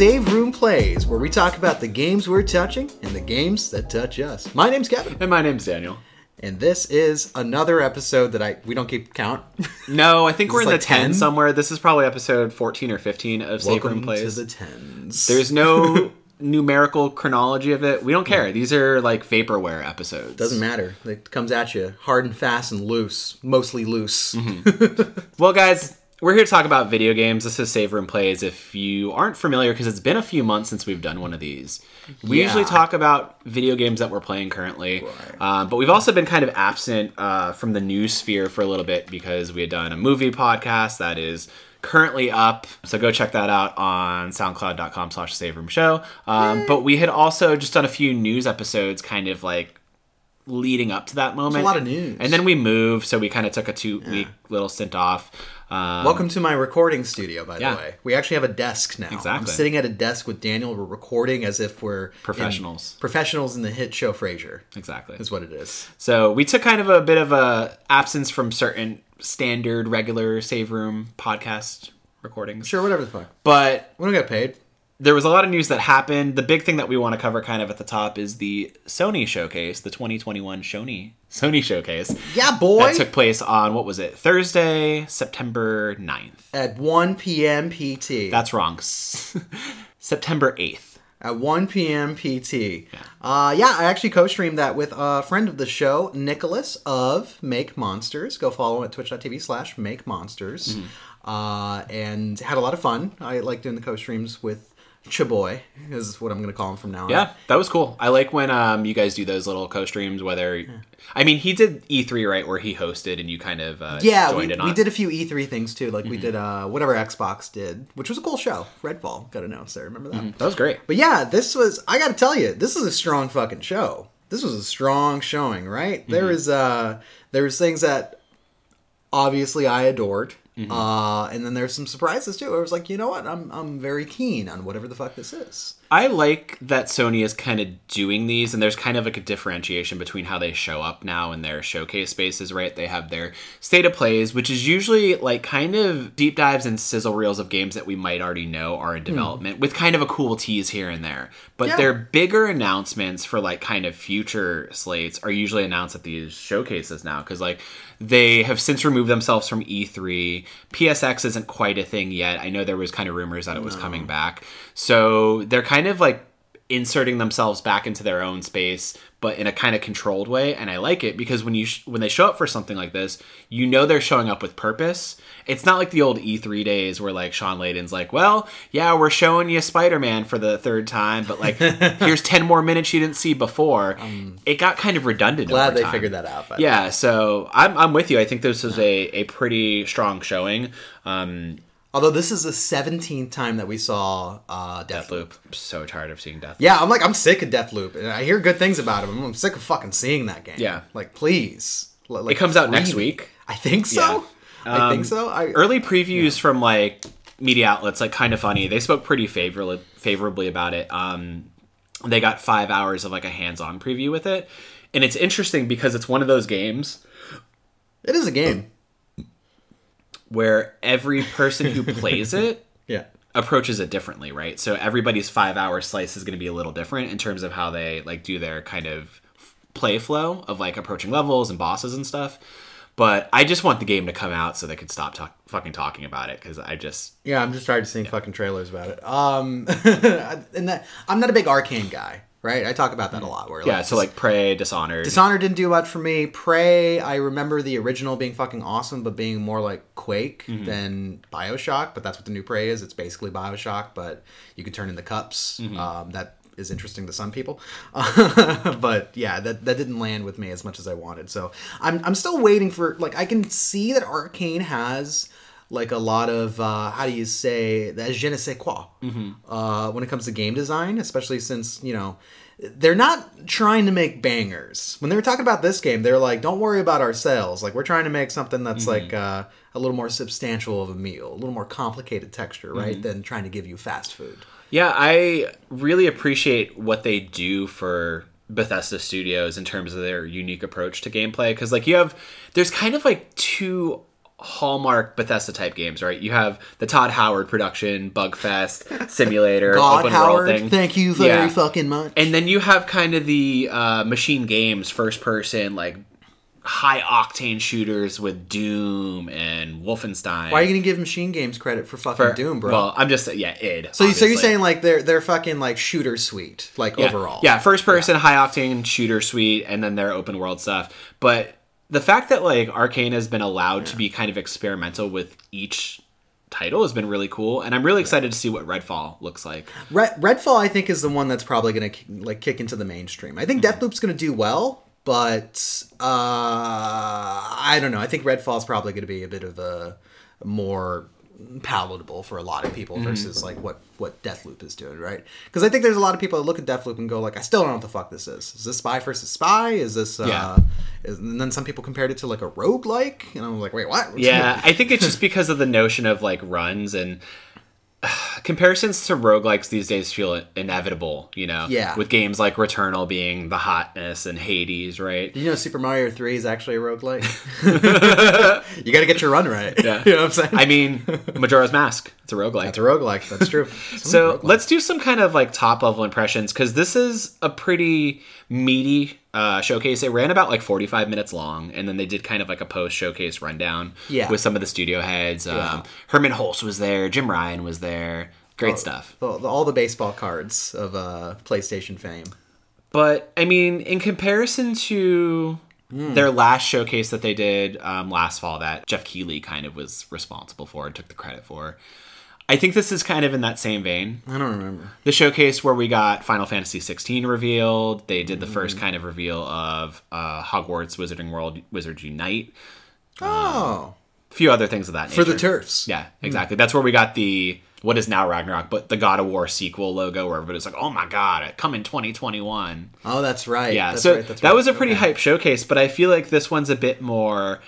Welcome to the Save Room Plays, where we talk about the games we're touching and the games that touch us. My name's Kevin, And my name's Daniel. and this is another episode that I we don't keep count. No, I think we're in like the 10, 10? somewhere. This is probably episode 14 or 15 of Save Room Plays. to the tens. There's no numerical chronology of it. We don't care. These are like vaporware episodes. doesn't matter. It comes at you hard and fast and loose, mostly loose. Mm-hmm. Well, guys, we're here to talk about video games. This is Save Room Plays. If you aren't familiar, because it's been a few months since we've done one of these, we Yeah. usually talk about video games that we're playing currently. Um, but we've also been kind of absent uh, from the news sphere for a little bit because we had done a movie podcast that is currently up so go check that out on soundcloud.com slash save room show um, but we had also just done a few news episodes kind of like leading up to that moment There's a lot of news. and then we moved so we kind of took a two week little stint off um, Welcome to my recording studio, by Yeah. the way. We actually have a desk now. I'm sitting at a desk with Daniel. We're recording as if we're in- Professionals. professionals in the hit show Frasier. exactly Is what it is. So we took kind of a bit of a absence from certain standard regular save room podcast recordings. Sure, whatever the fuck. But We don't get paid. There was a lot of news that happened. The big thing that we want to cover kind of at the top is the Sony showcase, the 2021 Sony Sony showcase. Yeah, boy. That took place on what was it? Thursday, September 9th. at 1 p.m. PT. That's wrong. September 8th. at 1 p.m. PT. Uh, yeah, I actually co-streamed that with a friend of the show, Nicholas of Make Monsters. Go follow him at twitch.tv slash Make Monsters. Mm-hmm. Uh, and had a lot of fun. I like doing the co-streams with Chaboy, is what I'm going to call him from now on. Yeah, that was cool. I like when um you guys do those little co-streams. Whether I mean, he did E3 right where he hosted and you kind of uh, Yeah, we, in on. we did a few E3 things too. Like we Mm-hmm. did uh, whatever Xbox did, which was a cool show. Redfall got announced there. Remember that? That was great. But yeah, this was I gotta tell you, this is a strong fucking show. This was a strong showing, right? Mm-hmm. There was uh there was things that obviously I adored. Mm-hmm. Uh and then there's some surprises too. I was like, you know what? I'm I'm very keen on whatever the fuck this is. I like that Sony is kind of doing these, and there's kind of like a differentiation between how they show up now in their showcase spaces, right? They have their state of plays, which is usually like kind of deep dives and sizzle reels of games that we might already know are in hmm. development, with kind of a cool tease here and there. But Yeah. their bigger announcements for like kind of future slates are usually announced at these showcases now, because like they have since removed themselves from E3. PSX isn't quite a thing yet. I know there was kind of rumors that it was coming back. So they're kind of like inserting themselves back into their own space but in a kind of controlled way and I like it because when you sh- when they show up for something like this you know they're showing up with purpose it's not like the old E3 days where like Shawn Layden's like well yeah we're showing you Spider-Man for the third time but like here's 10 more minutes you didn't see before it got kind of redundant Glad they time. figured that out. Yeah, so I'm, I'm with you. I think this is a, a pretty strong showing. Um, Although this is the 17th time that we saw uh Deathloop. Deathloop. I'm so tired of seeing Deathloop. Yeah, I'm like I'm sick of Deathloop, and I hear good things about him. I'm sick of fucking seeing that game. Yeah. like please. Like, It comes out next week. I think so. Yeah. I think Um, so. I, Early previews from like media outlets, like kind of funny. They spoke pretty favorably favorably about it. Um, they got five hours of like a hands-on preview with it, and it's interesting because it's one of those games it is a game. Where every person who plays it Yeah. approaches it differently, right? So everybody's five hour slice is going to be a little different in terms of how they like do their kind of play flow of like approaching levels and bosses and stuff. But I just want the game to come out so they could stop talk- fucking talking about it because I just Yeah, I'm just tired of seeing fucking trailers about it. Um, and that I'm not a big Arkane guy, right? I talk about that a lot. Where yeah. So like Prey, Dishonored, Dishonored didn't do much for me. Prey, I remember the original being fucking awesome, but being more like Quake Mm-hmm. than Bioshock. But that's what the new Prey is. It's basically Bioshock, but you can turn in the cups. Mm-hmm. Um, that is interesting to some people. but yeah, that, that didn't land with me as much as I wanted. So I'm, I'm still waiting for, like, I can see that Arkane has like a lot of uh, how do you say that je ne sais quoi uh, when it comes to game design, especially since you know they're not trying to make bangers. When they were talking about this game, they're like, "Don't worry about our sales. Like we're trying to make something that's like uh, a little more substantial of a meal, a little more complicated texture, right, than trying to give you fast food." Yeah, I really appreciate what they do for Bethesda Studios in terms of their unique approach to gameplay because like you have there's kind of like two hallmark Bethesda type games, right? You have the Todd Howard production, Bugfest, Simulator, God open Howard, world thing. thank you very Yeah. fucking much. And then you have kind of the uh, machine games, first person, like high octane shooters with Doom and Wolfenstein. Why are you gonna give Machine Games credit for fucking For- Doom, bro? Well, I'm just yeah, id. so, you, so you're saying like they're they're fucking like shooter sweet, like yeah. overall. Yeah, first person high octane shooter suite, and then their open world stuff. But the fact that like Arkane has been allowed to be kind of experimental with each title has been really cool, and I'm really excited to see what Redfall looks like. Red, Redfall, I think, is the one that's probably going to like kick into the mainstream. I think Deathloop's going to do well, but uh, I don't know. I think Redfall's probably going to be a bit of a more palatable for a lot of people versus like what what Deathloop is doing, right? Because I think there's a lot of people that look at Deathloop and go like, I still don't know what the fuck this is. Is this Spy versus Spy? Is this? Uh, Yeah. is, and then some people compared it to like a roguelike, and I'm like, wait, what? Yeah, I think it's just because of the notion of like runs and comparisons to roguelikes these days feel inevitable, you know? Yeah. With games like Returnal being the hotness and Hades, right? Did you know Super Mario 3 is actually a roguelike? you got to get your run right. Yeah. you know what I'm saying? I mean, Majora's Mask, it's a roguelike. It's a roguelike. That's true. So let's do some kind of like top level impressions because this is a pretty meaty uh, showcase. It ran about like 45 minutes long, and then they did kind of like a post showcase rundown Yeah. with some of the studio heads. Yeah. Um, Hermen Hulst was there, Jim Ryan was there. Great stuff. The- the- all the baseball cards of uh, PlayStation fame. But I mean, in comparison to Hmm. their last showcase that they did um, last fall, that Geoff Keighley kind of was responsible for and took the credit for. I think this is kind of in that same vein. I don't remember. the showcase where we got Final Fantasy 16 revealed. They did the Mm-hmm. first kind of reveal of uh, Hogwarts Wizarding World Wizards Unite. Oh, A few other things of that nature. for the turfs. Yeah, exactly. That's where we got the what is now Ragnarok, but the God of War sequel logo where everybody's like, "Oh my god, come in 2021." Oh, that's right. Yeah, That's so right, that right. was a pretty Okay. hype showcase, but I feel like this one's a bit more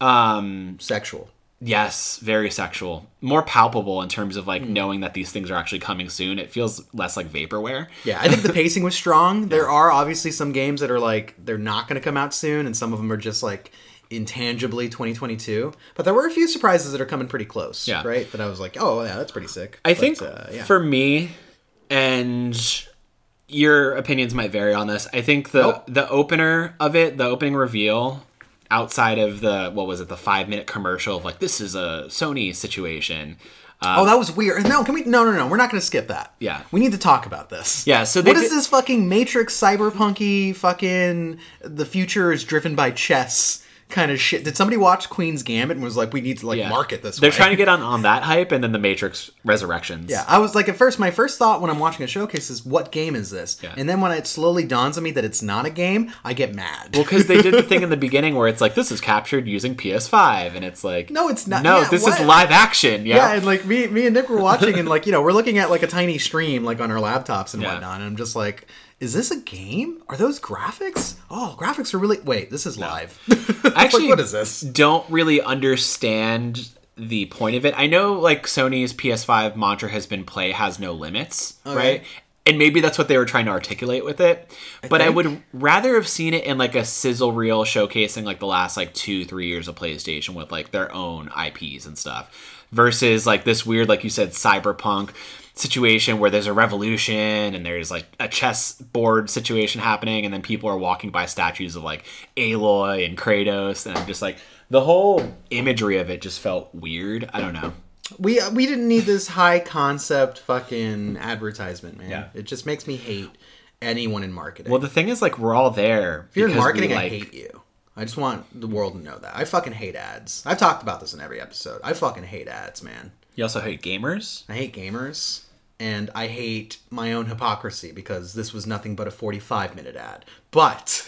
um sexual. Yes, very sexual. More palpable in terms of like Hmm. knowing that these things are actually coming soon. It feels less like vaporware. Yeah, I think the pacing was strong. There are obviously some games that are like they're not going to come out soon, and some of them are just like intangibly 2022. But there were a few surprises that are coming pretty close. Yeah. right. That I was like, oh yeah, that's pretty sick. I But, think uh, yeah. for me, and your opinions might vary on this. I think the Nope. the opener of it, the opening reveal, outside of the what was it, the five minute commercial of like this is a Sony situation. Uh, oh, that was weird. No, can we? No, no, no. We're not going to skip that. Yeah. we need to talk about this. Yeah, so what is did- this fucking Matrix cyberpunky fucking the future is driven by chess kind of shit? Did somebody watch Queen's Gambit and was like, we need to like Yeah. market this? They're way? trying to get on on that hype, and then the Matrix Resurrections. Yeah, I was like at first. My first thought when I'm watching a showcase is, "What game is this?" Yeah. And then when it slowly dawns on me that it's not a game, I get mad. Well, because they did the thing in the beginning where it's like this is captured using PS5, and it's like No, it's not- No, yeah, this what? is live action. Yeah, yeah, and like me, me and Nick were watching, and like you know, we're looking at like a tiny stream, like on our laptops and whatnot, and I'm just like, "Is this a game? Are those graphics? Oh, graphics are really wait, this is live." actually what is this? don't really understand the point of it. I know like Sony's PS5 mantra has been play has no limits, right? And maybe that's what they were trying to articulate with it. But I think. would rather have seen it in like a sizzle reel showcasing like the last like 2 3 years of PlayStation with like their own IPs and stuff versus like this weird like you said cyberpunk situation where there's a revolution and there's like a chessboard situation happening and then people are walking by statues of like Aloy and Kratos and I'm just like the whole imagery of it just felt weird. I don't know. We we didn't need this high concept fucking advertisement, man. Yeah. It just makes me hate anyone in marketing. Well, the thing is like we're all there If you're in marketing, I hate you. I just want the world to know that. I fucking hate ads. I've talked about this in every episode. I fucking hate ads, man. You also hate gamers? I hate gamers. And I hate my own hypocrisy because this was nothing but a 45 minute ad. But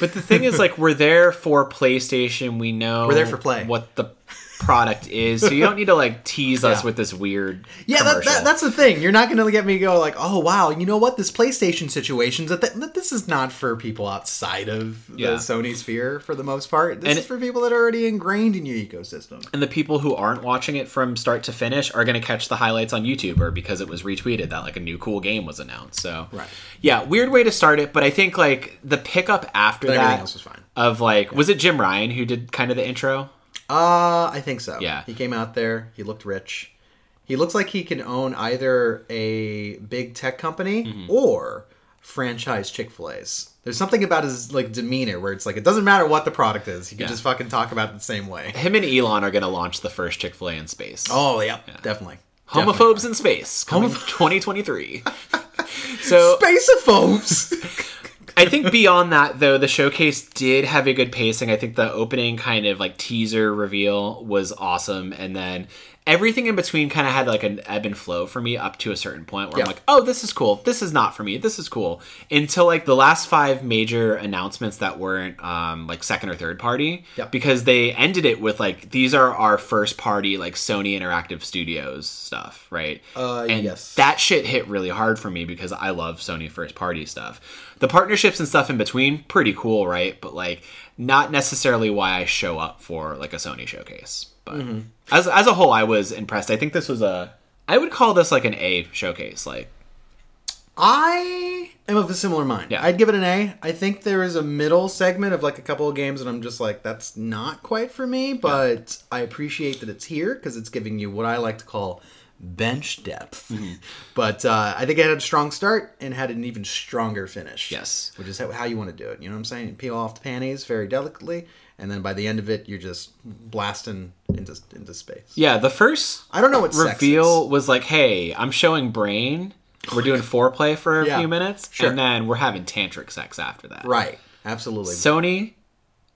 But the thing is, like, we're there for PlayStation. We know We're there for play. What the product is, so you don't need to like tease us Yeah. with this weird. yeah, that, that, that's the thing. You're not going to get me go like, oh wow, you know what? This PlayStation situation that, that this is not for people outside of the Yeah. Sony sphere for the most part. This And is it- for people that are already ingrained in your ecosystem. and the people who aren't watching it from start to finish are going to catch the highlights on YouTube or because it was retweeted that like a new cool game was announced. So Right. yeah, weird way to start it, but I think like the pickup after But that else was fine. of like was it Jim Ryan who did kind of the intro? Uh, I think so. Yeah. He came out there. He looked rich. He looks like he can own either a big tech company Mm-hmm. or franchise Chick Fil A's. There's something about his like demeanor where it's like it doesn't matter what the product is. He can Yeah. just fucking talk about it the same way. Him and Elon are going to launch the first Chick Fil A in space. Oh yeah, definitely. Homophobes in space coming 2023. so Spaceophobes. I think beyond that, though, the showcase did have a good pacing. I think the opening kind of like teaser reveal was awesome, and then everything in between kind of had like an ebb and flow for me up to a certain point where Yeah. I'm like, oh, this is cool. This is not for me. This is cool. Until like the last five major announcements that weren't um, like second or third party, Yep. because they ended it with like these are our first party like Sony Interactive Studios stuff, right? Uh, and yes. that shit hit really hard for me because I love Sony first party stuff. The partnerships and stuff in between, pretty cool, right? But like, not necessarily why I show up for like a Sony showcase. But Mm-hmm. as as a whole, I was impressed. I think this was a, I would call this like an A showcase. Like, I am of a similar mind. Yeah. I'd give it an A. I think there is a middle segment of like a couple of games and I'm just like, that's not quite for me, but I appreciate that it's here because it's giving you what I like to call bench depth. Mm-hmm. But uh, I think I had a strong start and had an even stronger finish. Yes. Which is how, how you want to do it. You know what I'm saying? You peel off the panties very delicately, and then by the end of it, you're just blasting into, into space. yeah, the first I don't know what sex reveal was like, hey, I'm showing brain. We're doing foreplay for a Yeah, few minutes, sure. and then we're having tantric sex after that. Right. Absolutely. Sony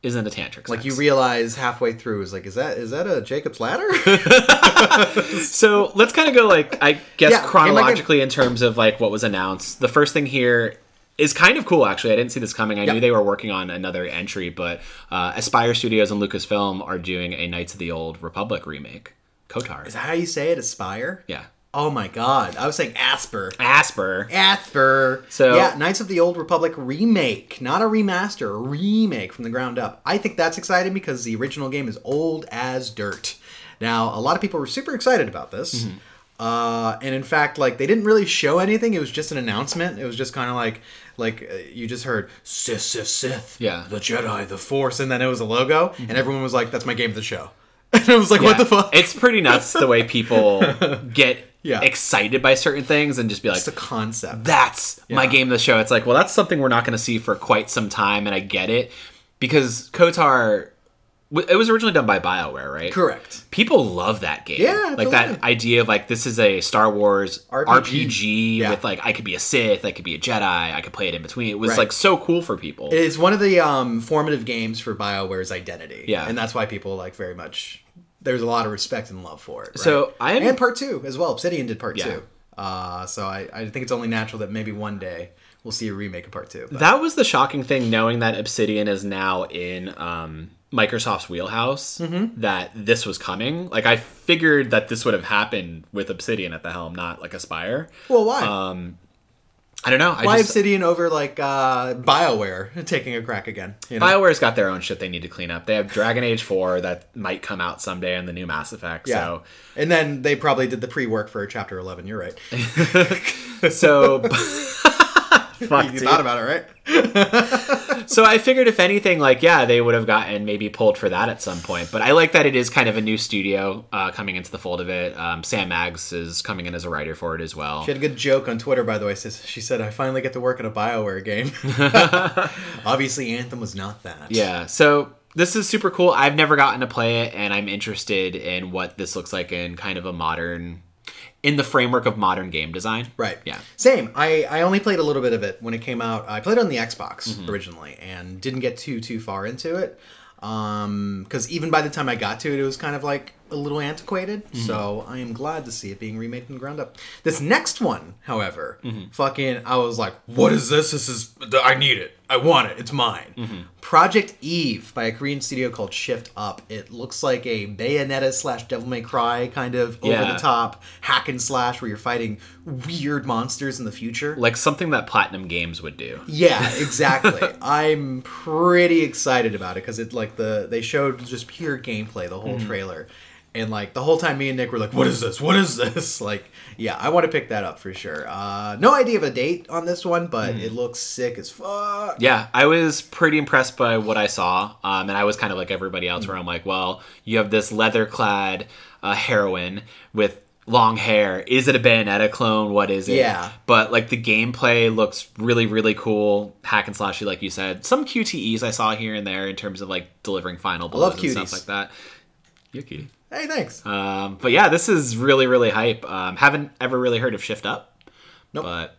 isn't a tantric sex. like you realize halfway through is like is that is that a Jacob's ladder? So let's kind of go like I guess Yeah, and like chronologically in terms of like what was announced. The first thing here is kind of cool actually. I didn't see this coming. I Yeah. knew they were working on another entry, but uh, Aspyr Studios and Lucasfilm are doing a Knights of the Old Republic remake. KOTOR. is that how you say it? Aspire? yeah. Oh my god. I was saying Asper. Asper. Asper. So- yeah, Knights of the Old Republic remake, not a remaster, a remake from the ground up. I think that's exciting because the original game is old as dirt. Now, a lot of people were super excited about this. Mm-hmm. Uh, and in fact, like they didn't really show anything. It was just an announcement. It was just kind of like, like uh, you just heard Sith, Sith, Sith, Yeah. Mm-hmm. the Jedi, the Force, and then it was a logo, and everyone was like, "That's my game of the show." And I was like, "What the fuck?" It's pretty nuts the way people get Yeah. excited by certain things and just be like, It's a concept. that's my game of the show. It's like, well, that's something we're not going to see for quite some time, and I get it because KOTOR, it was originally done by Bioware, right? Correct. People love that game. Yeah, like that idea of like this is a Star Wars RPG. RPG, Yeah. with like I could be a Sith, I could be a Jedi, I could play it in between. It was Right. like so cool for people. It's one of the um, formative games for BioWare's identity. Yeah. And that's why people like very much there's a lot of respect and love for it. right? So, I am- And part two as well. Obsidian did part Yeah. two. Uh, so I, I think it's only natural that maybe one day we'll see a remake of part two. But That was the shocking thing, knowing that Obsidian is now in um, Microsoft's wheelhouse. Mm-hmm. That this was coming. Like I figured that this would have happened with Obsidian at the helm, not like Aspyr. well, why? Um, I don't know. I why just, Obsidian over like uh, BioWare taking a crack again? You know? Bioware's got their own shit they need to clean up. They have Dragon Age Four that might come out someday in the new Mass Effect. yeah. And then they probably did the pre-work for Chapter Eleven. You're right. So, so fuck, you thought about it, right? So I figured if anything, like yeah, they would have gotten maybe pulled for that at some point. But I like that it is kind of a new studio uh, coming into the fold of it. Um, Sam Maggs is coming in as a writer for it as well. She had a good joke on Twitter, by the way. Says she said, "I finally get to work in a Bioware game." Obviously, Anthem was not that. Yeah, so this is super cool. I've never gotten to play it, and I'm interested in what this looks like in kind of a modern, in the framework of modern game design. Right. Yeah. Same. I, I only played a little bit of it when it came out. I played it on the Xbox Mm-hmm. originally and didn't get too too far into it. Um, because even by the time I got to it, it was kind of like a little antiquated. Mm-hmm. So I am glad to see it being remade from the ground up. This next one, however, Mm-hmm. fucking, I was like, "What is this? This is I need it. I want it. It's mine." Mm-hmm. Project Eve by a Korean studio called Shift Up. It looks like a Bayonetta slash Devil May Cry kind of over the top hack and slash where you're fighting weird monsters in the future. Like something that Platinum Games would do. Yeah, exactly. I'm pretty excited about it because it like the they showed just pure gameplay the whole trailer, And like the whole time, me and Nick were like, "What is this? What is this?" Like, yeah, I want to pick that up for sure. Uh, no idea of a date on this one, but it looks sick as fuck. Yeah, I was pretty impressed by what I saw, um, and I was kind of like everybody else, where I'm like, well, you have this leather-clad uh, heroine with long hair. Is it a Bayonetta clone? What is it? Yeah. But like the gameplay looks really, really cool, hack and slashy, like you said. Some QTEs I saw here and there in terms of like delivering final blows and stuff like that. You're cutie. Hey, thanks. Um, but yeah, this is really, really hype. Um, haven't ever really heard of Shift Up, Nope. but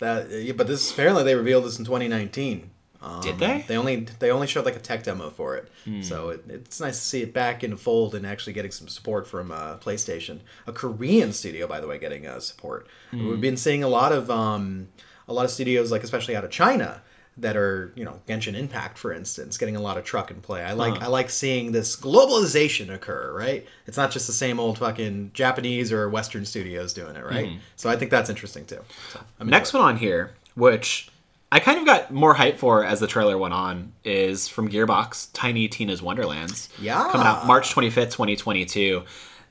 That, yeah, but this apparently they revealed this in 2019. Um, Did they? They only they only showed like a tech demo for it, Hmm. so it, it's nice to see it back in fold and actually getting some support from uh, PlayStation, a Korean studio by the way, getting uh, support. Hmm. We've been seeing a lot of um, a lot of studios like especially out of China that are you know Genshin Impact for instance getting a lot of truck and play. I like I like seeing this globalization occur. Right, it's not just the same old fucking Japanese or Western studios doing it. Right, mm-hmm. so I think that's interesting too. So, Next one on here, which I kind of got more hype for as the trailer went on, is from Gearbox, Tiny Tina's Wonderlands. Yeah. Coming out March 25th, 2022.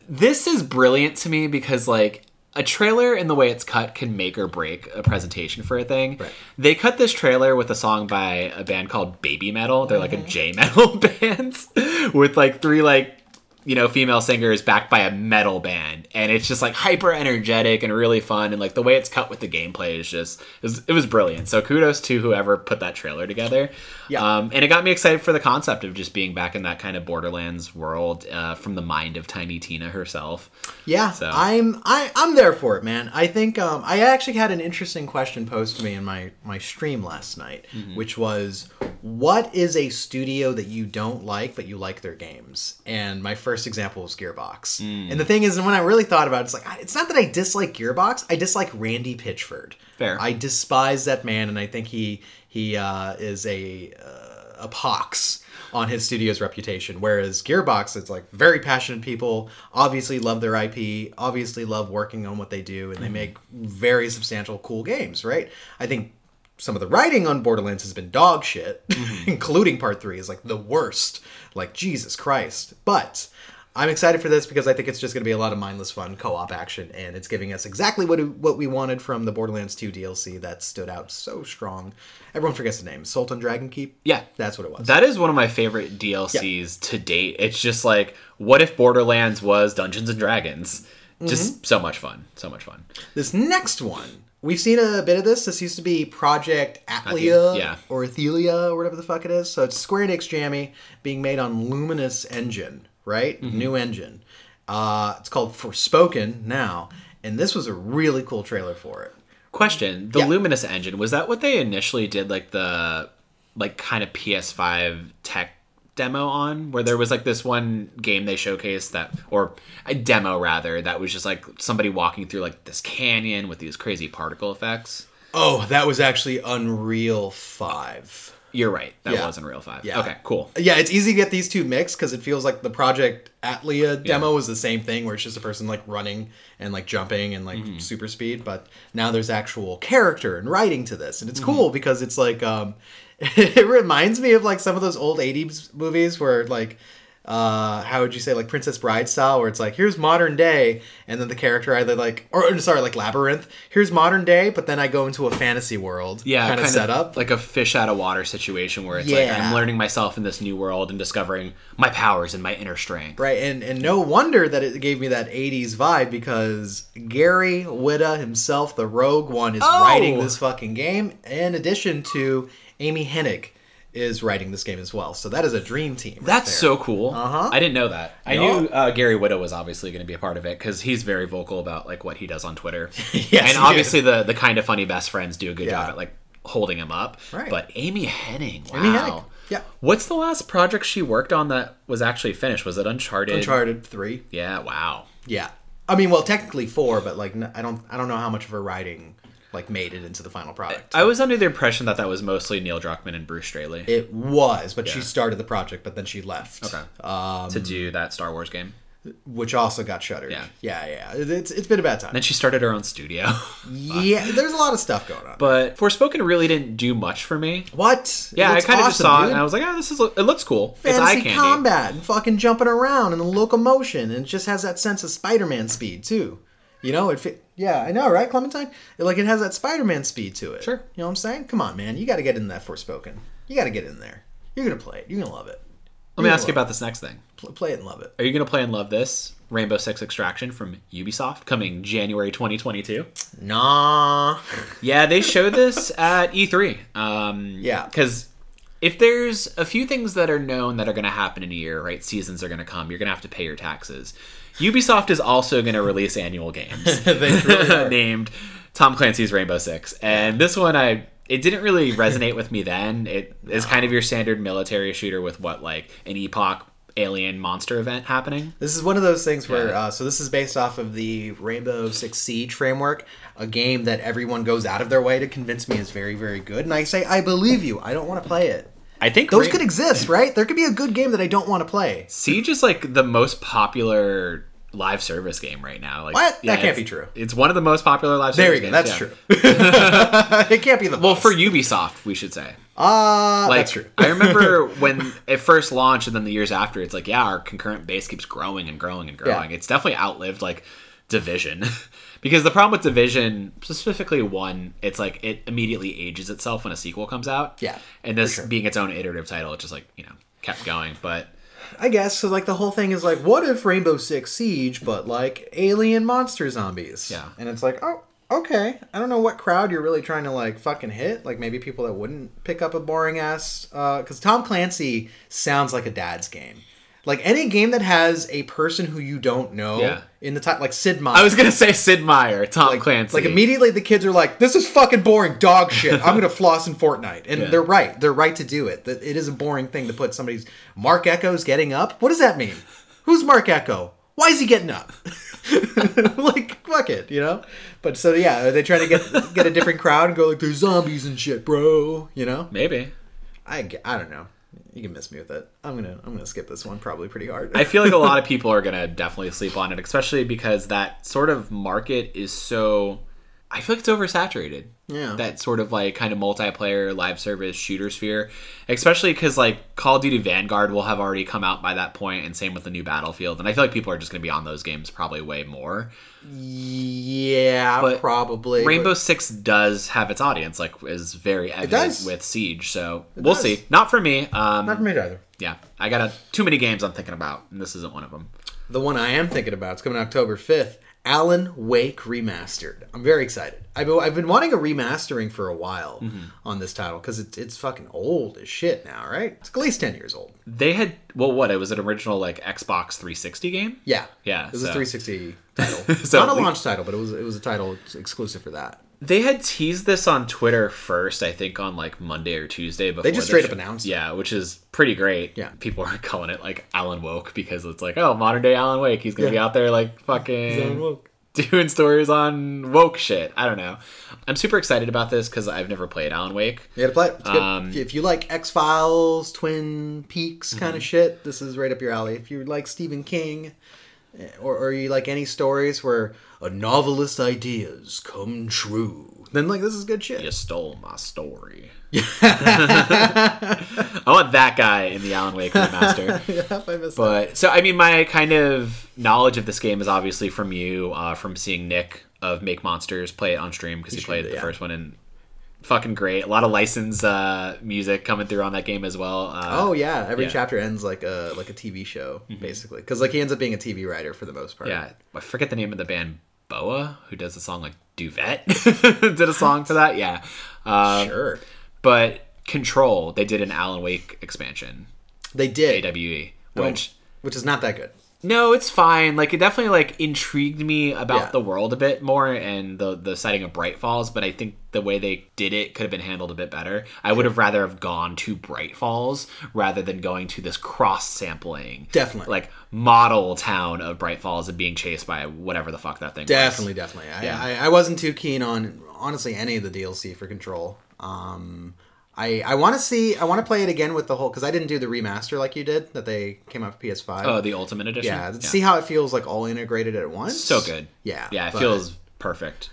This is brilliant to me because, like, a trailer and the way it's cut can make or break a presentation for a thing. Right. They cut this trailer with a song by a band called Baby Metal. They're like Mm-hmm. a J metal band with like three like you know, female singer is backed by a metal band, and it's just like hyper energetic and really fun, and like the way it's cut with the gameplay is just it was, it was brilliant. So kudos to whoever put that trailer together. Yeah. um, and it got me excited for the concept of just being back in that kind of Borderlands world uh, from the mind of Tiny Tina herself. Yeah, So- I'm I, I'm there for it, man. I think um, I actually had an interesting question posed to me in my my stream last night, Mm-hmm. which was, what is a studio that you don't like but you like their games? And my first example was Gearbox. Mm. And the thing is, when I really thought about it, it's like it's not that I dislike Gearbox, I dislike Randy Pitchford. Fair. I despise that man, and I think he he uh, is a uh, a pox on his studio's reputation. Whereas Gearbox, it's like very passionate people, obviously love their IP, obviously love working on what they do, and they make very substantial, cool games. Right? I think some of the writing on Borderlands has been dog shit, including Part Three is like the worst. Like Jesus Christ, but. I'm excited for this because I think it's just going to be a lot of mindless fun co-op action, and it's giving us exactly what what we wanted from the Borderlands 2 DLC that stood out so strong. Everyone forgets the name, Assault on Dragon Keep. Yeah. that's what it was. That is one of my favorite DLCs to date. It's just like, what if Borderlands was Dungeons and Dragons? Just mm-hmm. so much fun. So much fun. this next one, we've seen a bit of this. This used to be Project Athia, yeah. or Athelia, or whatever the fuck it is. So it's Square Enix Jammy being made on Luminous Engine, right? Mm-hmm. New engine. Uh, it's called Forspoken now, and this was a really cool trailer for it. Question: The Yeah. Luminous engine was that what they initially did, like the like kind of PS5 tech demo on, where there was like this one game they showcased that, or a demo rather, that was just like somebody walking through like this canyon with these crazy particle effects. Oh, that was actually Unreal Five. You're right. That Yeah. was Unreal Five. Yeah. Okay. Cool. Yeah, it's easy to get these two mixed because it feels like the Project Athia demo was the same thing, where it's just a person like running and like jumping and like super speed. But now there's actual character and writing to this, and it's cool because it's like um, it reminds me of like some of those old '80s movies where like. Uh, how would you say like Princess Bride style, where it's like here's modern day, and then the character either like, or or, sorry, like Labyrinth. Here's modern day, but then I go into a fantasy world. Yeah, kind of set up. like a fish out of water situation where it's like I'm learning myself in this new world and discovering my powers and my inner strength. Right, and and no wonder that it gave me that '80s vibe because Gary Whitta himself, the Rogue One, is Oh! writing this fucking game. In addition to Amy Hennig, is writing this game as well. So that is a dream team. right That's there. so cool. Uh-huh. I didn't know that. I Yeah. knew uh, Gary Whitta was obviously going to be a part of it because he's very vocal about like what he does on Twitter. Yes, and obviously the the kind of funny best friends do a good job at like holding him up. Right. But Amy Hennig, wow. Amy Hennig, yeah. What's the last project she worked on that was actually finished? Was it Uncharted? Uncharted Three. Yeah. Wow. Yeah, I mean, well, technically four, but like I don't I don't know how much of her writing like made it into the final product. I was under the impression that that was mostly Neil Druckmann and Bruce Straley it was, but she started the project, but then she left. Okay. Um, to do that Star Wars game. which also got shuttered. Yeah. yeah, yeah. It- It's it's been a bad time. Then she started her own studio. yeah, there's a lot of stuff going on. but Forspoken really didn't do much for me. what? Yeah, I kind of just awesome, saw it and I was like, oh, this is it looks cool. it's eye candy. combat and fucking jumping around and the locomotion and it just has that sense of Spider-Man speed too. You know, it fit, yeah, I know, right, Clementine? It, like it has that Spider-Man speed to it. Sure. You know what I'm saying? Come on, man, you got to get in that Forspoken. You got to get in there. You're gonna play it. You're gonna love it. Let me ask you about this next thing. Pl- play it and love it. Are you going to play and love this Rainbow Six Extraction from Ubisoft coming January 2022? Nah. Yeah, they showed this at E3. Um, Yeah. Because if there's a few things that are known that are going to happen in a year, right? Seasons are going to come. You're going to have to pay your taxes. Ubisoft is also going to release annual games They named Tom Clancy's Rainbow Six, and this one I it didn't really resonate with me then. It is kind of your standard military shooter with what like an epoch alien monster event happening. This is one of those things where, Yeah. uh, so this is based off of the Rainbow Six Siege framework, a game that everyone goes out of their way to convince me is very, very good. And I say, I believe you. I don't want to play it. I think Those Ra- could exist, right? There could be a good game that I don't want to play. Siege is like the most popular live service game right now. Like, What? That can't be true. It's one of the most popular live There service you go. That's yeah. true. it can't be the Well, for Ubisoft, we should say. uh, Like, that's true. I remember when it first launched, and then the years after, it's like, yeah, our concurrent base keeps growing and growing and growing. Yeah. It's definitely outlived like Division, because the problem with Division, specifically one, it's like it immediately ages itself when a sequel comes out. Yeah, and this sure. being its own iterative title, it just like you know kept going. But I guess so. Like the whole thing is like, what if Rainbow Six Siege, but like alien monster zombies? Yeah. and it's like, oh, okay. I don't know what crowd you're really trying to like fucking hit. Like maybe people that wouldn't pick up a boring ass. Uh, because Tom Clancy sounds like a dad's game. Like any game that has a person who you don't know Yeah. in the top, like Sid Meier. I was gonna say Sid Meier, Tom like, Clancy. Like immediately the kids are like, "This is fucking boring dog shit. I'm gonna floss in Fortnite," and Yeah. they're right. They're right to do it. That it is a boring thing to put somebody's Mark Echo's getting up. What does that mean? Who's Mark Echo? Why is he getting up? like fuck it, you know. But so yeah, are they trying to get get a different crowd and go like, "There's zombies and shit, bro"? You know? Maybe. I I don't know. You can miss me with it. I'm gonna I'm gonna skip this one probably pretty hard. I feel like a lot of people are gonna definitely sleep on it, especially because that sort of market is so. I feel like it's oversaturated. Yeah. That sort of like kind of multiplayer live service shooter sphere, especially because like Call of Duty Vanguard will have already come out by that point, and same with the new Battlefield. And I feel like people are just gonna be on those games probably way more. yeah, But probably. Rainbow but- Six does have its audience, like is very evident with Siege. So we'll does. see. Not for me. Um, not for me either. yeah, I got a, too many games I'm thinking about, and this isn't one of them. The one I am thinking about is coming October 5th. Alan Wake Remastered. I'm very excited. I've been, I've been wanting a remastering for a while Mm-hmm. on this title because it's, it's fucking old as shit now, right? It's at least 10 years old. They had well, what? It was an original like Xbox 360 game. Yeah. Yeah, It was a 360 title. So Not a launch title, but it was it was a title exclusive for that. They had teased this on Twitter first, I think on like Monday or Tuesday. Before they just the straight up announced. Yeah, which is pretty great. Yeah. people are calling it like Alan Woke because it's like, oh, modern day Alan Wake. He's gonna be out there like fucking doing stories on woke shit. I don't know. I'm super excited about this because I've never played Alan Wake. You gotta play it. It's. Um, if, you, if you like X Files, Twin Peaks kind Mm-hmm. of shit, this is right up your alley. If you like Stephen King, eh, or, or you like any stories where a novelist's ideas come true, then like this is good shit. You stole my story. I want that guy in the Alan Wake remaster. yeah, I missed that. But so I mean, my kind of knowledge of this game is obviously from you, uh, from seeing Nick of Make Monsters play it on stream because he, streamed played it, the yeah. first one and fucking great. A lot of licensed uh, music coming through on that game as well. Uh, Oh yeah, every yeah. Mm-hmm. chapter ends like a like a TV show basically, because like he ends up being a TV writer for the most part. yeah. I forget the name of the band Boa, who does the song like Duvet, did a song for that. Yeah, um, sure. but Control, they did an Alan Wake expansion, They did, AWE, which. which is not that good. No, it's fine. Like it definitely like intrigued me about Yeah. the world a bit more and the the setting of Bright Falls, but I think the way they did it could have been handled a bit better. I would have rather have gone to Bright Falls rather than going to this cross sampling. Definitely. Like model town of Bright Falls and being chased by whatever the fuck that thing was. Definitely, definitely. Yeah. I, I wasn't too keen on honestly any of the DLC for Control. Um, I I want to see. I want to play it again with the whole because I didn't do the remaster like you did that they came out with PS5. Oh, the Ultimate Edition. yeah, see how it feels like all integrated at once. so good. Yeah, yeah, it but- feels perfect.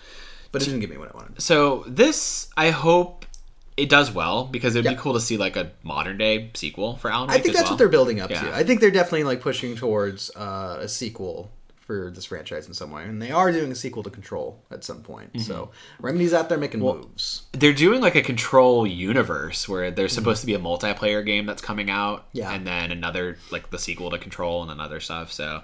but it didn't give me what I wanted. So this, I hope it does well because it'd Yeah. be cool to see like a modern day sequel for Alan I think that's well. what they're building up Yeah. to. I think they're definitely like pushing towards uh, a sequel for this franchise in some way, and they are doing a sequel to Control at some point. Mm-hmm. So Remedy's out there making moves. They're doing like a control universe where there's supposed to be a multiplayer game that's coming out, Mm-hmm. Yeah. and then another like the sequel to Control and then other stuff. So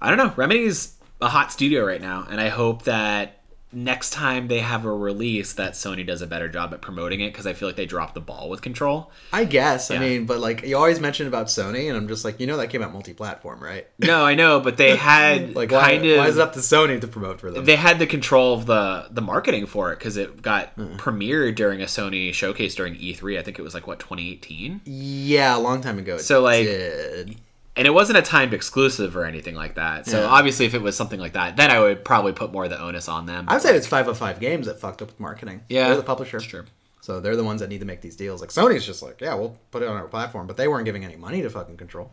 I don't know. Remedy's a hot studio right now, and I hope that next time they have a release that Sony does a better job at promoting it because I feel like they dropped the ball with Control. I guess. I mean, but like you always mention about Sony, and I'm just like, you know, that came out multi-platform, right? No, I know, but they had Like, why, kind of why is it up to Sony to promote for them? they had the control of the the marketing for it because it got Hmm. premiered during a Sony showcase during E3. I think it was like what 2018, yeah, a long time ago. So, like, did. And it wasn't a timed exclusive or anything like that. So Yeah. obviously, if it was something like that, then I would probably put more of the onus on them. I would say it's five of five games that fucked up with marketing. Yeah, they're the publisher. that's true. So they're the ones that need to make these deals. Like Sony's just like, yeah, we'll put it on our platform, but they weren't giving any money to fucking Control.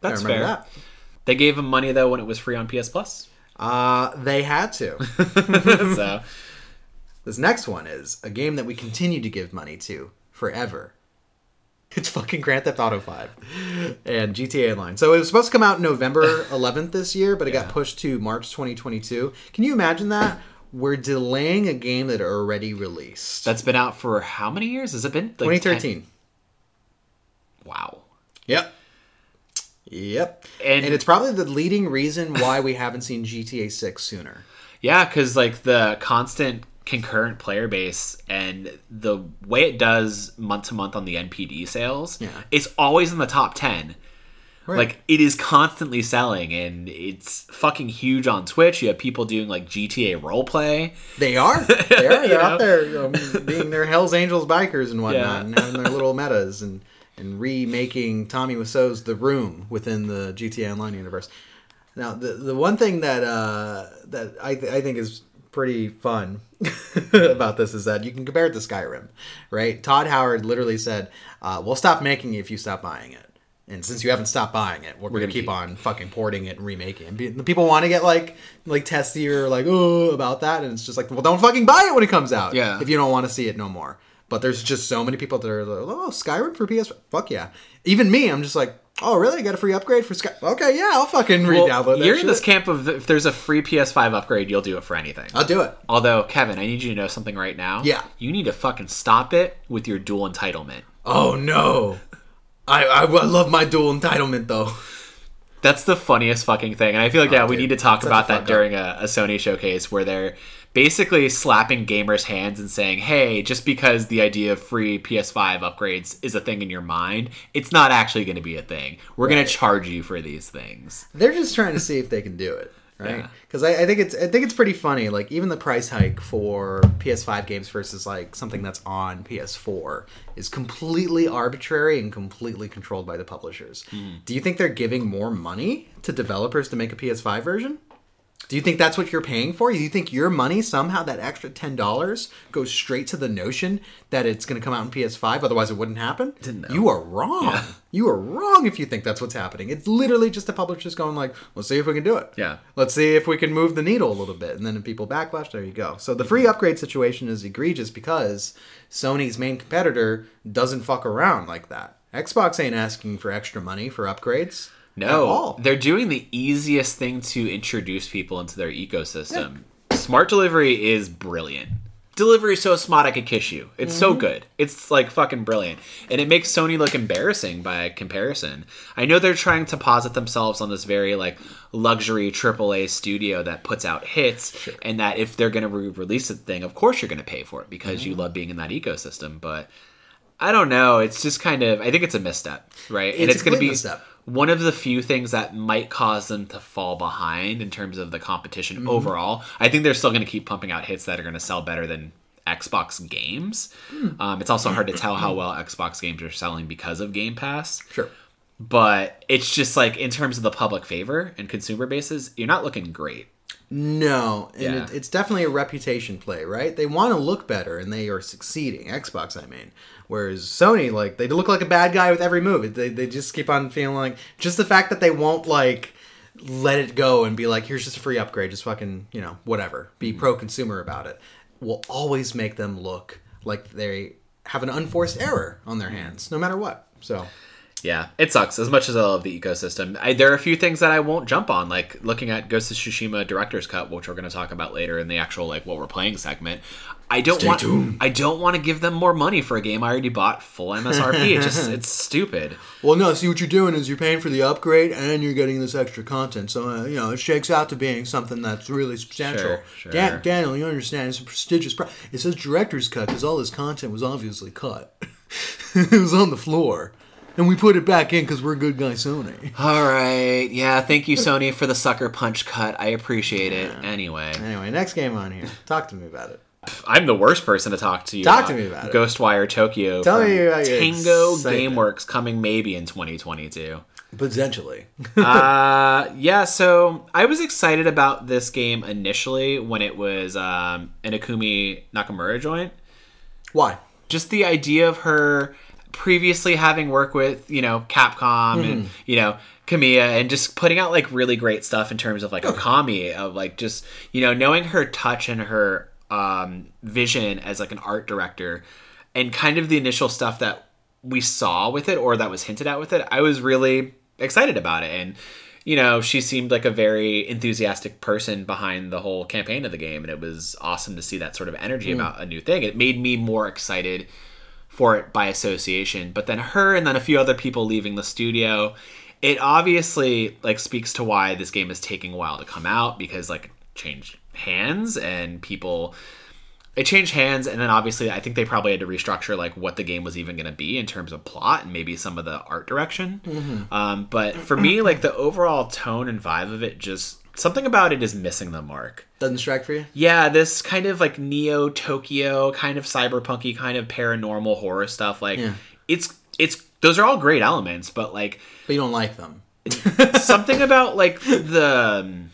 That's I fair. that. They gave them money though when it was free on PS Plus. Uh, they had to. so this next one is a game that we continue to give money to forever. It's fucking Grand Theft Auto 5 and GTA Online. So it was supposed to come out November 11th this year, but it got pushed to March 2022. Can you imagine that? We're delaying a game that already released. that's been out for how many years? Has it been? Like 2013. 10 Wow. Yep. Yep. And- And, it's probably the leading reason why we haven't seen GTA 6 sooner. Yeah, because like the constant concurrent player base and the way it does month to month on the NPD sales, Yeah. it's always in the top ten. Right. Like it is constantly selling, and it's fucking huge on Twitch. You have people doing like GTA roleplay. They are. They are. They're know? out there um, being their Hell's Angels bikers and whatnot Yeah. and having their little metas and, and remaking Tommy Wiseau's The Room within the GTA Online universe. Now, the the one thing that uh, that I, th- I think is pretty fun about this is that you can compare it to Skyrim, right? Todd Howard literally said, uh, "We'll stop making it if you stop buying it." And since you haven't stopped buying it, we're, gonna, gonna keep keep- on fucking porting it and remaking it. And the people want to get like like testy or like oh about that, and it's just like, well, don't fucking buy it when it comes out. Yeah. If you don't want to see it no more. But there's just so many people that are like, oh, Skyrim for PS. Fuck yeah. Even me, I'm just like, oh, really? I got a free upgrade for Sky. Okay, yeah, I'll fucking Well, re-download that you're in this camp of if there's a free PS5 upgrade, you'll do it for anything. I'll do it. Although, Kevin, I need you to know something right now. Yeah. You need to fucking stop it with your dual entitlement. Oh no. I, I, I love my dual entitlement though. That's the funniest fucking thing. And I feel like, yeah, oh, we dude, need to talk about that during a, a Sony showcase where they're basically slapping gamers' hands and saying, hey, just because the idea of free PS5 upgrades is a thing in your mind, it's not actually going to be a thing. We're going to charge you for these things. They're just trying to see if they can do it, right? Yeah. Because I, I think it's I think it's pretty funny. Like even the price hike for PS5 games versus like something that's on PS4 is completely arbitrary and completely controlled by the publishers. Mm-hmm. Do you think they're giving more money to developers to make a PS5 version? Do you think that's what you're paying for? Do you think your money somehow that extra ten dollars goes straight to the notion that it's going to come out in PS5? Otherwise, it wouldn't happen. Didn't know. You are wrong. You are wrong if you think that's what's happening. It's literally just the publishers going like, "Let's see if we can do it. Yeah. Let's see if we can move the needle a little bit." And then if people backlash, there you go. So the free upgrade situation is egregious because Sony's main competitor doesn't fuck around like that. Xbox ain't asking for extra money for upgrades. No, they're doing the easiest thing to introduce people into their ecosystem. Smart delivery is brilliant. Delivery is so smart I could kiss you. It's Mm-hmm. so good. It's like fucking brilliant. And it makes Sony look embarrassing by comparison. I know they're trying to posit themselves on this very like luxury AAA studio that puts out hits and that if they're going to re-release a thing, of course you're going to pay for it because Mm-hmm. you love being in that ecosystem, but I don't know. It's just kind of I think it's a misstep, right? and It's a it's going to be misstep. One of the few things that might cause them to fall behind in terms of the competition Mm-hmm. overall. I think they're still going to keep pumping out hits that are going to sell better than Xbox games. Hmm. Um, it's also hard to tell how well Xbox games are selling because of Game Pass. Sure. But it's just like in terms of the public favor and consumer bases, you're not looking great. No, and Yeah. it, it's definitely a reputation play, right? They want to look better, and they are succeeding. Xbox, I mean. Whereas Sony, like, they look like a bad guy with every move. They, they just keep on feeling like just the fact that they won't like let it go and be like, here's just a free upgrade, just fucking, you know, whatever. Be mm-hmm. pro consumer about it. Will always make them look like they have an unforced error on their mm-hmm. hands, no matter what. So Yeah, it sucks. As much as I love the ecosystem, I, there are a few things that I won't jump on, like looking at Ghost of Tsushima Director's Cut, which we're going to talk about later in the actual like what we're playing segment. I don't want. tuned. I don't want to give them more money for a game I already bought full MSRP. it just it's stupid. Well, no. See, what you're doing is you're paying for the upgrade and you're getting this extra content. So uh, you know it shakes out to being something that's really substantial. Sure, sure. Dan- Daniel, you understand? It's a prestigious. Pro- it says director's cut because all this content was obviously cut. it was on the floor, and we put it back in because we're good guy Sony. All right, yeah. Thank you, Sony, for the sucker punch cut. I appreciate it. Anyway, Anyway, next game on here. Talk to me about it. I'm the worst person to talk to you. Talk to me about it. Ghostwire Tokyo. Tell me about your Tango excitement. GameWorks coming maybe in 2022. Potentially. uh, yeah, so I was excited about this game initially when it was um, an Ikumi Nakamura joint. Why? Just the idea of her previously having worked with, you know, Capcom and, you know, Kamiya and just putting out like really great stuff in terms of like Okami, of like just, you know, knowing her touch and her um, vision as like an art director and kind of the initial stuff that we saw with it or that was hinted at with it, I was really excited about it. And, you know, she seemed like a very enthusiastic person behind the whole campaign of the game. And it was awesome to see that sort of energy about a new thing. It made me more excited for it by association. But then her and then a few other people leaving the studio, it obviously like speaks to why this game is taking a while to come out because like changed hands and people it changed hands and then obviously i think they probably had to restructure like what the game was even going to be in terms of plot and maybe some of the art direction um, but for me like the overall tone and vibe of it just something about it is missing the mark Doesn't strike for you? yeah this kind of like neo tokyo kind of cyberpunky kind of paranormal horror stuff like Yeah. it's it's those are all great elements but like But you don't like them. something about like the um,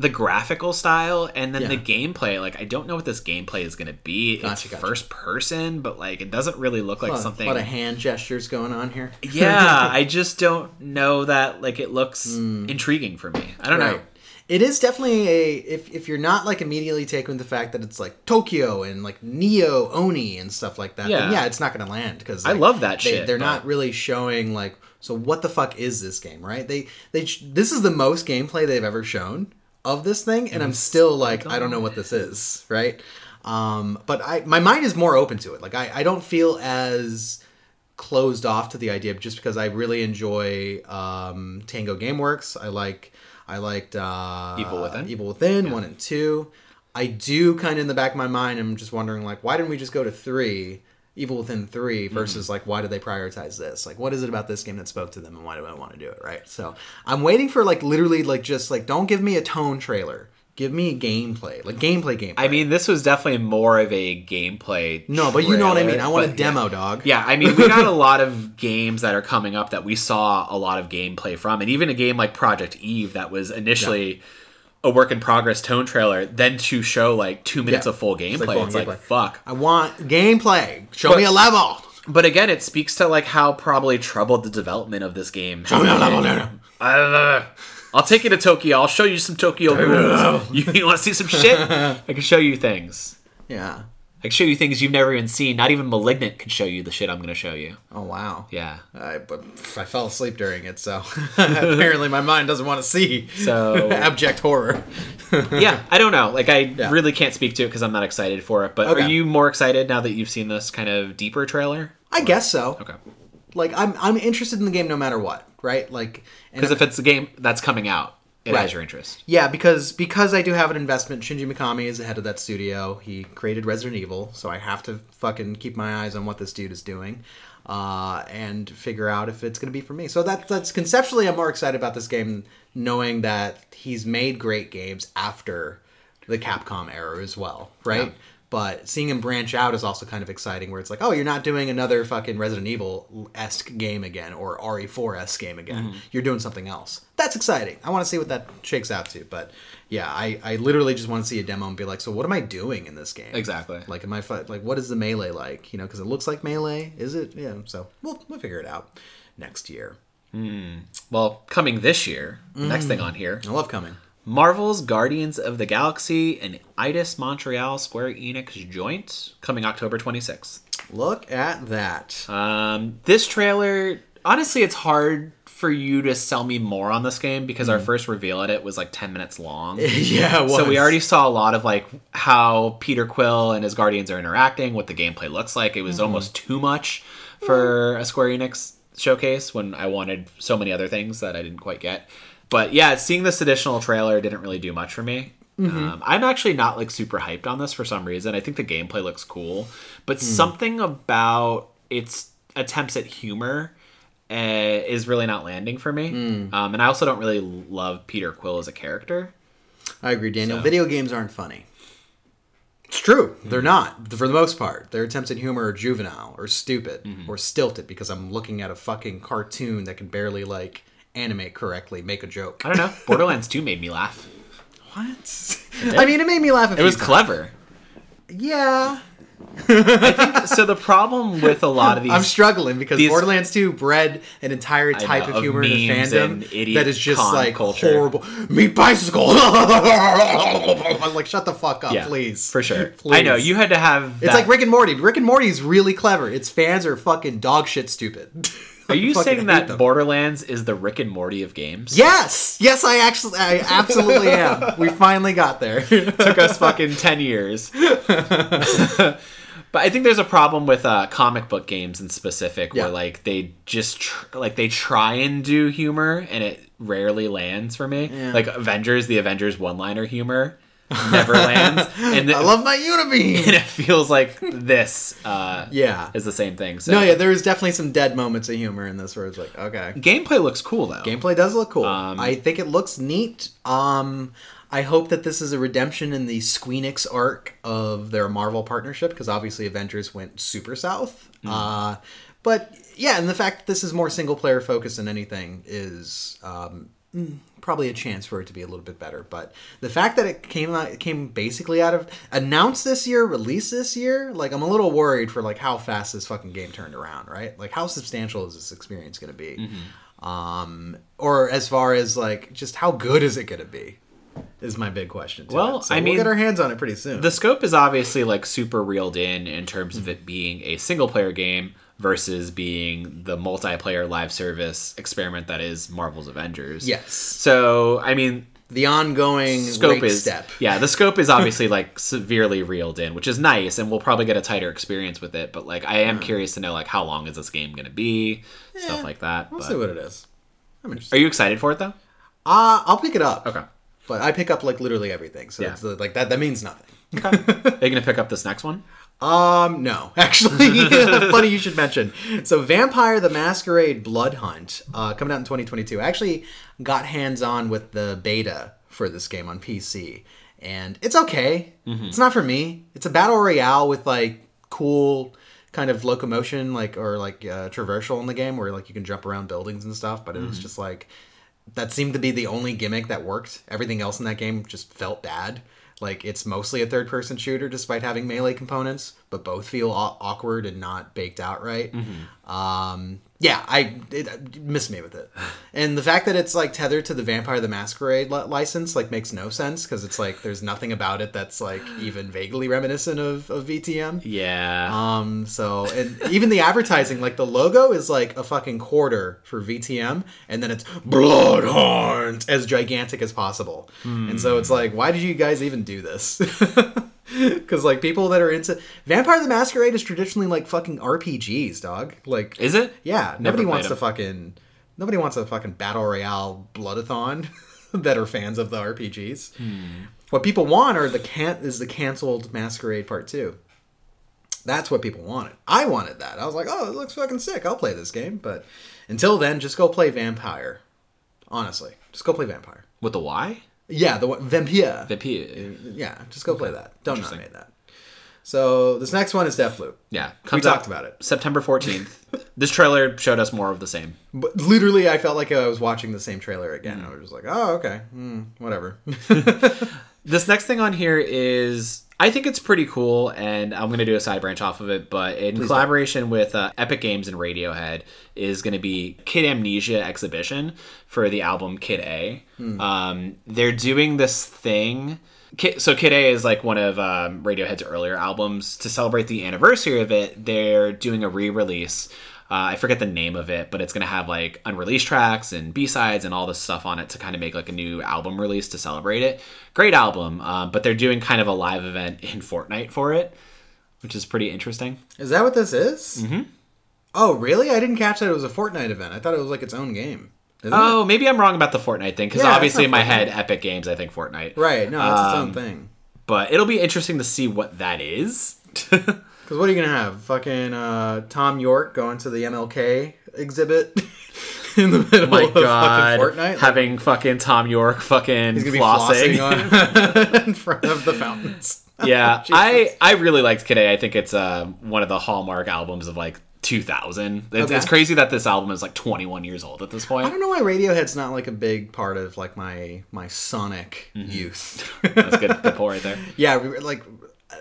the graphical style and then Yeah. the gameplay like i don't know what this gameplay is going to be Gotcha, it's gotcha. first person but like it doesn't really look like A lot- something A lot of hand gestures going on here. yeah i just don't know that like it looks intriguing for me i don't know Hmm. It is definitely a if if you're not like immediately taken with the fact that it's like Tokyo and like Neo Oni and stuff like that, Yeah. then yeah, it's not gonna land because I love that they, shit, They're but- not really showing like so what the fuck is this game, right? They they this is the most gameplay they've ever shown of this thing, and I'm still like I don't know what this is, right? Um, but I my mind is more open to it. Like I I don't feel as closed off to the idea just because I really enjoy um, Tango GameWorks. I like I liked uh, Evil Within? Evil Within one and two. I do kind of in the back of my mind. I'm just wondering like why didn't we just go to three? Evil Within 3 Mm-hmm. versus like why did they prioritize this? Like what is it about this game that spoke to them and why do I want to do it, right? So, I'm waiting for like literally like just like don't give me a tone trailer. Give me gameplay. Like gameplay gameplay. i mean this was definitely more of a gameplay no, but you know what I mean. I want a but yeah. demo, dog. Yeah, I mean, we got a lot of games that are coming up that we saw a lot of gameplay from, and even a game like Project Eve that was initially a work in progress tone trailer, then to show like two minutes Yeah. of full gameplay. It's full like, gameplay. fuck. I want gameplay. Show But- me a level. But again, it speaks to like how probably troubled the development of this game. Show me a level. Uh, I'll take you to Tokyo. I'll show you some Tokyo rules. You, you want to see some shit? I can show you things. Yeah. I can show you things you've never even seen. Not even Malignant can show you the shit I'm going to show you. Oh wow. Yeah. I, but I fell asleep during it, so apparently my mind doesn't want to see So- abject horror. yeah, I don't know. Like, I Yeah. really can't speak to it because I'm not excited for it. But Okay. are you more excited now that you've seen this kind of deeper trailer? I guess so. Okay. Like I'm I'm interested in the game no matter what, right? Like Because if it's a game that's coming out, it Right. has your interest. Yeah, because because I do have an investment. Shinji Mikami is the head of that studio. He created Resident Evil, so I have to fucking keep my eyes on what this dude is doing, uh, and figure out if it's going to be for me. So that that's conceptually, I'm more excited about this game, knowing that he's made great games after the Capcom era as well, right? Yeah. But seeing him branch out is also kind of exciting, where it's like, oh, you're not doing another fucking Resident Evil esque game again or RE4 esque game again. Mm-hmm. You're doing something else. that's exciting. I want to see what that shakes out to. But yeah, I, I literally just want to see a demo and be like, so what am I doing in this game? Exactly. Like, am I fi- like, what is the melee like? You know, because it looks like melee. Is it? Yeah. So we'll we'll figure it out next year. Hmm. Well, coming this year, next hmm. thing on here, I love coming. Marvel's Guardians of the Galaxy and Eidos Montreal Square Enix joint coming October 26th. Look at that. Um, this trailer, honestly, it's hard for you to sell me more on this game because our first reveal at it was like 10 minutes long. yeah. It So we already saw a lot of like how Peter Quill and his Guardians are interacting, what the gameplay looks like. It was Mm-hmm. almost too much for a Square Enix showcase when I wanted so many other things that I didn't quite get. But yeah, seeing this additional trailer didn't really do much for me. Mm-hmm. Um, I'm actually not like super hyped on this for some reason. I think the gameplay looks cool, but Mm. something about its attempts at humor uh, is really not landing for me. Mm. Um, and I also don't really love Peter Quill as a character. I agree, Daniel. So- Video games aren't funny. It's true. They're not, for the most part. Their attempts at humor are juvenile or stupid or stilted because I'm looking at a fucking cartoon that can barely, like, animate correctly, make a joke. I don't know. Borderlands 2 made me laugh. What? I mean, it made me laugh a It was times. clever. Yeah. So the problem with a lot of these I'm struggling because these- Borderlands 2 bred an entire type know, of of humor in the memes and fandom idiot that is just con like culture. horrible. Meat bicycle. I'm like, shut the fuck up, yeah, please. for sure. Please. I know you had to have. It's like Rick and Morty. Rick and Morty is really clever. Its fans are fucking dog shit stupid. Are you saying that them. Borderlands is the Rick and Morty of games? Yes, yes, I actually, I absolutely am. We finally got there. took us fucking 10 years. but I think there's a problem with uh, comic book games in specific Yeah. where like they just tr- like they try and do humor and it rarely lands for me. Like Avengers, the Avengers one-liner humor never lands and, I love my Unibeam. and it feels like this uh, Yeah. is the same thing. So No, yeah, there is definitely some dead moments of humor in this where it's like, okay. gameplay looks cool though. Gameplay does look cool. Um, I think it looks neat. Um, I hope that this is a redemption in the Squeenix arc of their Marvel partnership because obviously Avengers went super south. Hmm. Uh, but yeah, and the fact that this is more single player focused than anything is um, mm, probably a chance for it to be a little bit better. But the fact that it came out, it came basically out of announced this year, released this year, like I'm a little worried for like how fast this fucking game turned around. Right? Like how substantial is this experience going to be? um or as far as like just how good is it going to be is my big question Well. So I mean, we'll get our hands on it pretty soon the scope is obviously like super reeled in in terms of it being a single player game versus being the multiplayer live service experiment that is Marvel's Avengers. yes So, I mean, the ongoing scope is step yeah, the scope is obviously like severely reeled in, which is nice, and we'll probably get a tighter experience with it. But like, I am curious to know like how long is this game going to be, stuff like that. we'll But- see what it is i'm interested are you excited for it though? uh i'll pick it up Okay. but i pick up like literally everything so Yeah. it's, like that that means nothing Are you going to pick up this next one? Um, no, actually, funny you should mention. So, Vampire: The Masquerade Blood Hunt, uh, coming out in 2022. I actually got hands on with the beta for this game on PC, and it's okay. It's not for me. It's a battle royale with like cool kind of locomotion, like or like uh, traversal in the game, where like you can jump around buildings and stuff. But it was just like that seemed to be the only gimmick that worked. Everything else in that game just felt bad. Like it's mostly a third person shooter despite having melee components, but both feel aw- awkward and not baked out right. Um, yeah, I it, it missed me with it. And the fact that it's like tethered to the Vampire the Masquerade li- license like makes no sense because it's like there's nothing about it that's like even vaguely reminiscent of, of VTM. Yeah. Um, so and even the advertising, like the logo is like a fucking quarter for VTM, and then it's Bloodhunt as gigantic as possible. And so it's like, why did you guys even do this? Because like people that are into Vampire the Masquerade is traditionally like fucking RPGs, dog. Like, is it? yeah, Never nobody wants to fucking nobody wants a fucking battle royale bloodathon that are fans of the RPGs. Hmm. What people want are the can is the canceled Masquerade Part Two. That's what people wanted. I wanted that. I was like, oh, it looks fucking sick. I'll play this game. But until then, just go play Vampyr. Honestly, just go play Vampyr. With the Y? Yeah, the one Vampyr. Vampyr. Yeah, just go play that. Don't made that. So this next one is Deathloop. Yeah, We talked out about it. September 14th. this trailer showed us more of the same. But literally, I felt like I was watching the same trailer again. I was just like, oh, okay, hmm, whatever. This next thing on here is I think it's pretty cool, and I'm going to do a side branch off of it. But in collaboration with uh, Epic Games and Radiohead, is going to be Kid A Mnesia exhibition for the album Kid A. Um, they're doing this thing. Kid, so Kid A is like one of um, Radiohead's earlier albums. To celebrate the anniversary of it, they're doing a re-release. Uh, I forget the name of it, but it's gonna have like unreleased tracks and B sides and all this stuff on it to kind of make like a new album release to celebrate it. Great album, um, but they're doing kind of a live event in Fortnite for it, which is pretty interesting. is that what this is? Mm-hmm. Oh, really? I didn't catch that it was a Fortnite event. I thought it was like its own game. Isn't Oh, maybe I'm wrong about the Fortnite thing because Yeah, obviously in my Fortnite. head, Epic Games, I think Fortnite. Right. No, it's its Um, own thing. But it'll be interesting to see what that is. Because what are you gonna have? Fucking uh, Thom Yorke going to the MLK exhibit in the middle my of God, fucking Fortnite? Like, having fucking Thom Yorke fucking he's gonna be flossing. flossing on in front of the fountains. yeah, I I really liked Kid A. I think it's uh, one of the hallmark albums of like 2000. It's, Okay. it's crazy that this album is like 21 years old at this point. I don't know why Radiohead's not like a big part of like my my Sonic youth. That's good, good pull right there. yeah, we were, like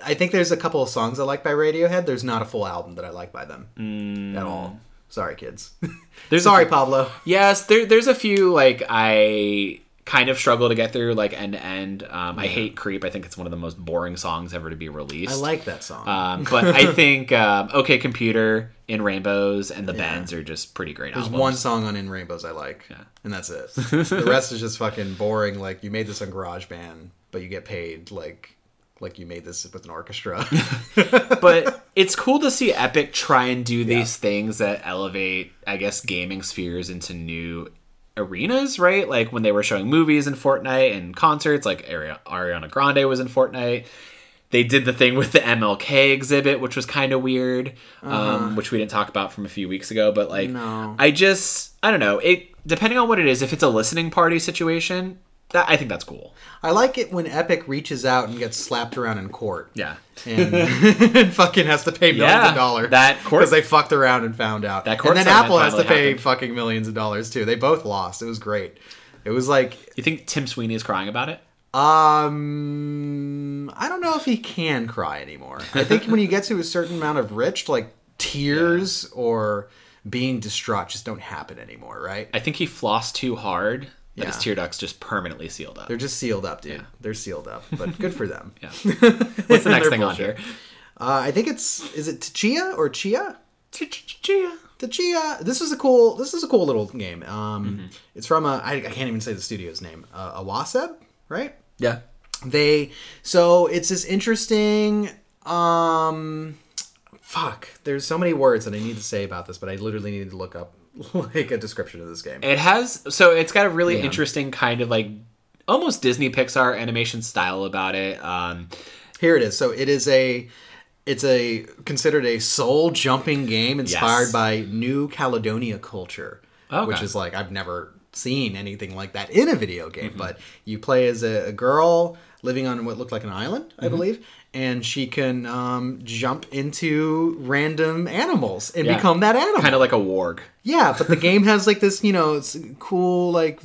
I think there's a couple of songs I like by Radiohead. There's not a full album that I like by them at all. Sorry, kids. There's Sorry, few- Pablo. Yes, there, there's a few like I kind of struggle to get through like end to end. Um, I hate Creep. I think it's one of the most boring songs ever to be released. I like that song. Um, but I think um, OK Computer, In Rainbows, and The Bends are just pretty great There's albums. one song on In Rainbows I like, and that's it. the rest is just fucking boring. Like you made this on GarageBand, but you get paid like like you made this with an orchestra. but it's cool to see Epic try and do these things that elevate, I guess, gaming spheres into new arenas, right? Like when they were showing movies in Fortnite and concerts, like Ari- Ariana Grande was in Fortnite. They did the thing with the MLK exhibit, which was kind of weird, um, which we didn't talk about from a few weeks ago. But like, No. I just, I don't know. It depending on what it is. If it's a listening party situation, that I think that's cool. I like it when Epic reaches out and gets slapped around in court. Yeah. And, and fucking has to pay millions Yeah, of dollars. that court- because they fucked around and found out. That court and then Apple has to pay happened. fucking millions of dollars too. They both lost. It was great. It was like You think Tim Sweeney is crying about it? Um, I don't know if he can cry anymore. I think when you get to a certain amount of rich, like tears or being distraught just don't happen anymore, right? I think he flossed too hard that his Yeah. tear ducts just permanently sealed up. They're just sealed up, dude. They're sealed up, but good for them. Yeah. What's the next thing on bullshit. here? Uh, I think it's is it Tachia or Chia? Chia. Tachia. This is a cool. This is a cool little game. Um, Mm-hmm. it's from a. I, I can't even say the studio's name. Uh, Awaceb, right? Yeah. they so it's this interesting um fuck there's so many words that i need to say about this but i literally need to look up like a description of this game It has so it's got a really interesting kind of like almost Disney Pixar animation style about it. Um here it is so it is a it's a considered a soul jumping game inspired Yes. by new caledonia culture Okay. which is like i've never seen anything like that in a video game Mm-hmm. but you play as a, a girl living on what looked like an island Mm-hmm. i believe and she can um, jump into random animals and Yeah. become that animal kind of like a warg. yeah but the game has like this you know it's cool like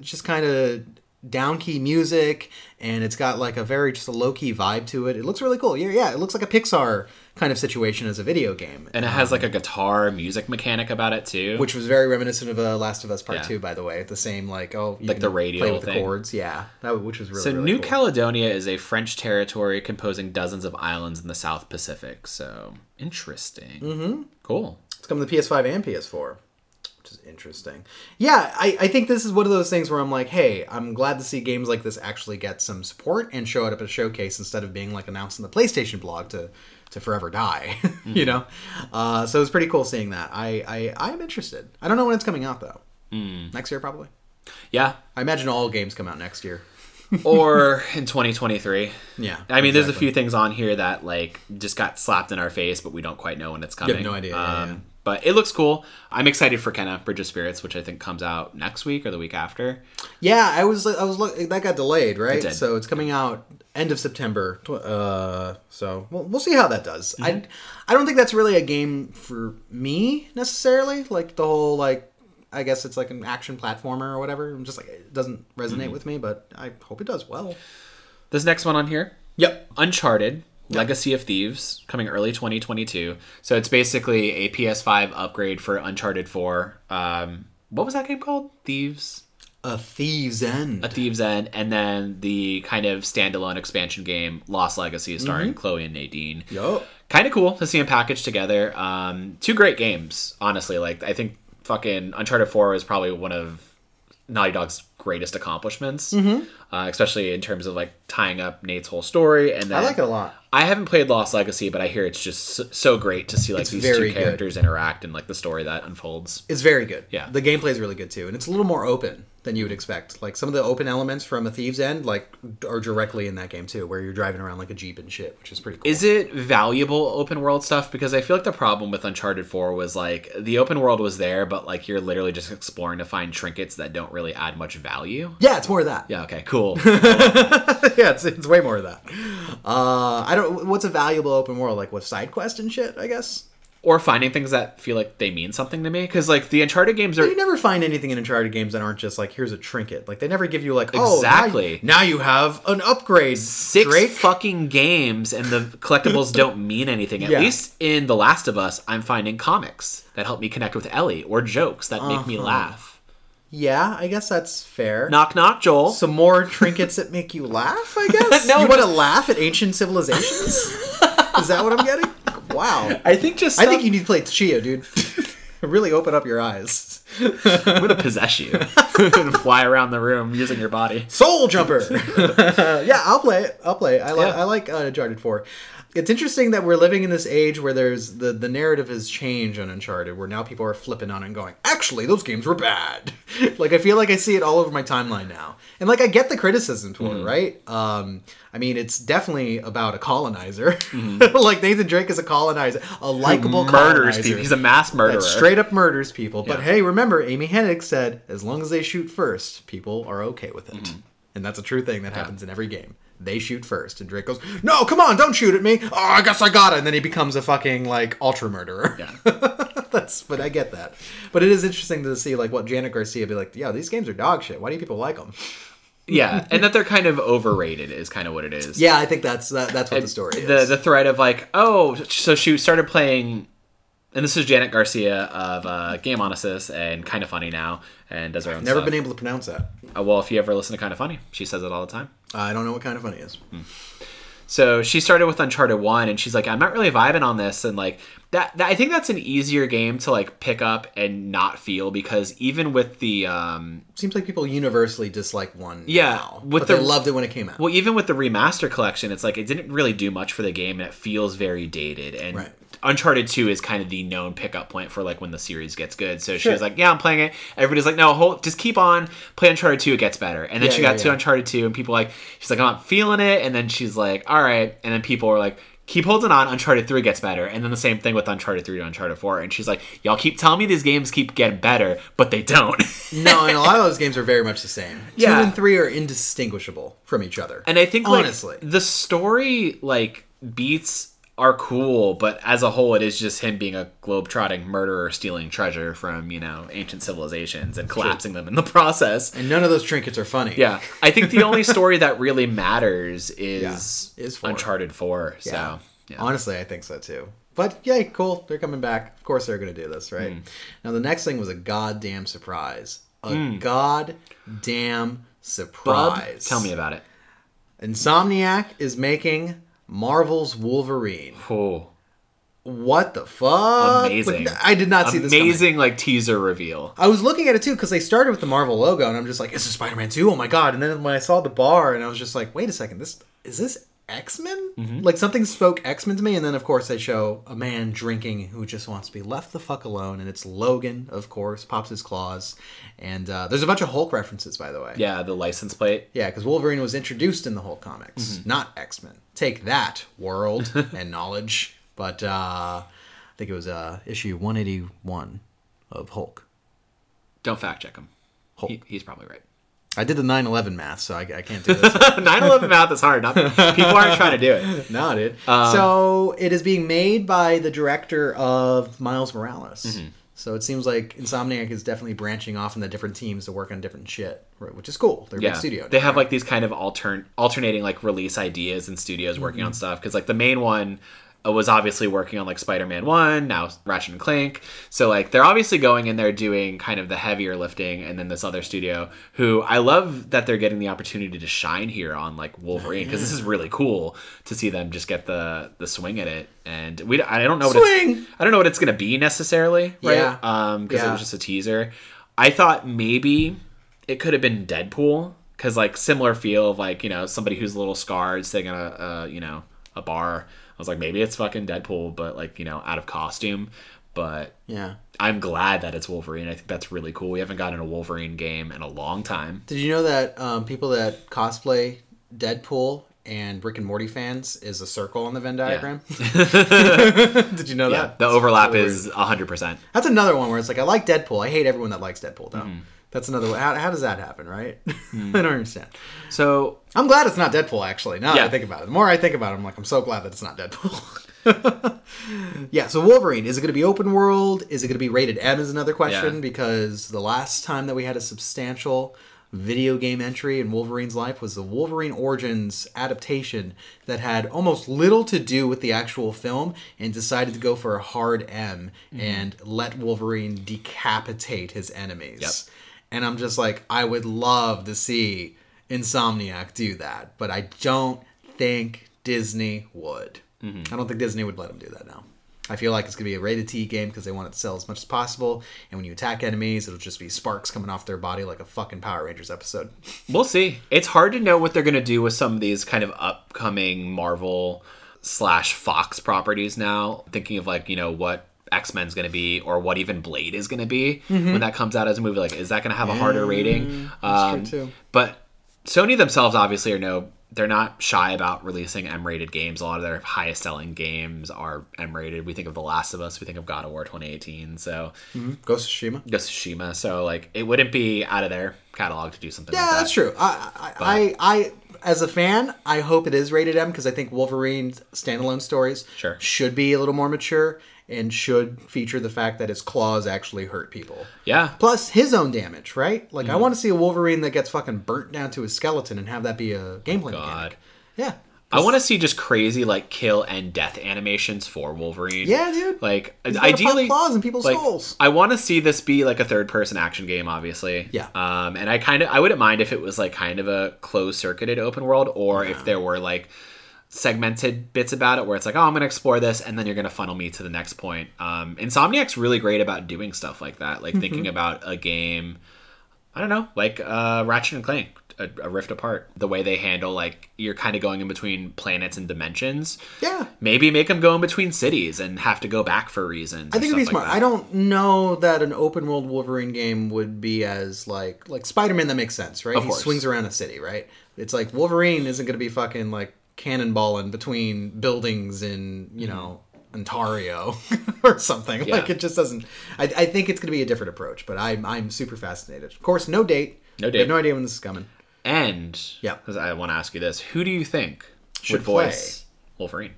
just kind of down key music and it's got like a very just a low key vibe to it it looks really cool yeah yeah it looks like a pixar kind of situation as a video game And it has like a guitar music mechanic about it too. which was very reminiscent of uh, Last of Us Part Yeah. Two, by the way. The same like oh, you Like the radio play with the chords, yeah. That which was really so really New cool. Caledonia is a French territory composing dozens of islands in the South Pacific. So interesting. Mm-hmm. Cool. It's coming to PS5 and PS4, which is interesting. Yeah, I, I think this is one of those things where I'm like, hey, I'm glad to see games like this actually get some support and show it up at a showcase instead of being like announced in the PlayStation blog to to forever die. you mm-hmm. know, uh, so it's pretty cool seeing that. I I I'm interested. I don't know when it's coming out though. Mm. Next year probably. Yeah. I imagine all games come out next year. Or in 2023. Yeah. I mean, there's a few things on here that like just got slapped in our face, but we don't quite know when it's coming. no idea, yeah, um, yeah. But it looks cool. I'm excited for Kena Bridge of Spirits, which I think comes out next week or the week after. Yeah, I was I was look that got delayed, right? did. So it's coming out end of September. Uh, so we'll, we'll see how that does. I I don't think that's really a game for me necessarily. Like the whole like. I guess it's like an action platformer or whatever. I'm just like it doesn't resonate with me, but I hope it does well. This next one on here Yep. Uncharted Legacy of Thieves coming early 2022. So it's basically a PS5 upgrade for Uncharted 4. Um, what was that game called? Thieves? A Thieves End. A Thieves End, and then the kind of standalone expansion game Lost Legacy starring Chloe and Nadine. Yup. Kind of cool to see them packaged together. Um, two great games, honestly. Like I think fucking Uncharted 4 is probably one of Naughty Dog's greatest accomplishments, Mm-hmm. uh, especially in terms of like tying up Nate's whole story. And then I like it a lot. I haven't played Lost Legacy, but I hear it's just so, great to see like It's these two good. characters interact and like the story that unfolds. It's very good. Yeah. The gameplay is really good too, and it's a little more open than you would expect. Like some of the open elements from a Thieves End, like are directly in that game too, where you're driving around like a jeep and shit, which is pretty cool. Is it valuable open world stuff? Because I feel like the problem with Uncharted 4 was like the open world was there, but like you're literally just exploring to find trinkets that don't really add much value. yeah, it's more of that. Yeah, okay, cool. yeah, it's, it's way more of that. Uh, I don't. What's a valuable open world? Like with side quest and shit? I guess or finding things that feel like they mean something to me. Because like the Uncharted games are you never find anything in Uncharted games that aren't just like here's a trinket. Like they never give you like oh Exactly. now, now you have an upgrade. six Drake. fucking games and the collectibles don't mean anything. At Yeah. least in The Last of Us, I'm finding comics that help me connect with Ellie or jokes that make me Uh-huh. laugh. yeah, I guess that's fair. Knock knock, Joel. Some more trinkets that make you laugh, I guess. No, you want to laugh at ancient civilizations? Is that what I'm getting? Wow. I think just I think you need to play Chia, dude. really open up your eyes. I'm gonna possess you and fly around the room using your body. Soul Jumper. yeah, I'll play it. I'll play it. I like Yeah. I like uh, Uncharted 4. It's interesting that we're living in this age where there's the the narrative has changed on Uncharted, where now people are flipping on it and going, actually, those games were bad. like I feel like I see it all over my timeline now, and like I get the criticism for Mm-hmm. it, right? Um, I mean, it's definitely about a colonizer. like Nathan Drake is a colonizer, a likable Mm-hmm. Murders colonizer people. He's a mass murderer. that straight up murders people. But hey, remember, Amy Hennig said as long as they shoot first, people are okay with it. Mm-hmm. And that's a true thing that happens in every game. They shoot first, and Drake goes, "No, come on, don't shoot at me." Oh, I guess I got it. And then he becomes a fucking like ultra murderer. Yeah. that's. But I get that. But it is interesting to see like what Janet Garcia be like. Yeah, these games are dog shit. Why do people like them? yeah, and that they're kind of overrated is kind of what it is. Yeah, I think that's that, that's what the story is. the the thread of like, oh, so she started playing, and this is Janet Garcia of uh, Game Onasis and Kind of Funny now, and does her own Never stuff. been able to pronounce that. Uh, well, if you ever listen to Kind of Funny, she says it all the time. I don't know what kind of funny is. So she started with Uncharted One, and she's like, I'm not really vibing on this, and like that, that. I think that's an easier game to like pick up and not feel because even with the um, Seems like people universally dislike one. Yeah, now, with but they loved it when it came out. Well, even with the remaster collection, it's like it didn't really do much for the game, and it feels very dated. And Right. Uncharted Two is kind of the known pickup point for like when the series gets good. So she Sure. was like, "Yeah, I'm playing it." Everybody's like, "No, hold, just keep on play Uncharted Two. It gets better." And then Yeah, she yeah, got to yeah. Uncharted Two, and people like, she's like, "I'm not feeling it." And then she's like, "All right." And then people were like. Keep holding on. Uncharted Three gets better, and then the same thing with Uncharted Three to Uncharted Four. And she's like, "Y'all keep telling me these games keep getting better, but they don't." No, and a lot of those games are very much the same. Yeah. Two and three are indistinguishable from each other. And I think like, Honestly. the story like beats are cool, but as a whole, it is just him being a globe-trotting murderer, stealing treasure from you know ancient civilizations and collapsing them in the process. and none of those trinkets are funny. Yeah, I think the only story that really matters is, is four. Uncharted Four. Yeah. So yeah. Honestly, I think so too. But yay, cool. They're coming back. Of course they're going to do this, right? Hmm. Now, the next thing was a goddamn surprise. A goddamn Bub, surprise. tell me about it. Insomniac is making Marvel's Wolverine. Oh, What the fuck? amazing! Like, I did not see this coming. Amazing, like teaser reveal. I was looking at it too because they started with the Marvel logo, and I'm just like, "Is this Spider-Man 2? Oh my god!" And then when I saw the bar, and I was just like, "Wait a second, this is this X-Men?" Mm-hmm. Like something spoke X-Men to me, and then of course they show a man drinking who just wants to be left the fuck alone, and it's Logan, of course, pops his claws, and uh, there's a bunch of Hulk references, by the way. Yeah, the license plate. Yeah, because Wolverine was introduced in the Hulk comics, Mm-hmm. not X Men. Take that, world and knowledge. But uh, I think it was uh, issue 181 of Hulk. Don't fact check him. Hulk. He, he's probably right. I did the 9/11 math, so I, I can't do this. 9/11 math is hard. Not, people aren't trying to do it. no, dude. Um, so it is being made by the director of Miles Morales. Mm-hmm. So it seems like Insomniac is definitely branching off into different teams to work on different shit, right, which is cool. They're a Yeah, big studio. they have like these kind of altern alternating like release ideas and studios working Mm-hmm. on stuff because like the main one was obviously working on like Spider-Man 1, now Ratchet and Clank. So like they're obviously going in there doing kind of the heavier lifting and then this other studio who I love that they're getting the opportunity to shine here on like Wolverine because this is really cool to see them just get the the swing at it. And we I don't know what Swing! it's I don't know what it's going to be necessarily, right? Yeah. Um because it was just a teaser. I thought maybe it could have been Deadpool because like similar feel of like you know somebody who's a little scarred sitting in a, a you know a bar. I was like maybe it's fucking Deadpool, but like you know out of costume. But yeah. I'm glad that it's Wolverine. I think that's really cool. We haven't gotten a Wolverine game in a long time. Did you know that um, people that cosplay Deadpool and Rick and Morty fans is a circle on the Venn diagram? Did you know Yeah, that? the overlap totally is hundred percent. That's another one where it's like I like Deadpool. I hate everyone that likes Deadpool though. Mm-hmm. That's another way. How, how does that happen, right? I don't understand. So I'm glad it's not Deadpool actually. Now that I think about it, the more I think about it, I'm like I'm so glad that it's not Deadpool. yeah. So Wolverine is it going to be open world? Is it going to be rated M? Is another question Yeah. because the last time that we had a substantial video game entry in Wolverine's life was the Wolverine Origins adaptation that had almost little to do with the actual film and decided to go for a hard M Mm-hmm. and let Wolverine decapitate his enemies. Yep. And I'm just like, I would love to see Insomniac do that, but I don't think Disney would. Mm-hmm. I don't think Disney would let them do that now. I feel like it's going to be a rated T game because they want it to sell as much as possible. And when you attack enemies, it'll just be sparks coming off their body like a fucking Power Rangers episode. We'll see. It's hard to know what they're going to do with some of these kind of upcoming Marvel slash Fox properties now. Thinking of like, you know, what X Men's going to be or what even Blade is going to be when that comes out as a movie. Like, is that going to have a harder rating? that's Um, true, too. But Sony themselves obviously are no. They're not shy about releasing M-rated games. A lot of their highest-selling games are M-rated. We think of The Last of Us. We think of God of War 2018. So Ghost of Tsushima. Ghost of Tsushima. So like, it wouldn't be out of their catalog to do something. Yeah, like that. that's true. I, I, I, I, as a fan, I hope it is rated M because I think Wolverine's standalone stories Sure. should be a little more mature and should feature the fact that his claws actually hurt people. Yeah, Plus his own damage, right? Like Mm. I want to see a Wolverine that gets fucking burnt down to his skeleton and have that be a gameplay God. mechanic. Yeah. I want to see just crazy like kill and death animations for Wolverine. Yeah, dude. Like ideally, claws in people's like, skulls. I want to see this be like a third-person action game, obviously. Yeah. Um, and I kind of I wouldn't mind if it was like kind of a closed-circuited open world, or if there were like segmented bits about it where it's like, oh, I'm gonna explore this, and then you're gonna funnel me to the next point. Um, Insomniac's really great about doing stuff like that, like Mm-hmm. thinking about a game. I don't know, like uh, Ratchet and Clank, a, a Rift Apart. The way they handle like you're kind of going in between planets and dimensions. Yeah. Maybe make them go in between cities and have to go back for reasons. I think it'd be stuff like smart. I don't know that an open world Wolverine game would be as like like Spider Man that makes sense, right? Of he course. swings around a city, right? It's like Wolverine isn't going to be fucking like cannonballing between buildings in you know Ontario or something. Yeah. Like it just doesn't. I, I think it's going to be a different approach, but I'm I'm super fascinated. Of course, no date. No We have date. no idea when this is coming. And Yeah. because I want to ask you this, who do you think Should would voice Wolverine?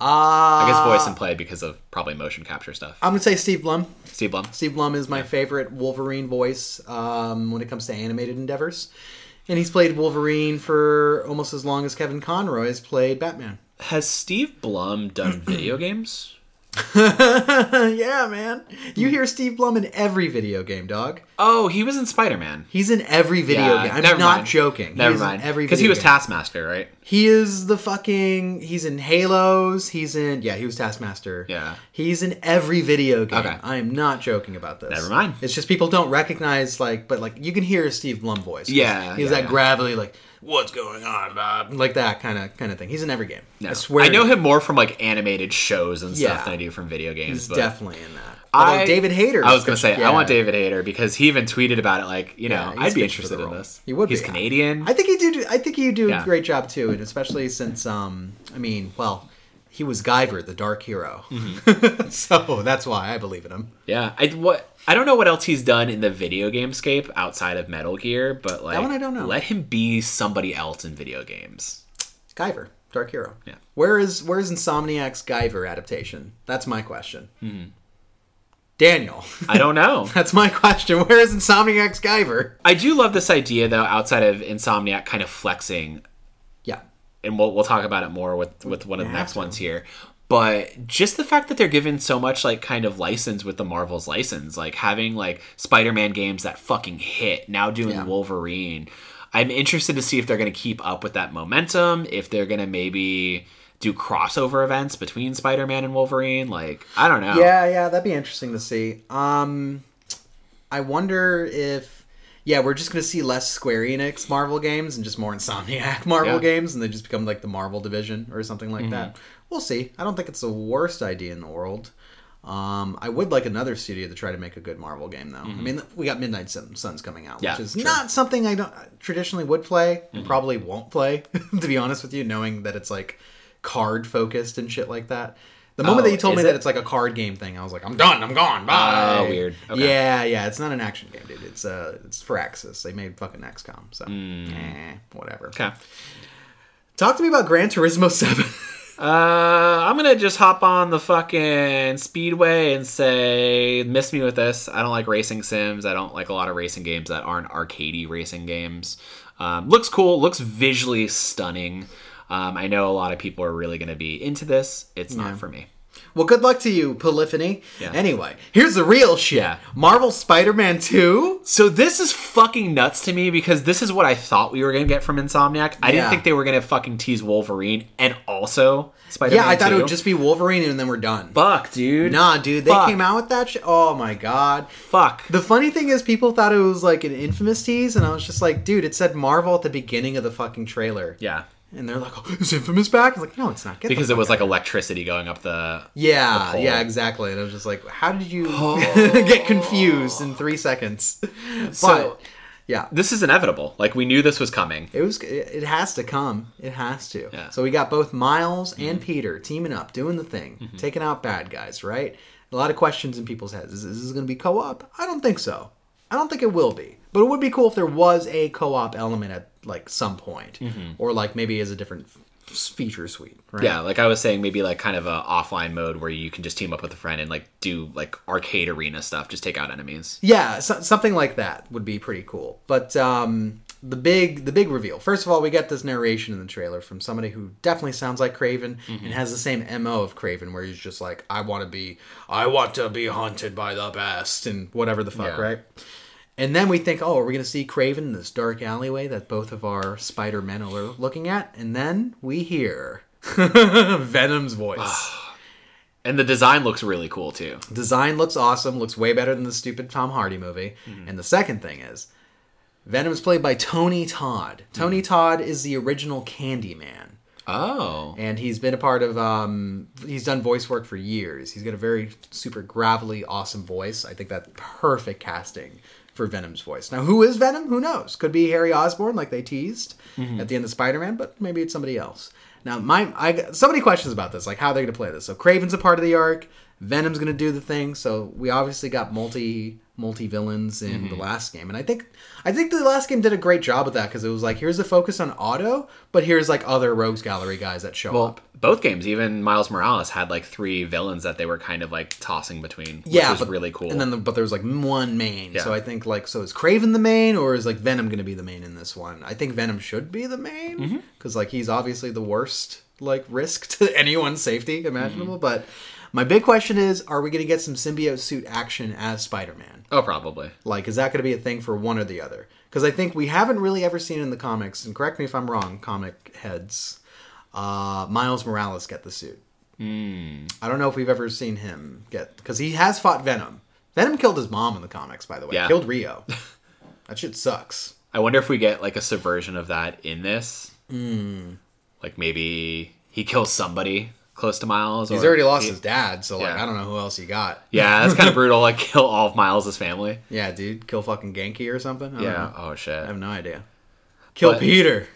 Uh, I guess voice and play because of probably motion capture stuff. I'm gonna say Steve Blum. Steve Blum. Steve Blum is my favorite Wolverine voice um, when it comes to animated endeavors. And he's played Wolverine for almost as long as Kevin Conroy has played Batman. Has Steve Blum done video games? yeah, man. You hear Steve Blum in every video game, dog. Oh, he was in Spider Man. He's in every video game. I'm never not mind. joking. Never mind. every Because he was game. Taskmaster, right? He is the fucking. He's in Halos. He's in. Yeah, he was Taskmaster. Yeah. He's in every video game. Okay. I am not joking about this. Never mind. It's just people don't recognize like, but like you can hear Steve Blum voice. Yeah, He's yeah, that yeah. gravelly like, "What's going on, Bob?" Like that kind of kind of thing. He's in every game. No. I swear. I know him more from like animated shows and stuff Yeah. than I do from video games. He's but definitely in that. Although I, David Hayter. I was gonna say yeah. I want David Hayter because he even tweeted about it. Like you know, Yeah, he's I'd be interested in this. He would He's be. Canadian. I think he do. I think he do Yeah. a great job too, and especially since um, I mean, well, He was Guyver, the Dark Hero. Mm-hmm. so that's why I believe in him. Yeah, I what I don't know what else he's done in the video game scape outside of Metal Gear, but like that one I don't know. Let him be somebody else in video games. Guyver, Dark Hero. Yeah. Where is where is Insomniac's Guyver adaptation? That's my question. Mm-hmm. Daniel, I don't know. that's my question. Where is Insomniac's Guyver? I do love this idea though, outside of Insomniac kind of flexing Yeah. and we'll we'll talk about it more with with one of the next to. ones here. But just the fact that they're given so much like kind of license with the Marvel's license, like having like Spider-Man games that fucking hit, now doing Yeah. Wolverine. I'm interested to see if they're going to keep up with that momentum, if they're going to maybe do crossover events between Spider-Man and Wolverine, like I don't know. Yeah, yeah, that'd be interesting to see. Um, I wonder if, yeah, we're just gonna see less Square Enix Marvel games and just more Insomniac Marvel Yeah. Mm-hmm. games, and they just become like the Marvel division or something like that. We'll see. I don't think it's the worst idea in the world. Um, I would like another studio to try to make a good Marvel game, though. I mean, we got Midnight Suns coming out, Mm-hmm. Yeah, which is true. not something I don't traditionally would play, Mm-hmm. and probably won't play, to be honest with you, knowing that it's like card focused and shit like that. The moment Oh, that you told me is that it's like a card game thing, I was like, I'm done, I'm gone, bye. Oh, weird. Okay. Yeah, yeah, it's not an action game, dude. It's uh, it's Firaxis. They made fucking XCOM, so eh, whatever. Okay. Talk to me about Gran Turismo Seven. Uh, I'm gonna just hop on the fucking speedway and say, miss me with this. I don't like racing sims. I don't like a lot of racing games that aren't arcadey racing games. Um, looks cool. Looks visually stunning. Um, I know a lot of people are really gonna be into this. It's not for me. Well, good luck to you, Polyphony. Yeah. Anyway, here's the real shit. Yeah. Marvel Spider-Man Two. So this is fucking nuts to me because this is what I thought we were gonna get from Insomniac. I Yeah. didn't think they were gonna fucking tease Wolverine and also Spider-Man. Yeah, I thought it would just be Wolverine, and then we're done. fuck, dude. Nah, dude, they Fuck. came out with that shit. Oh my god. fuck. The funny thing is, people thought it was like an infamous tease, and I was just like, dude, it said Marvel at the beginning of the fucking trailer. yeah. And they're like, oh, is Infamous back? I was like, no, it's not. Get because it was out like electricity going up the Yeah, pole. yeah, exactly. And I was just like, how did you Oh. get confused in three seconds? So- but yeah, this is inevitable like we knew this was coming it was. It has to come. It has to. Yeah. So we got both Miles and mm-hmm. Peter teaming up, doing the thing, mm-hmm. taking out bad guys. Right. A lot of questions in people's heads. Is, is this going to be co-op? I don't think so. I don't think it will be. But it would be cool if there was a co-op element at like some point, or like maybe as a different feature suite. Right. yeah like i was saying maybe like kind of a offline mode where you can just team up with a friend and like do like arcade arena stuff just take out enemies Yeah, so, something like that would be pretty cool. But um, the big the big reveal. First of all, we get this narration in the trailer from somebody who definitely sounds like Kraven Mm-hmm. and has the same mo of Kraven, where he's just like, "I want to be, I want to be hunted by the best," and whatever the fuck, Yeah. right? And then we think, oh, are we going to see Kraven in this dark alleyway that both of our Spider Men are looking at? And then we hear Venom's voice. and the design looks really cool too Design looks awesome, looks way better than the stupid Tom Hardy movie. And the second thing is, Venom's played by Tony Todd. Tony Todd is the original Candyman. oh And he's been a part of, um, he's done voice work for years. He's got a very super gravelly, awesome voice. I think that's perfect casting for Venom's voice. Now, who is Venom? Who knows? Could be Harry Osborn, like they teased mm-hmm. at the end of Spider Man, but maybe it's somebody else. Now, my I so many questions about this, like how they're going to play this. So, Kraven's a part of the arc. Venom's going to do the thing. So, we obviously got multi multi villains in the last game, and I think I think the last game did a great job with that because it was like here's a focus on Otto, but here's like other Rogues Gallery guys that show well up. both games even miles morales had like three villains that they were kind of like tossing between which yeah, was but, really cool And then, the, but there was like one main. Yeah. So I think like, so is Kraven the main, or is like Venom going to be the main in this one? I think Venom should be the main Mm-hmm. because like he's obviously the worst like risk to anyone's safety imaginable. Mm-hmm. But my big question is, are we going to get some symbiote suit action as Spider-Man? oh probably Like, is that going to be a thing for one or the other? Because I think we haven't really ever seen in the comics, and correct me if I'm wrong, comic heads. Uh, Miles Morales get the suit. Hmm. I don't know if we've ever seen him get because he has fought Venom. Venom killed his mom in the comics, by the way. Yeah. Killed Rio. that shit sucks. i wonder if we get like a subversion of that in this Hmm. like maybe he kills somebody close to miles He's or already lost he- his dad, so like Yeah. I don't know who else he got. yeah that's kind of brutal like kill all of miles's family Yeah, dude, kill fucking Ganke or something. I don't yeah know. oh shit I have no idea. Kill But- Peter.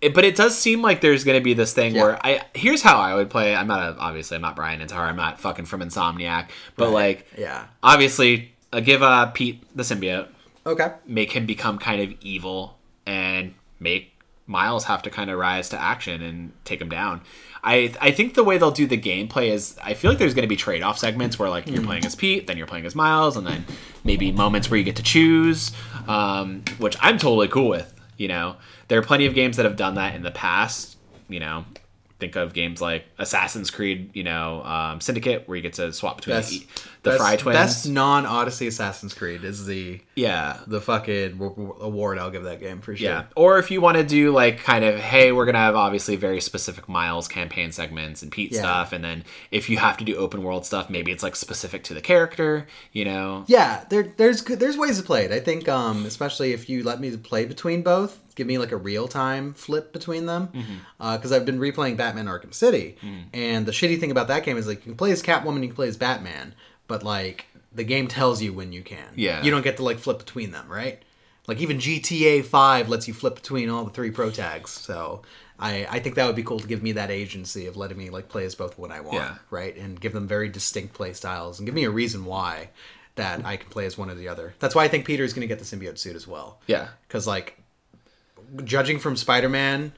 it, but it does seem like there's going to be this thing Yeah. where I here's how I would play. I'm not a, obviously I'm not Bryan Intihar. I'm not fucking from Insomniac, but like Yeah. obviously uh, give uh, Pete the symbiote, Okay. make him become kind of evil, and make Miles have to kind of rise to action and take him down. I I think the way they'll do the gameplay is I feel like there's going to be trade off segments where like you're playing as Pete, then you're playing as Miles, and then maybe moments where you get to choose, um, which I'm totally cool with. You know, there are plenty of games that have done that in the past. You know, think of games like Assassin's Creed, you know, um, Syndicate, where you get to swap between Best, the, the best, Frye twins. Best non Odyssey Assassin's Creed is the yeah, the fucking award I'll give that game for sure. Yeah. Or if you want to do like kind of, hey, we're gonna have obviously very specific Miles campaign segments and Pete Yeah. stuff, and then if you have to do open world stuff, maybe it's like specific to the character, you know? Yeah, there, there's there's ways to play it. I think, um, especially if you let me play between both, give me like a real time flip between them, Mm-hmm. because I've been replaying Batman Arkham City, and the shitty thing about that game is like you can play as Catwoman, you can play as Batman, but like the game tells you when you can. Yeah. you don't get to like flip between them, right? Like even GTA Five lets you flip between all the three pro tags, so. I, I think that would be cool to give me that agency of letting me like play as both when I want, Yeah. right? And give them very distinct play styles and give me a reason why that I can play as one or the other. That's why I think Peter is going to get the symbiote suit as well. Yeah. Because, like, judging from Spider Man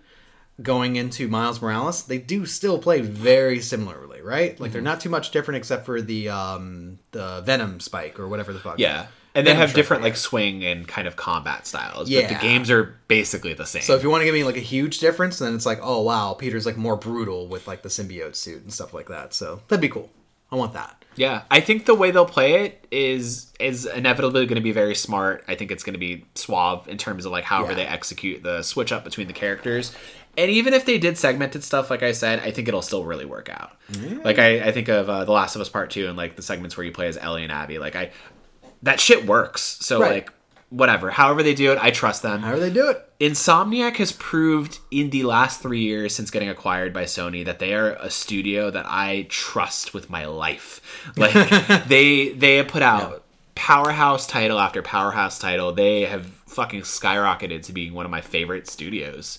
going into Miles Morales, they do still play very similarly, right? Like, they're Mm-hmm. not too much different except for the um, the Venom spike or whatever the fuck. Yeah. And they have different like swing and kind of combat styles. But Yeah. the games are basically the same. So if you want to give me like a huge difference, then it's like, oh wow, Peter's like more brutal with like the symbiote suit and stuff like that. So that'd be cool. I want that. Yeah, I think the way they'll play it is is inevitably going to be very smart. I think it's going to be suave in terms of like however Yeah. they execute the switch up between the characters. And even if they did segmented stuff, like I said, I think it'll still really work out. Like I, I think of uh, The Last of Us Part Two and like the segments where you play as Ellie and Abby. Like I, that shit works. So Right. like whatever, however they do it, I trust them. However they do it. Insomniac has proved in the last three years since getting acquired by Sony that they are a studio that I trust with my life. Like they they have put out powerhouse title after powerhouse title. They have fucking skyrocketed to being one of my favorite studios.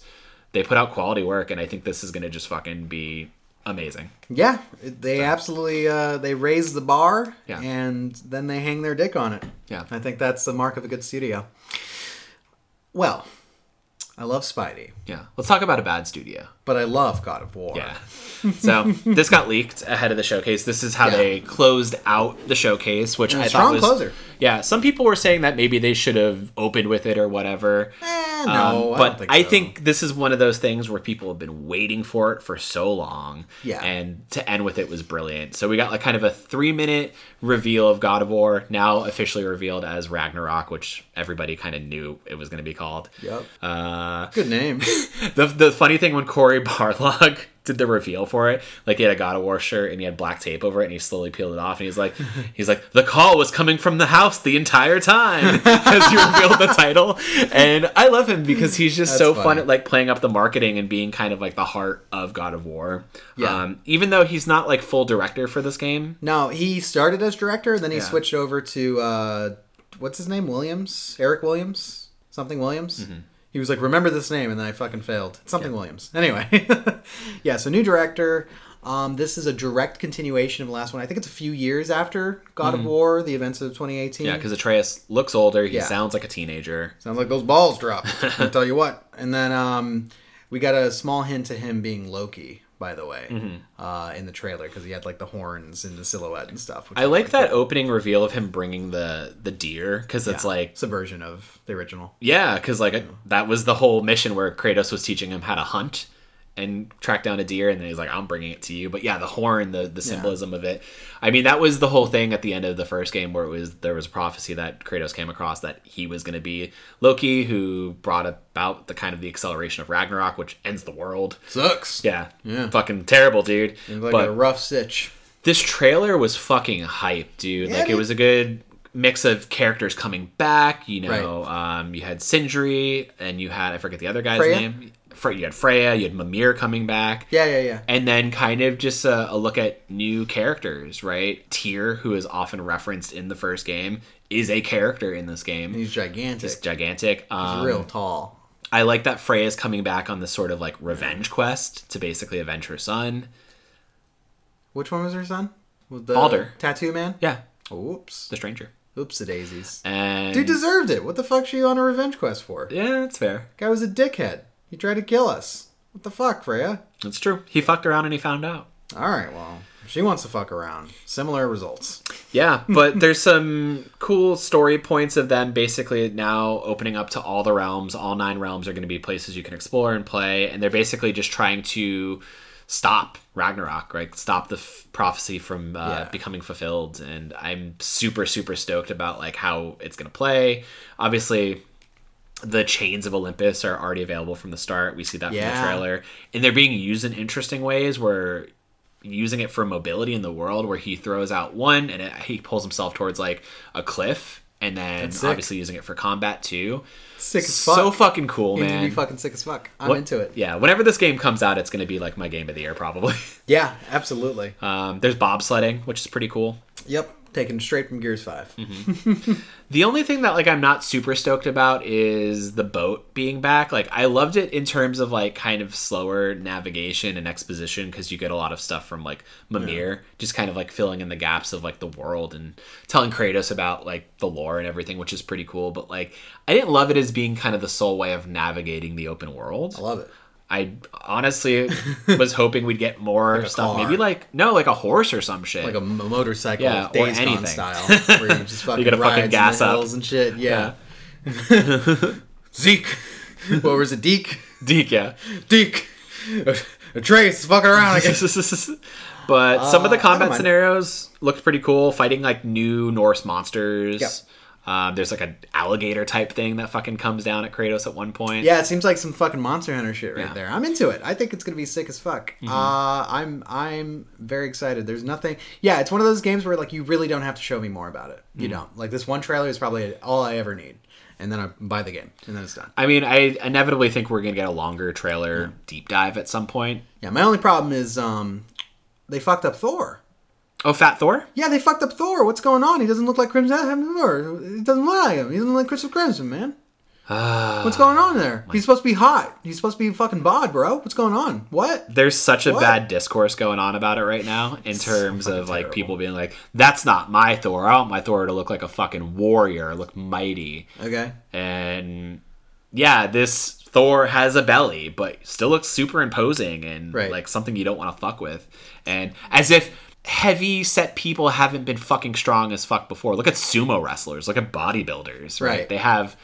They put out quality work, and I think this is gonna just fucking be amazing. Yeah, they absolutely uh, they raise the bar Yeah. and then they hang their dick on it. Yeah. I think that's the mark of a good studio. Well, I love Spidey, Yeah, let's talk about a bad studio. But I love God of War. Yeah. So this got leaked ahead of the showcase. This is how Yeah. they closed out the showcase, which I thought was closer. Yeah, some people were saying that maybe they should have opened with it or whatever. Eh, no, Um, I but don't think I so. think this is one of those things where people have been waiting for it for so long. Yeah. And to end with it was brilliant. So we got like kind of a three minute reveal of God of War, now officially revealed as Ragnarok, which everybody kind of knew it was going to be called. Yep. Uh, Good name. the the funny thing when Cory Barlog did the reveal for it, like he had a God of War shirt and he had black tape over it, and he slowly peeled it off, and he's like, he's like, the call was coming from the house the entire time as you revealed the title, and I love him because he's just That's so fun at like playing up the marketing and being kind of like the heart of God of War. Yeah. Um, even though he's not like full director for this game. no, he started as director, then he Yeah. switched over to uh, what's his name? Williams, Eric Williams, something Williams. Mm-hmm. He was like, "Remember this name," and then I fucking failed. It's something Williams. Anyway, yeah. So new director. Um, this is a direct continuation of the last one. I think it's a few years after God of War, the events of 2018. Mm-hmm. Yeah, because Atreus looks older. He Yeah. sounds like a teenager. Sounds like those balls dropped. I'll tell you what. And then um, we got a small hint to him being Loki, by the way, Mm-hmm. uh, in the trailer because he had like the horns and the silhouette and stuff. I like that opening reveal of him bringing the the deer because it's cool. like it's a version of the original. Yeah, because like that was the whole mission where Kratos was teaching him how to hunt and track down a deer, and then he's like, "I'm bringing it to you." But yeah, the horn, the the symbolism of it. I mean, that was the whole thing at the end of the first game where it was there was a prophecy that Kratos came across that he was going to be Loki, who brought about the kind of the acceleration of Ragnarok, which ends the world. Sucks. Yeah, Yeah. fucking terrible, dude. Like but a rough stitch. this trailer was fucking hype, dude. Yeah, like it was a good mix of characters coming back. You know, um, you had Sindri, and you had I forget the other guy's Freya? name. Fre- You had Freya. You had Mimir coming back. Yeah, yeah, yeah. And then kind of just a, a look at new characters, right? Tyr, who is often referenced in the first game, is a character in this game. He's gigantic. He's gigantic. Um, He's real tall. I like that Freya's coming back on this sort of like revenge quest to basically avenge her son. Which one was her son? With the Baldur. tattoo man. Yeah, Oops. the stranger. Oops, the daisies. And Dude deserved it. What the fuck's she on a revenge quest for? yeah, that's fair. Guy was a dickhead. He tried to kill us. What the fuck, Freya? That's true. He fucked around and he found out. All right, well, she wants to fuck around. Similar results. Yeah, but there's some cool story points of them basically now opening up to all the realms. All nine realms are going to be places you can explore and play, and they're basically just trying to stop Ragnarok, right? Stop the f- prophecy from uh, Yeah. becoming fulfilled. And I'm super, super stoked about like how it's going to play. Obviously, the chains of Olympus are already available from the start. We see that from the trailer, and they're being used in interesting ways where using it for mobility in the world where he throws out one and it, he pulls himself towards like a cliff and then obviously using it for combat too Sick as so fuck. fucking cool to be man fucking sick as fuck. I'm What- into it. yeah whenever this game comes out it's going to be like my game of the year probably Yeah, absolutely. um, there's bobsledding which is pretty cool Yep, taken straight from Gears 5. Mm-hmm. The only thing that like I'm not super stoked about is the boat being back. Like I loved it in terms of like kind of slower navigation and exposition because you get a lot of stuff from like Mimir, just kind of like filling in the gaps of like the world and telling Kratos about like the lore and everything, which is pretty cool. But like I didn't love it as being kind of the sole way of navigating the open world. I love it. I honestly was hoping we'd get more a stuff. car. Maybe like no, like a horse or some shit. Like a m- motorcycle, Yeah, or Days anything. style, where you just fucking gotta fucking gas up. and shit. Yeah. Zeke. what was it? Deke. Deke, yeah. Deke. Atreus fucking around. I guess. but some of the Uh, combat scenarios looked pretty cool. Fighting like new Norse monsters. Yep. Um, there's like an alligator type thing that fucking comes down at Kratos at one point. Yeah, it seems like some fucking Monster Hunter shit right Yeah. Mm-hmm. there. I'm into it. I think it's gonna be sick as fuck. Uh, I'm I'm very excited. There's nothing. Yeah, it's one of those games where like you really don't have to show me more about it. Mm-hmm. You don't. Like this one trailer is probably all I ever need, and then I buy the game, and then it's done. I mean, I inevitably think we're gonna get a longer trailer deep dive at some point. Yeah, my only problem is um, they fucked up Thor. Oh, Fat Thor. Yeah, they fucked up Thor. What's going on? He doesn't look like Crimson Thor. He doesn't look like him. He doesn't look like Crystal Crimson, man. Ah. What's going on there? He's supposed to be hot. He's supposed to be fucking bod, bro. What's going on? What? There's such a What? bad discourse going on about it right now in terms fucking of like terrible. people being like, "That's not my Thor. I want my Thor to look like a fucking warrior, look mighty." Okay. and yeah, this Thor has a belly, but still looks super imposing and Right. like something you don't want to fuck with. And as if heavy set people haven't been fucking strong as fuck before. Look at sumo wrestlers. Look at bodybuilders. Right? Right. They have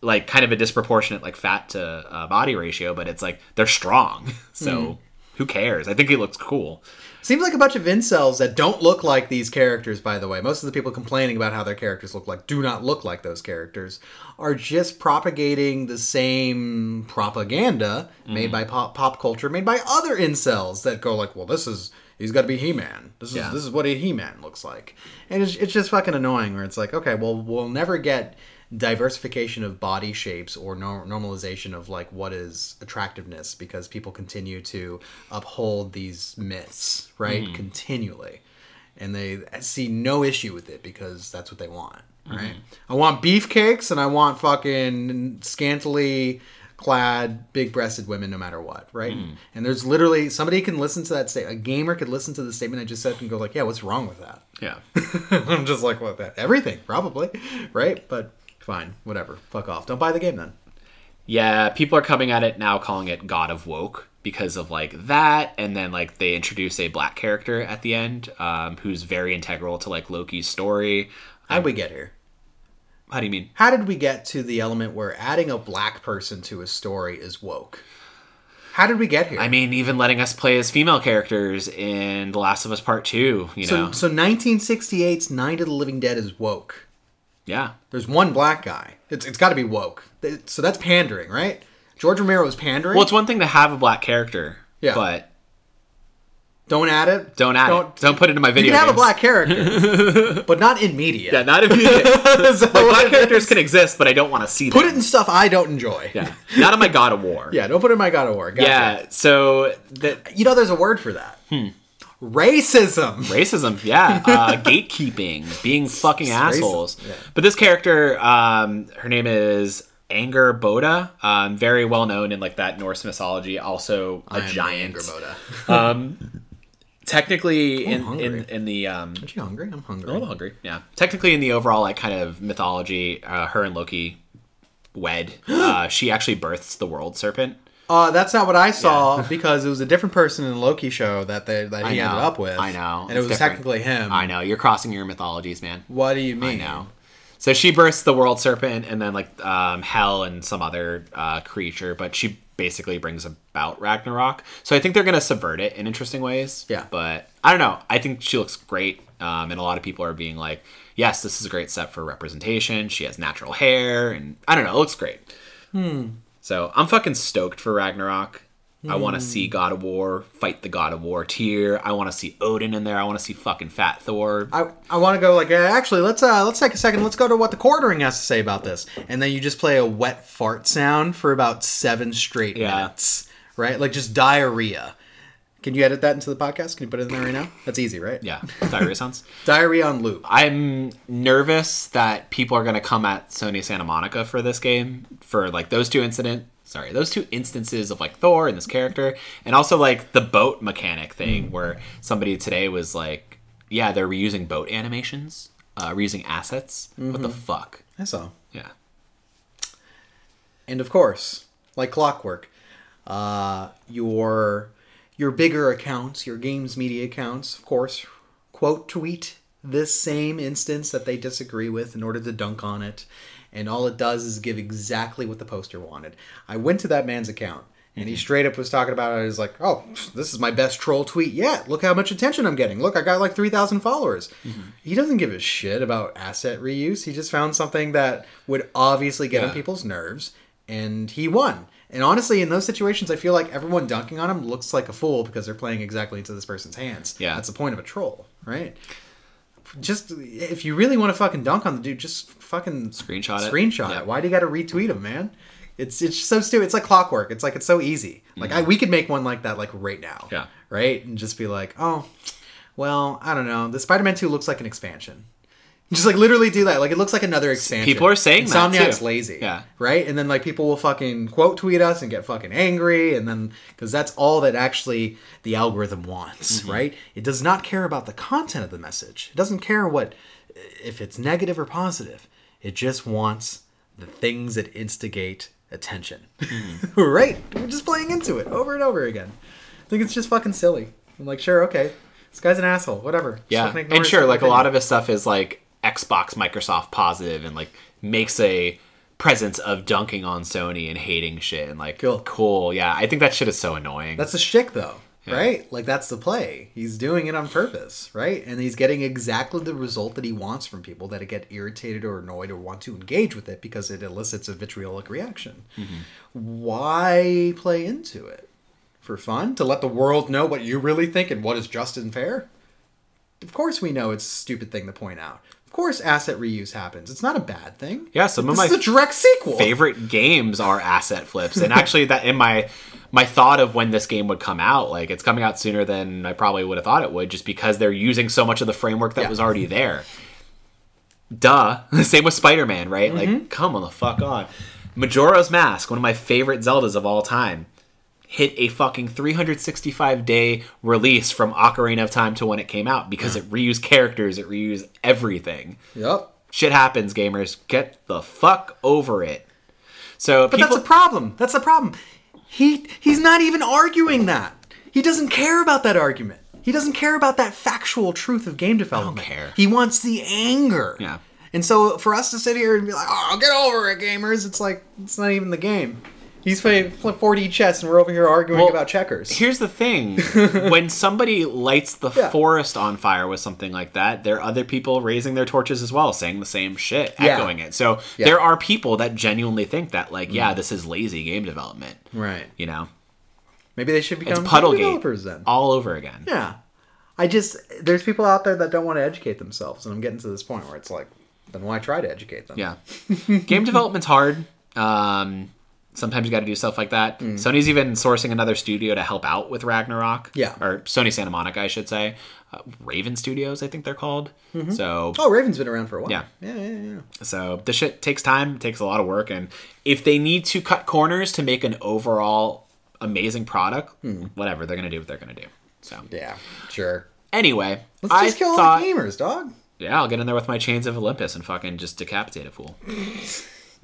like kind of a disproportionate like fat to uh, body ratio, but it's like they're strong. so who cares? I think he looks cool. Seems like a bunch of incels that don't look like these characters, by the way. Most of the people complaining about how their characters look like do not look like those characters, are just propagating the same propaganda made by pop, pop culture, made by other incels that go like, well, this is, he's got to be He-Man. This is, Yeah. this is what a He-Man looks like. And it's, it's just fucking annoying where it's like, okay, well, we'll never get diversification of body shapes or nor- normalization of like what is attractiveness because people continue to uphold these myths right mm-hmm. continually and they see no issue with it because that's what they want mm-hmm. right i want beefcakes and i want fucking scantily clad big breasted women no matter what right and there's literally somebody can listen to that statement a gamer could listen to the statement i just said and go like yeah what's wrong with that Yeah. I'm just like, what that? Everything, probably, right? But fine, whatever. Fuck off. Don't buy the game then. Yeah, people are coming at it now calling it God of Woke because of like that, and then like they introduce a black character at the end, um, who's very integral to like Loki's story. How'd we get here? How do you mean? How did we get to the element where adding a black person to a story is woke? How did we get here? I mean, even letting us play as female characters in The Last of Us Part Two. You so, know, so 1968's Night of the Living Dead is woke. yeah, There's one black guy. It's, it's got to be woke. So that's pandering, right? George Romero is pandering. well, it's one thing to have a black character, Yeah. but don't add it. don't add it. Don't put it in my video. You can have a black character, but not in media. Yeah, not immediate. So black characters is- can exist, but I don't want to see Put them. Put it in stuff I don't enjoy. Yeah, not in my God of War. Yeah, don't put it in my God of War. Gotcha. yeah. So that You know, there's a word for that. Racism. racism yeah uh, gatekeeping being fucking assholes yeah. but this character um, her name is Angrboda, um, very well known in like that Norse mythology. Also a giant. Angrboda. Um, technically in, in in the um, Aren't you hungry? I'm hungry. little hungry. Yeah. Technically, in the overall like kind of mythology, uh, her and Loki wed. uh, she actually births the world serpent. Uh, that's not what I saw because it was a different person in the Loki show that they that he ended up with. I know. and it was different. technically him. I know you're crossing your mythologies, man. What do you mean? I know. So she births the world serpent and then like um, hell and some other uh, creature, but she basically brings about Ragnarok. So I think they're gonna subvert it in interesting ways. Yeah. But I don't know. I think she looks great, um, and a lot of people are being like, "Yes, this is a great set for representation." She has natural hair, and I don't know. It looks great. Hmm. So I'm fucking stoked for Ragnarok. I want to see God of War fight the God of War Tyr. I want to see Odin in there. I want to see fucking Fat Thor. I, I want to go like uh, actually let's uh let's take a second let's go to what the quartering has to say about this and then you just play a wet fart sound for about seven straight Yeah. minutes right like just diarrhea can you edit that into the podcast can you put it in there right now that's easy right Yeah, diarrhea sounds. diarrhea on loop I'm nervous that people are going to come at Sony Santa Monica for this game for like those two incident sorry those two instances of like Thor and this character and also like the boat mechanic thing where somebody today was like yeah they're reusing boat animations uh, reusing assets. What the fuck? I saw. Yeah. And of course like clockwork uh your your bigger accounts your games media accounts of course quote tweet this same instance that they disagree with in order to dunk on it and all it does is give exactly what the poster wanted i went to that man's account and he mm-hmm. straight up was talking about it. He's like, "Oh, this is my best troll tweet yet. Look how much attention I'm getting. Look, I got like three thousand followers." Mm-hmm. He doesn't give a shit about asset reuse. He just found something that would obviously get on people's nerves, and he won. And honestly, in those situations, I feel like everyone dunking on him looks like a fool because they're playing exactly into this person's hands. Yeah. that's the point of a troll, right? Just if you really want to fucking dunk on the dude, just fucking Screenshot it. Screenshot Yeah. it. Why do you got to retweet them, man? It's it's so stupid. It's like clockwork. It's like it's so easy. Like I, we could make one like that like right now. Mm-hmm. Yeah. Right, and just be like, oh, well, I don't know. The Spider-Man Two looks like an expansion. Just like literally do that. Like it looks like another expansion. People are saying that, Insomniac's too. lazy. Yeah. Right, and then like people will fucking quote tweet us and get fucking angry, and then because that's all that actually the algorithm wants. Mm-hmm. Right. It does not care about the content of the message. It doesn't care what if it's negative or positive. It just wants the things that instigate attention. Mm-hmm. right. We're just playing into it over and over again. I think it's just fucking silly. I'm like, sure, okay. This guy's an asshole. Whatever. Yeah, and sure, like a lot of his stuff is like Xbox, Microsoft positive, and like makes a presence of dunking on Sony and hating shit and like Cool. cool. Yeah, I think that shit is so annoying. That's a shtick, though, right? Like that's the play. He's doing it on purpose, right? And he's getting exactly the result that he wants from people that get irritated or annoyed or want to engage with it because it elicits a vitriolic reaction. Mm-hmm. Why play into it for fun to let the world know what you really think and what is just and fair? Of course, we know it's a stupid thing to point out. Of course, asset reuse happens. It's not a bad thing. Yeah, some of my is a direct sequel. favorite games are asset flips, and actually, that in my my thought of when this game would come out, like it's coming out sooner than I probably would have thought it would, just because they're using so much of the framework that Yeah. was already there. Duh. Same with Spider Man, right? Mm-hmm. Like, come on the fuck on. Majora's Mask, one of my favorite Zeldas of all time, hit a fucking 365 day release from Ocarina of Time to when it came out because it reused characters, it reused everything. Yep. Shit happens, gamers. Get the fuck over it. So But people, that's a problem. That's a problem. He he's not even arguing that. He doesn't care about that argument. He doesn't care about that factual truth of game development. care. He wants the anger. Yeah. And so for us to sit here and be like, "Oh, get over it, gamers," it's like it's not even the game. He's playing 4D chess, and we're over here arguing Well, about checkers. Here's the thing: when somebody lights the Yeah. forest on fire with something like that, there are other people raising their torches as well, saying the same shit, Yeah. echoing it. So Yeah. there are people that genuinely think that, like, yeah, this is lazy game development. right. You know, Maybe they should it's become Puddlegate developers then. all over again. Yeah. I just there's people out there that don't want to educate themselves, and I'm getting to this point where it's like, then why try to educate them? Yeah. Game development's hard. Um, Sometimes you got to do stuff like that. Mm. Sony's even sourcing another studio to help out with Ragnarok. Yeah. Or Sony Santa Monica, I should say. Uh, Raven Studios, I think they're called. Mm-hmm. So Oh, Raven's been around for a while. Yeah. Yeah, yeah, yeah. so the shit takes time, takes a lot of work, and if they need to cut corners to make an overall amazing product, mm. whatever, they're gonna do what they're gonna do. So Yeah, sure. anyway, Let's I just kill thought, all the gamers, dog. yeah, I'll get in there with my chains of Olympus and fucking just decapitate a fool.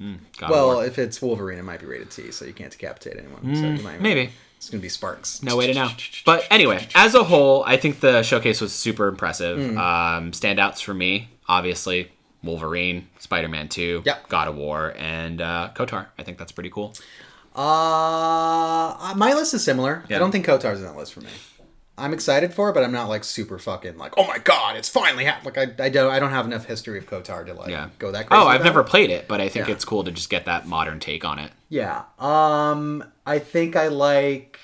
Mm, Well, if it's Wolverine, it might be rated T, so you can't decapitate anyone. so might, Mm, maybe. It's gonna be Sparks. No way to know. But anyway, as a whole, I think the showcase was super impressive. Hmm. Um, standouts for me, obviously, Wolverine, Spider Man 2, Yep. God of War, and uh, KOTOR. I think that's pretty cool. Uh, my list is similar. Yeah. I don't think KOTOR's in that list for me. I'm excited for it, but I'm not like super fucking like, oh my god, it's finally happened. Like I, I don't, I don't have enough history of KOTOR to like Yeah. go that crazy. Oh, I've never it. played it, but I think Yeah. it's cool to just get that modern take on it. Yeah. Um, I think I like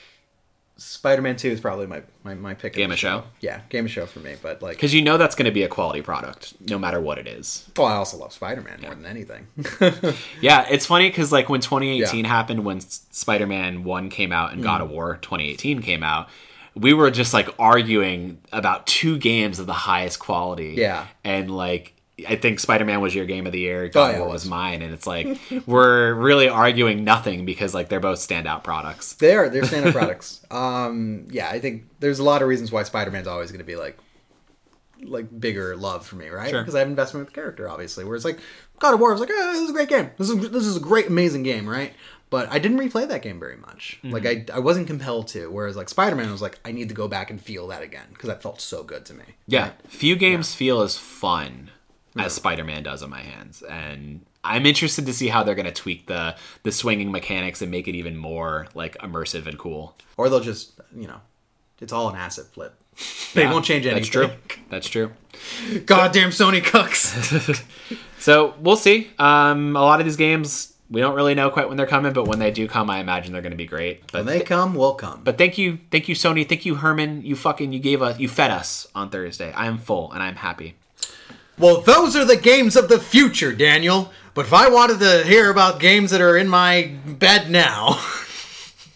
Spider-Man Two is probably my my, my pick. Game of show? Yeah, game of show for me. But like, Because you know that's going to be a quality product, no matter what it is. well, I also love Spider-Man more than anything. Yeah, it's funny because like when 2018 Yeah. happened, when Spider-Man One came out and Mm. God of War 2018 came out, we were just like arguing about two games of the highest quality. Yeah. and like I think Spider-Man was your game of the year, God Oh, of yeah, War was mine, and it's like we're really arguing nothing because like they're both standout products. They are. They're standard products. Um, yeah, I think there's a lot of reasons why Spider-Man's always going to be like, like bigger love for me, right? Sure. Because I have investment with the character, obviously. Whereas like God of War, I was like, oh, this is a great game. This is this is a great, amazing game, right? But I didn't replay that game very much. Like I, I wasn't compelled to. Whereas like Spider-Man was like, I need to go back and feel that again because that felt so good to me. Yeah, few games feel as fun as Spider-Man does in my hands, and I'm interested to see how they're going to tweak the the swinging mechanics and make it even more like immersive and cool. Or they'll just, you know, it's all an asset flip. They Yeah, won't change anything. That's true. That's true. Goddamn Sony cooks. So we'll see. Um, a lot of these games we don't really know quite when they're coming, but when they do come, I imagine they're going to be great. But when they come, we'll come. but thank you, thank you, Sony. Thank you, Hermen. You fucking you gave us you fed us on Thursday. I am full and I'm happy. Well, those are the games of the future, Daniel. But if I wanted to hear about games that are in my bed now,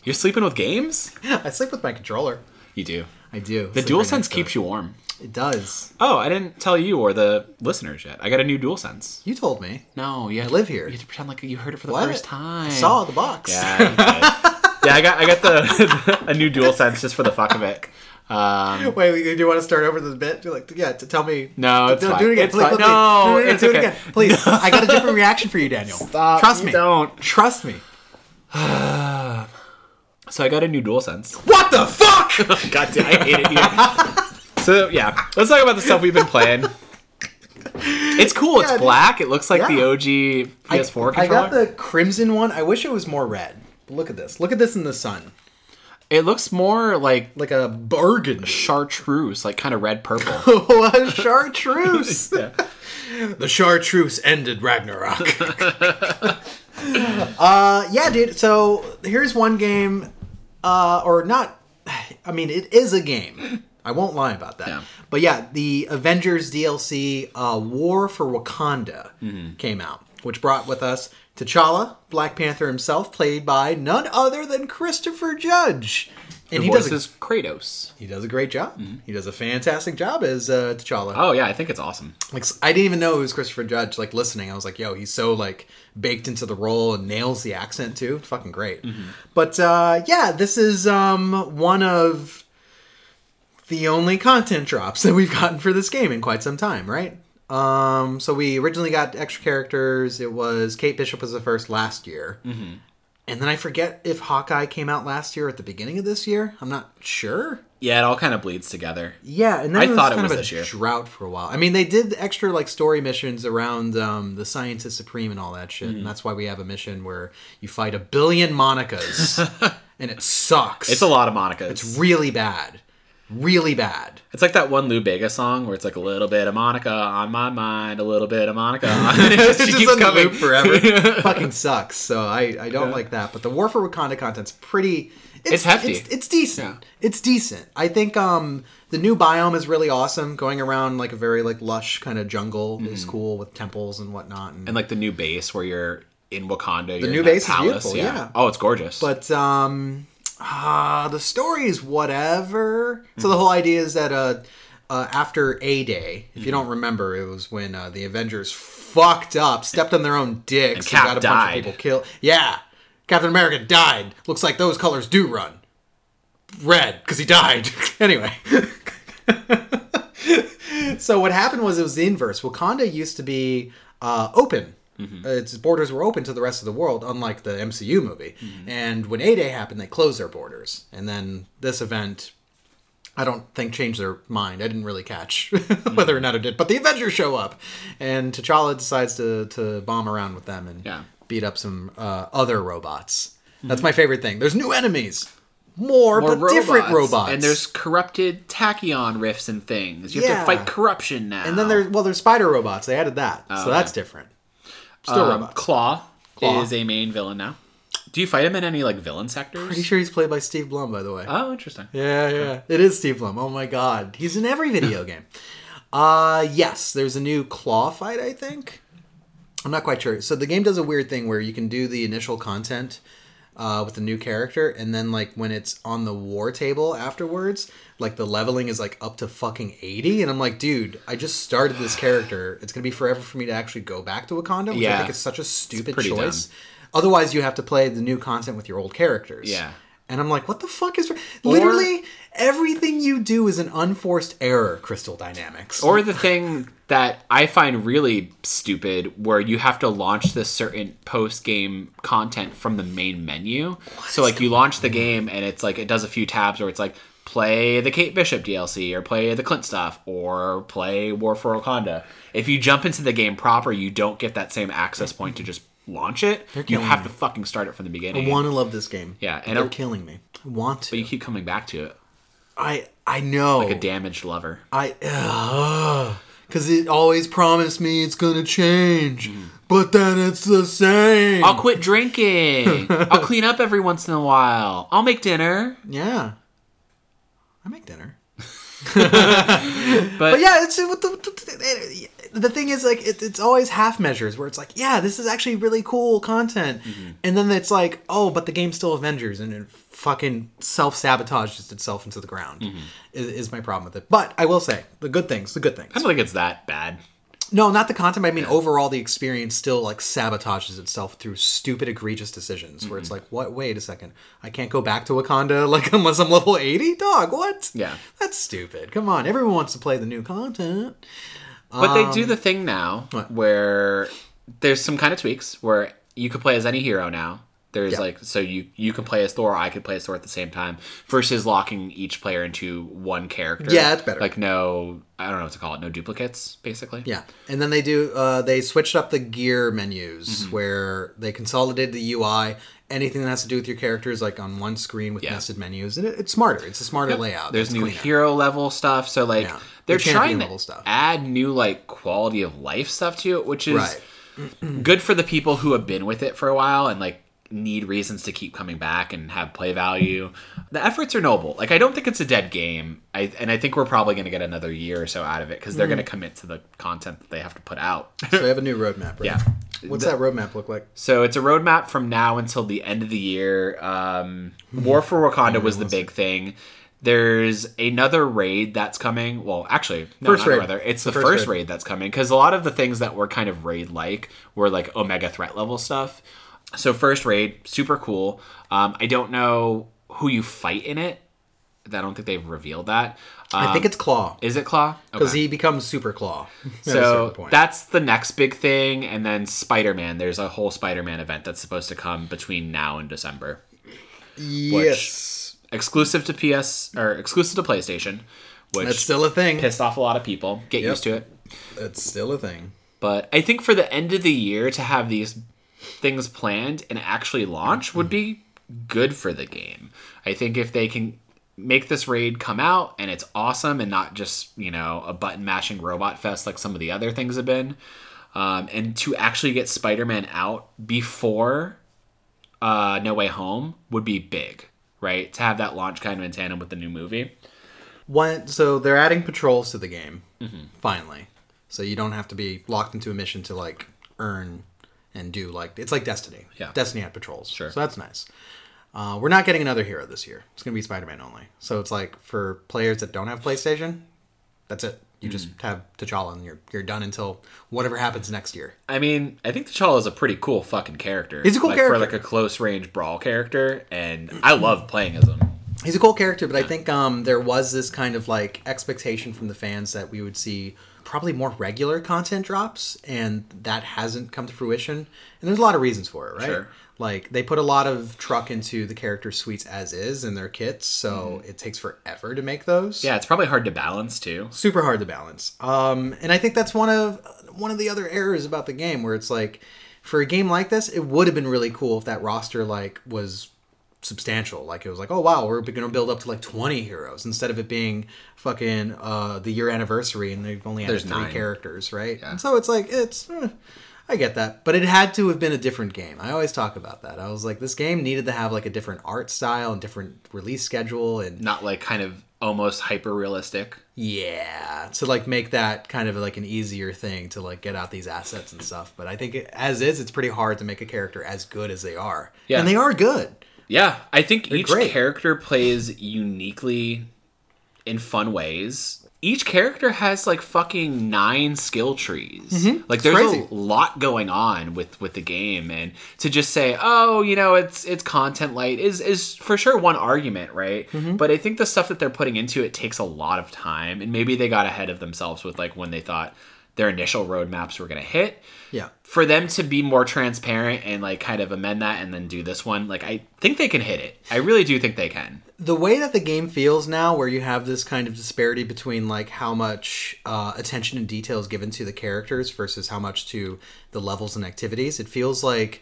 You're sleeping with games? I sleep with my controller. You do. I do. The DualSense keeps you warm. It does. Oh, I didn't tell you or the listeners yet. I got a new DualSense. You told me. No, you have live here. You have to pretend like you heard it for the What? first time. I saw the box. Yeah, yeah. I got I got the a new dual DualSense just for the fuck of it. Um, Wait, wait, do you want to start over the bit? Do you like, yeah, to tell me. No, it's do, fine. do it again. It's please, fine. please, No, do it again. it's do it okay. again. Please, I got a different reaction for you, Daniel. Stop, Trust you me. don't. Trust me. so I got a new DualSense. What the fuck? God damn, I hate it here. So yeah, let's talk about the stuff we've been playing. It's cool. It's Yeah, dude. black. It looks like Yeah. the OG PS4 controller. I got the crimson one. I wish it was more red. Look at this. Look at this in the sun. It looks more like Like a burgundy. chartreuse, like kind of red purple. what a chartreuse? yeah. The chartreuse ended Ragnarok. uh, yeah, dude. So here's one game, uh, or not. I mean, it is a game. I won't lie about that. Yeah. But yeah, the Avengers DLC, uh, War for Wakanda, came out, which brought with us T'Challa, Black Panther himself, played by none other than Christopher Judge. And The he does, a, Kratos. he does a great job. He does a fantastic job as uh, T'Challa Oh yeah, I think it's awesome. like I didn't even know it was Christopher Judge. Like listening, I was like, "Yo, he's so like baked into the role and nails the accent too. It's fucking great." But uh, yeah, this is um, one of the only content drops that we've gotten for this game in quite some time, right? Um, so we originally got extra characters. It was Kate Bishop was the first last year, and then I forget if Hawkeye came out last year or at the beginning of this year. I'm not sure. Yeah, it all kind of bleeds together. Yeah, and then I thought it was of a this year. drought for a while. I mean, they did extra like story missions around um, the Scientist Supreme and all that shit, Mm-hmm. and that's why we have a mission where you fight a billion Monicas, and it sucks. It's a lot of Monicas. It's really bad, really bad. It's like that one Lou Bega song where it's like a little bit of Monica on my mind, a little bit of Monica. On... she It's keeps just on coming loop forever. Fucking sucks. So I, I don't like that. But the War for Wakanda content's pretty. It's, It's hefty. It's, it's decent. Yeah. It's decent. I think um the new biome is really awesome. Going around like a very like lush kind of jungle is cool with temples and whatnot. And, and like the new base where you're in Wakanda. The new base is beautiful, yeah. Oh, it's gorgeous. But um, uh, the story is whatever. So the whole idea is that uh, uh after A Day, if you don't remember, it was when uh, the Avengers fucked up, stepped on their own dicks, And Cap got a died. bunch of people killed. Yeah, Captain America died. Looks like those colors do run red because he died. anyway. so what happened was it was the inverse. Wakanda used to be uh, open. Uh, its borders were open to the rest of the world, unlike the MCU movie. And when A Day happened, they closed their borders. And then this event, I don't think changed their mind. I didn't really catch whether or not it did. But the Avengers show up, and T'Challa decides to to bomb around with them and Yeah. beat up some uh, other robots. That's my favorite thing. There's new enemies, more, More but different robots, And there's corrupted tachyon rifts and things. You have to fight corruption now. And then there's well, there's spider robots. They added that, so that's different. Still um, robots. Klaw, Klaw. is a main villain now. Do you fight him in any like villain sectors? Pretty sure he's played by Steve Blum, by the way. Oh, interesting. yeah, yeah, it is Steve Blum. Oh my god, he's in every video game. Uh yes, there's a new Klaw fight. I think. I'm not quite sure. So the game does a weird thing where you can do the initial content uh, with the new character, and then like when it's on the war table afterwards, like the leveling is like up to fucking eighty, and I'm like, dude, I just started this character. It's gonna be forever for me to actually go back to Wakanda, which I think is such a stupid choice. Otherwise, you have to play the new content with your old characters. Yeah. And I'm like, what the fuck is literally everything you do is an unforced error, Crystal Dynamics. Or the thing that I find really stupid, where you have to launch this certain post game content from the main menu. so, like, you launch the game and it's like, it does a few tabs where it's like, play the Kate Bishop DLC, or play the Clint stuff, or play War for Wakanda. If you jump into the game proper, you don't get that same access point to just launch it. You have me. to fucking start it from the beginning. I want to love this game. Yeah, and they're it- killing me. I want to. but you keep coming back to it I I know. like a damaged lover. I because it always promised me it's gonna change, mm-hmm. but then it's the same. I'll quit drinking. I'll clean up every once in a while. I'll make dinner. yeah, I make dinner. But, But yeah, it's what the, the, thing is like it, it's always half measures where it's like, yeah, this is actually really cool content, mm-hmm. and then it's like, oh, but the game's still Avengers, and it fucking self sabotages itself into the ground. Mm-hmm. Is, is my problem with it. But I will say the good things, the good things. I don't think it's that bad. No, not the content. But I mean, overall, the experience still like sabotages itself through stupid, egregious decisions. Where it's like, what? Wait a second, I can't go back to Wakanda like unless I'm level eighty. Dog, what? Yeah. that's stupid. Come on, everyone wants to play the new content. But they do the thing now Um, what? where there's some kind of tweaks where you could play as any hero now. There's Yeah. like so you you can play as Thor, I could play as Thor at the same time, versus locking each player into one character. Yeah, that's better. Like no, I don't know what to call it, no duplicates, basically. Yeah, and then they do. Uh, they switched up the gear menus Mm-hmm. where they consolidated the UI. Anything that has to do with your characters, like on one screen with Yeah. nested menus, and it, it's smarter. It's a smarter layout. There's new cleaner. hero level stuff, so like Yeah. they're The trying to stuff. add new like quality of life stuff to it, which is Right. good for the people who have been with it for a while and like need reasons to keep coming back and have play value. The efforts are noble. Like I don't think it's a dead game. I and I think we're probably going to get another year or so out of it because Mm. they're going to commit to the content that they have to put out. So they have a new roadmap, right? Yeah. What's The- that roadmap look like? So it's a roadmap from now until the end of the year. Um, War for Wakanda was the big thing. There's another raid that's coming. Well, actually, no, First not raid. rather. It's the, The first, first raid. raid. that's coming because a lot of the things that were kind of raid like were like Omega threat level stuff. So first raid, super cool. Um, I don't know who you fight in it. I don't think they've revealed that. Um, I think it's Klaw is it Klaw? because Okay. he becomes Super Klaw. at a certain So that's the next big thing, and then Spider Man. There's a whole Spider Man event that's supposed to come between now and December, yes, exclusive to PS or exclusive to PlayStation, which that's still a thing. pissed off a lot of people. Get Yep. used to it. It's still a thing. But I think for the end of the year to have these things planned and actually launch would be good for the game. I think if they can make this raid come out and it's awesome and not just, you know, a button mashing robot fest like some of the other things have been, um, and to actually get Spider Man out before uh, No Way Home would be big, right? To have that launch kind of in tandem with the new movie. One, so they're adding patrols to the game Mm-hmm. finally, so you don't have to be locked into a mission to like earn and do like it's like Destiny. Yeah. Destiny had patrols. Sure. So that's nice. Uh, we're not getting another hero this year. It's gonna be Spider Man only. So it's like for players that don't have PlayStation, that's it. You just Mm. have T'Challa and you're you're done until whatever happens next year. I mean, I think T'Challa is a pretty cool fucking character. He's a cool like, character. for like a close range brawl character, and I love playing as him. He's a cool character, but I think um, there was this kind of like expectation from the fans that we would see probably more regular content drops, and that hasn't come to fruition. And there's a lot of reasons for it, right? Sure. Like they put a lot of truck into the character suites as is in their kits, so Mm-hmm. it takes forever to make those. Yeah, it's probably hard to balance too. super hard to balance. Um, and I think that's one of one of the other errors about the game, where it's like, for a game like this, it would have been really cool if that roster like was substantial. Like it was like, oh wow, we're going to build up to like twenty heroes instead of it being fucking uh, the year anniversary and they've only had There's three nine. characters, right? And so it's like it's. eh, I get that, but it had to have been a different game. I always talk about that. I was like, this game needed to have like a different art style and different release schedule, and Not like kind of almost hyper realistic. yeah, to like make that kind of like an easier thing to like get out these assets and stuff. But I think it, as is, it's pretty hard to make a character as good as they are. Yeah. and they are good. Yeah, I think each great. character plays uniquely in fun ways. Each character has like fucking nine skill trees. Like there's Mm-hmm. crazy. a lot going on with with the game and to just say, "Oh, you know, it's it's content light" is is for sure one argument, right? Mm-hmm. But I think the stuff that they're putting into it takes a lot of time and maybe they got ahead of themselves with like when they thought their initial roadmaps were going to hit Yeah, for them to be more transparent and like kind of amend that and then do this one like i think they can hit it i really do think they can the way that the game feels now, where you have this kind of disparity between like how much uh, attention and detail is given to the characters versus how much to the levels and activities, it feels like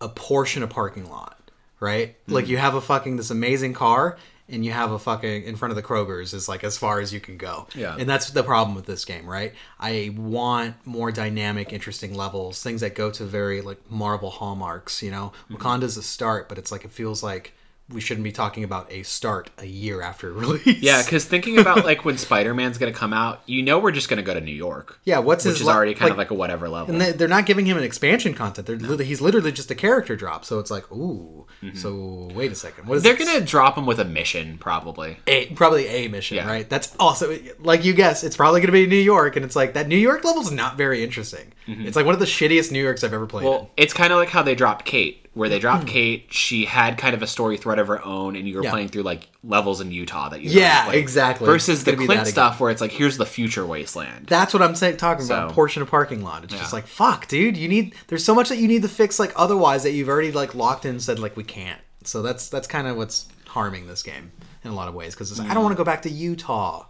a portion of parking lot, right? Like you have a fucking this amazing car. And you have a fucking in front of the Kroger's is like as far as you can go. Yeah. And that's the problem with this game, right? I want more dynamic, interesting levels, things that go to very like Marvel hallmarks. You know, mm-hmm. Wakanda's a start, but it's like it feels like we shouldn't be talking about a start a year after release. yeah because thinking about like when spider-man's gonna come out you know we're just gonna go to new york yeah. What's which his is le- already kind of like a whatever level and they, they're not giving him an expansion content. They're literally, he's literally just a character drop. So it's like, ooh. So wait a second. What is Mm-hmm. they're this? gonna drop him with a mission probably a, probably a mission, Yeah. right? That's also like you guess. It's probably going to be New York, and it's like that New York level's not very interesting. It's like one of the shittiest New Yorks I've ever played. in. Mm-hmm. well it's kind of like how they dropped kate where they dropped kate she had kind of a story thread of her own and you were Hmm. Yeah. playing through like levels in utah that you Yeah, played. exactly. versus the gonna be clint again. stuff where it's like here's the future wasteland That's what I'm saying. Talking about So- portion of parking lot. It's just Yeah. like fuck, dude. You need. There's so much that you need to fix. Like otherwise, that you've already like locked in and said like we can't. So that's that's kind of what's harming this game in a lot of ways because it's like, I don't want to go back to Utah.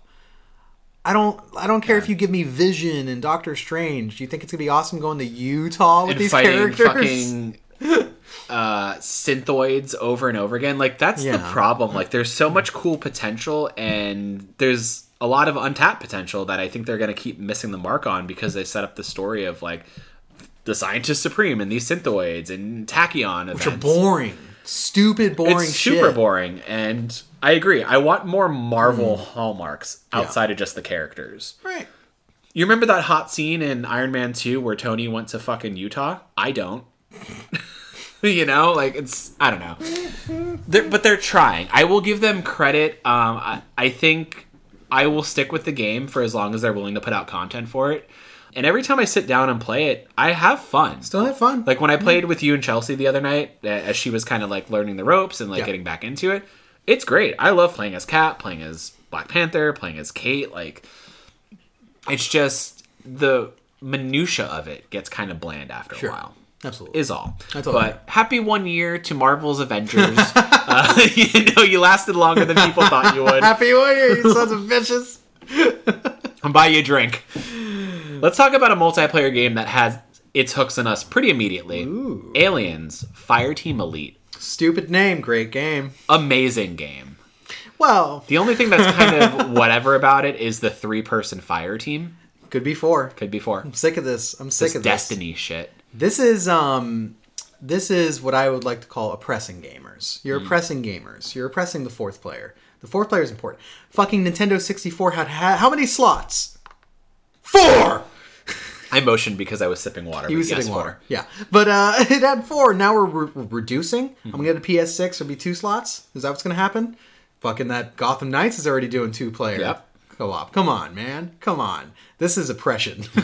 I don't. I don't care if you give me Vision and Doctor Strange. Do you think it's gonna be awesome going to Utah with and these fighting characters? fucking uh synthoids over and over again like that's the problem like there's so much cool potential and there's a lot of untapped potential that i think they're going to keep missing the mark on because they set up the story of like the scientist supreme and these synthoids and tachyon events. Which are boring, stupid, boring it's shit. super boring and i agree i want more marvel Hmm. hallmarks outside of just the characters Right. you remember that hot scene in Iron Man 2 where Tony went to fucking Utah? I don't. you know, like it's I don't know. They're, but they're trying. I will give them credit. Um, I, I think I will stick with the game for as long as they're willing to put out content for it. And every time I sit down and play it, I have fun. Still have fun. Like when I played with you and Chelsea the other night, as she was kind of like learning the ropes and like Yeah. getting back into it, it's great. I love playing as Cat, playing as Black Panther, playing as Kate. Like, it's just the minutia of it gets kind of bland after Sure. a while. Absolutely. Is all. That's all but happy one year to Marvel's Avengers. uh, you know, you lasted longer than people thought you would. Happy one Year, you sons of bitches. I'll buy you a drink. Let's talk about a multiplayer game that has its hooks in us pretty immediately. Aliens Fireteam Elite. Stupid name, great game. Amazing game. Well, The only thing that's kind of whatever about it is the three person fire team. could be four. Could be four. I'm sick of this. I'm sick This of this. Destiny shit. This is um this is what I would like to call oppressing gamers. You're Hmm. oppressing gamers. You're oppressing the fourth player. The fourth player is important. Fucking Nintendo 64 had ha- how many slots? Four. I motioned because I was sipping water. He was sipping water. Yeah, but uh, it had four. Now we're, re- we're reducing. Mm-hmm. I'm gonna get a PS6. It'll be two slots. Is that what's gonna happen? Fucking that Gotham Knights is already doing two player Yep. co-op. Come on, man. Come on. This is oppression.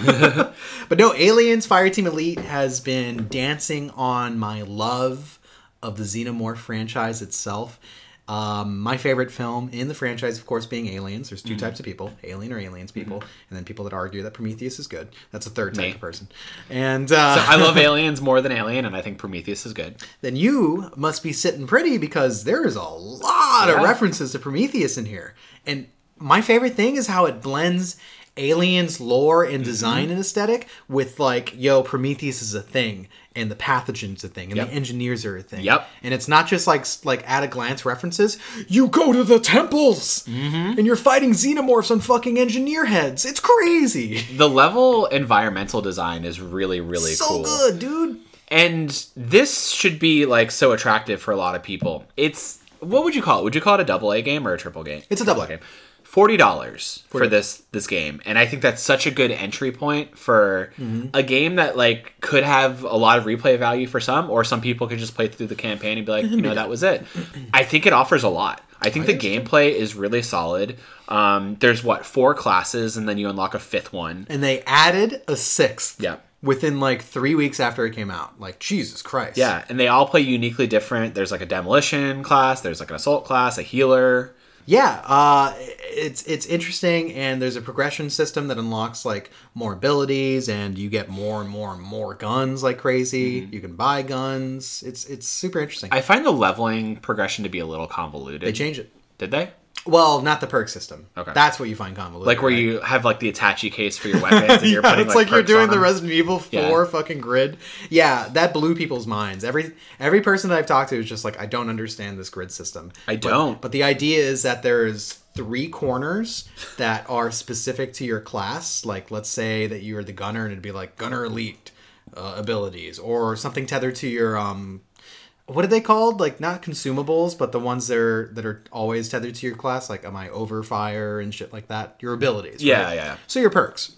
but no, Aliens Fireteam Elite has been dancing on my love of the Xenomorph franchise itself. Um, my favorite film in the franchise, of course, being Aliens. There's 2 Mm-hmm. types of people: alien or aliens people, and then people that argue that Prometheus is good. That's a third type Me. of person. And uh, I love Aliens more than Alien, and I think Prometheus is good. then you must be sitting pretty because there is a lot of references to Prometheus in here. And my favorite thing is how it blends aliens lore and Mm-hmm. design and aesthetic with like, yo, Prometheus is a thing and the pathogens a thing and Yep. the engineers are a thing. Yep. And it's not just like like at a glance references. You go to the temples Mm-hmm. and you're fighting xenomorphs on fucking engineer heads. It's crazy. The level environmental design is really, really so cool. good, dude. And this should be like so attractive for a lot of people. It's what would you call it? Would you call it a double A game or a triple game? It's a double A. game. Forty dollars for this this game, and I think that's such a good entry point for Mm-hmm. a game that like could have a lot of replay value for some, or some people could just play through the campaign and be like, you know, that was it. I think it offers a lot. I think the gameplay is really solid. Um, there's what four classes, and then you unlock a fifth one. and they added a sixth. Yeah. Within like three weeks after it came out, like Jesus Christ. Yeah, and they all play uniquely different. There's like a demolition class, there's like an assault class, a healer. Yeah. Uh, it's it's interesting, and there's a progression system that unlocks like more abilities, and you get more and more and more guns like crazy. You can buy guns. It's it's super interesting. I find the leveling progression to be a little convoluted. they changed it. Did they? Well, not the perk system. Okay. That's what you find convoluted. Like where right? you have like the Attache case for your weapons, and you're yeah, putting it's like, like, you're doing the. Resident Evil 4 Yeah. fucking grid. Yeah, that blew people's minds. Every every person that I've talked to is just like, I don't understand this grid system. I But- don't. But, the idea is that there's three corners that are specific to your class. Like, let's say that you're the gunner, and it'd be like gunner elite uh, abilities, or something tethered to your um. What are they called? Like not consumables, but the ones that are that are always tethered to your class. Like, am I over fire and shit like that? Your abilities. Yeah, right? yeah. So your perks.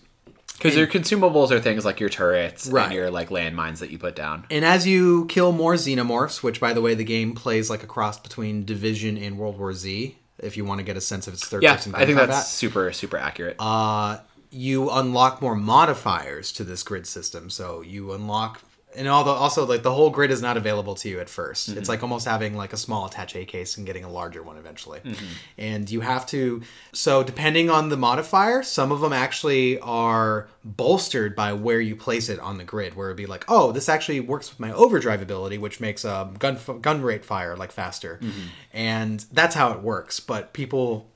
Because your consumables are things like your turrets Right. and your like landmines that you put down. And as you kill more xenomorphs, which by the way, the game plays like a cross between Division and World War Z, if you want to get a sense of its third Yeah, person I think combat, that's super super accurate. uh, you unlock more modifiers to this grid system. So you unlock. And although also like the whole grid is not available to you at 1st it's mm-hmm. like almost having like a small attache case and getting a larger one eventually. Mm-hmm. And you have to so depending on the modifier, some of them actually are bolstered by where you place it on the grid. Where it'd be like, oh, this actually works with my overdrive ability, which makes um, gun gun rate fire like faster, mm-hmm. and that's how it works. But people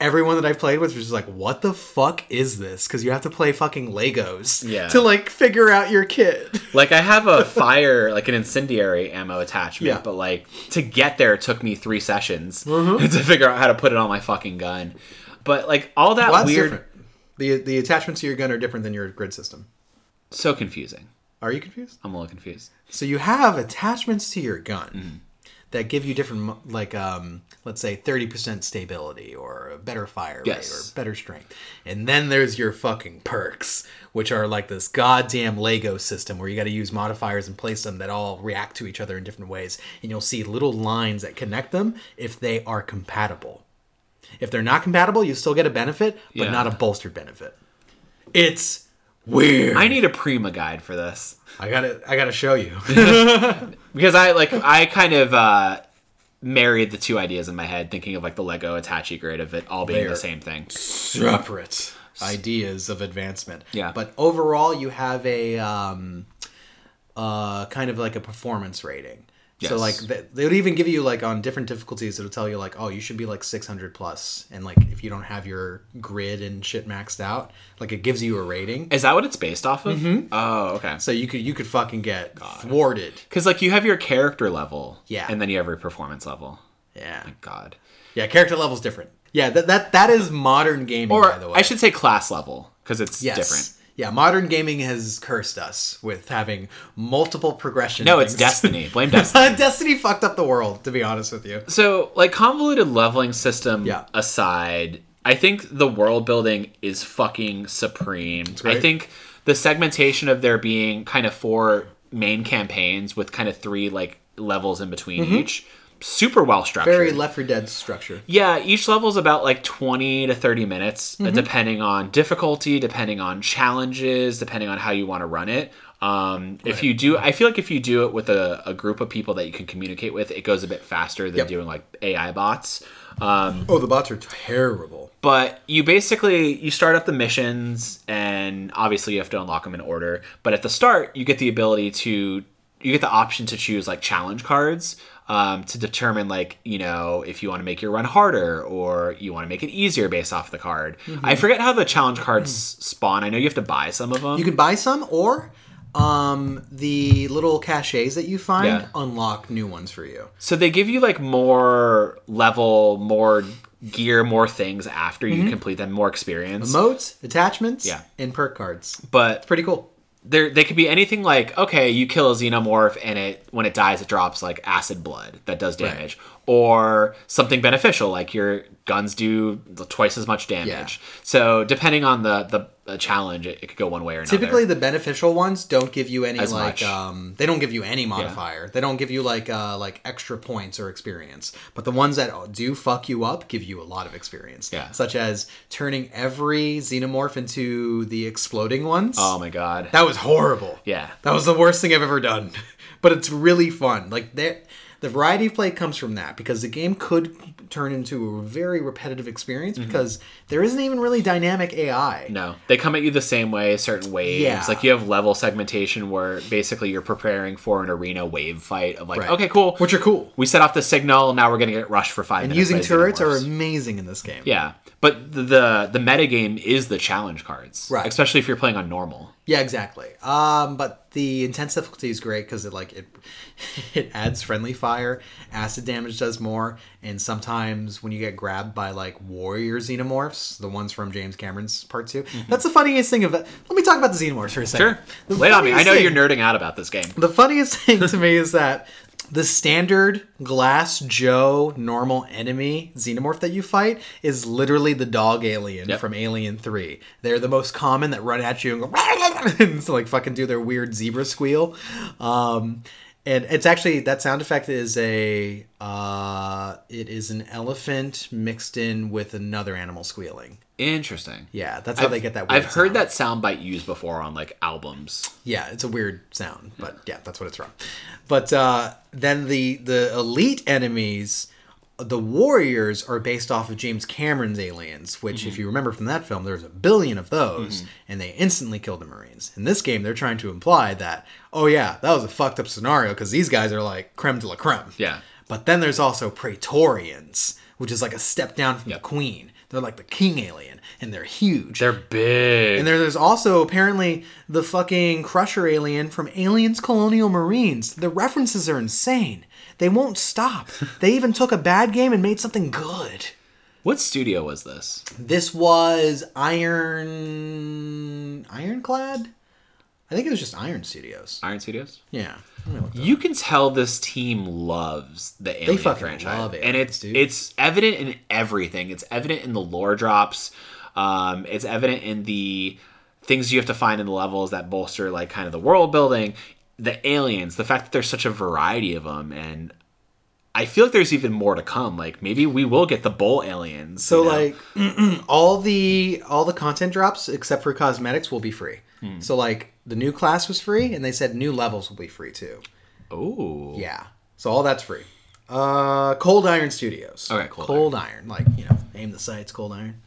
everyone that I've played with was just like, what the fuck is this? Because you have to play fucking Legos Yeah. to like figure out your kit. like I have a fire, like an incendiary ammo attachment, Yeah. but like to get there took me three sessions Mm-hmm. to figure out how to put it on my fucking gun. But like all that Well, weird, different. The the attachments to your gun are different than your grid system. so confusing. Are you confused? I'm a little confused. So you have attachments to your gun Mm-hmm. that give you different, like um, let's say thirty percent stability or a better fire Yes. rate or better strength, and then there's your fucking perks, which are like this goddamn Lego system where you got to use modifiers and place them that all react to each other in different ways, and you'll see little lines that connect them if they are compatible. If they're not compatible, you still get a benefit, but Yeah. not a bolstered benefit. It's weird. I need a Prima guide for this I gotta, I gotta show you. because I like I kind of uh married the two ideas in my head, thinking of like the Lego Attache grid of it all being They're- the same thing. separate ideas of advancement. Yeah. But overall, you have a um, uh, kind of like a performance rating. So like th- they would even give you like on different difficulties it'll tell you like oh you should be like 600 plus and like if you don't have your grid and shit maxed out like it gives you a rating Is that what it's based off of? Mm-hmm. Oh, okay. so you could you could fucking get thwarted Because like you have your character level, Yeah. and then you have your performance level. yeah God. yeah character level's different yeah that that, that is modern gaming Or by the way I should say class level because it's Yes. different. Yeah, modern gaming has cursed us with having multiple progression. No, it's. Destiny. Blame Destiny. Destiny fucked up the world, to be honest with you. So, like convoluted leveling system Yeah. aside, I think the world building is fucking supreme. I think the segmentation of there being kind of four main campaigns with kind of three like levels in between mm-hmm. each, super well structured. Very Left 4 Dead structure. Yeah, each level is about like 20 to 30 minutes, uh, depending on difficulty, depending on challenges, depending on how you want to run it. Um, if you do, I feel like if you do it with a, a group of people that you can communicate with, it goes a bit faster than Yep. doing like AI bots. Um, Oh, the bots are terrible. but you basically you start up the missions and obviously you have to unlock them in order but at the start you get the ability to you get the option to choose like challenge cards um, to determine like you know if you want to make your run harder or you want to make it easier based off the card i forget how the challenge cards spawn i know you have to buy some of them You can buy some, or um, the little caches that you find Yeah. unlock new ones for you. so they give you like more level more gear more things after you complete them more experience Modes, attachments, Yeah. and perk cards. but it's Pretty cool. There they could be anything like okay you kill a xenomorph and it when it dies it drops like acid blood that does damage. Or something beneficial like your guns do twice as much damage. So depending on the the, the challenge it, it could go one way or another Typically, the beneficial ones don't give you any As like much. um, they don't give you any modifier. They don't give you like uh, like extra points or experience. But the ones that do fuck you up give you a lot of experience. Yeah. such as turning every xenomorph into the exploding ones. oh my god That was horrible. yeah That was the worst thing I've ever done. But it's really fun. Like there the variety of play comes from that because the game could turn into a very repetitive experience mm-hmm. because there isn't even really dynamic AI. no they come at you the same way certain waves Yeah. like you have level segmentation where basically you're preparing for an arena wave fight of like Right. okay cool Which are cool. we set off the signal now we're gonna get rushed for five And minutes using turrets are amazing in this game. Yeah, but the the, the metagame is the challenge cards, Right. Especially if you're playing on normal. Yeah, exactly. Um, but the intense difficulty is great because it like it it adds friendly fire, acid damage does more, and sometimes when you get grabbed by like warrior xenomorphs, the ones from James Cameron's Part 2 that's the funniest thing of it. Let me talk about the xenomorphs for a second. Sure, The lay it on me. I know thing- you're nerding out about this game. The funniest thing to me is that the standard Glass Joe normal enemy xenomorph that you fight is literally the dog alien Yep. from Alien 3. They're the most common that run at you and go and so, like fucking do their weird zebra squeal. Um, and it's actually that sound effect is a uh, it is an elephant mixed in with another animal squealing. Interesting. Yeah, that's how they get that. Weird I've heard that sound. bite used before on like albums. Yeah, it's a weird sound, but yeah, that's what it's from. But uh, then the the elite enemies, the warriors, are based off of James Cameron's Aliens, which, if mm-hmm. you remember from that film, there's a billion of those, mm-hmm. and they instantly killed the Marines. In this game, they're trying to imply that, oh yeah, that was a fucked up scenario because these guys are like creme de la creme. Yeah. But then there's also Praetorians, which is like a step down from Yep. the Queen. They're like the king alien, and they're huge. They're big. And there, there's also apparently the fucking Crusher alien from Aliens Colonial Marines. The references are insane. They won't stop. they even took a bad game and made something good. what studio was this? This was Iron Ironclad. I think it was just Iron Studios. Iron Studios. Yeah. Let me look that You can tell this team loves the Alien fucking franchise, love and it's dude. it's evident in everything. It's evident in the lore drops. Um, it's evident in the things you have to find in the levels that bolster like kind of the world building, the aliens, the fact that there's such a variety of them, and I feel like there's even more to come. Like maybe we will get the bull aliens. So you know? like all the all the content drops except for cosmetics will be free. Hmm. So like the new class was free and they said new levels will be free too. oh Yeah. So all that's free. Uh, Cold Iron Studios. Okay, Cold Cold Iron. Like you know, aim the sights. Cold Iron.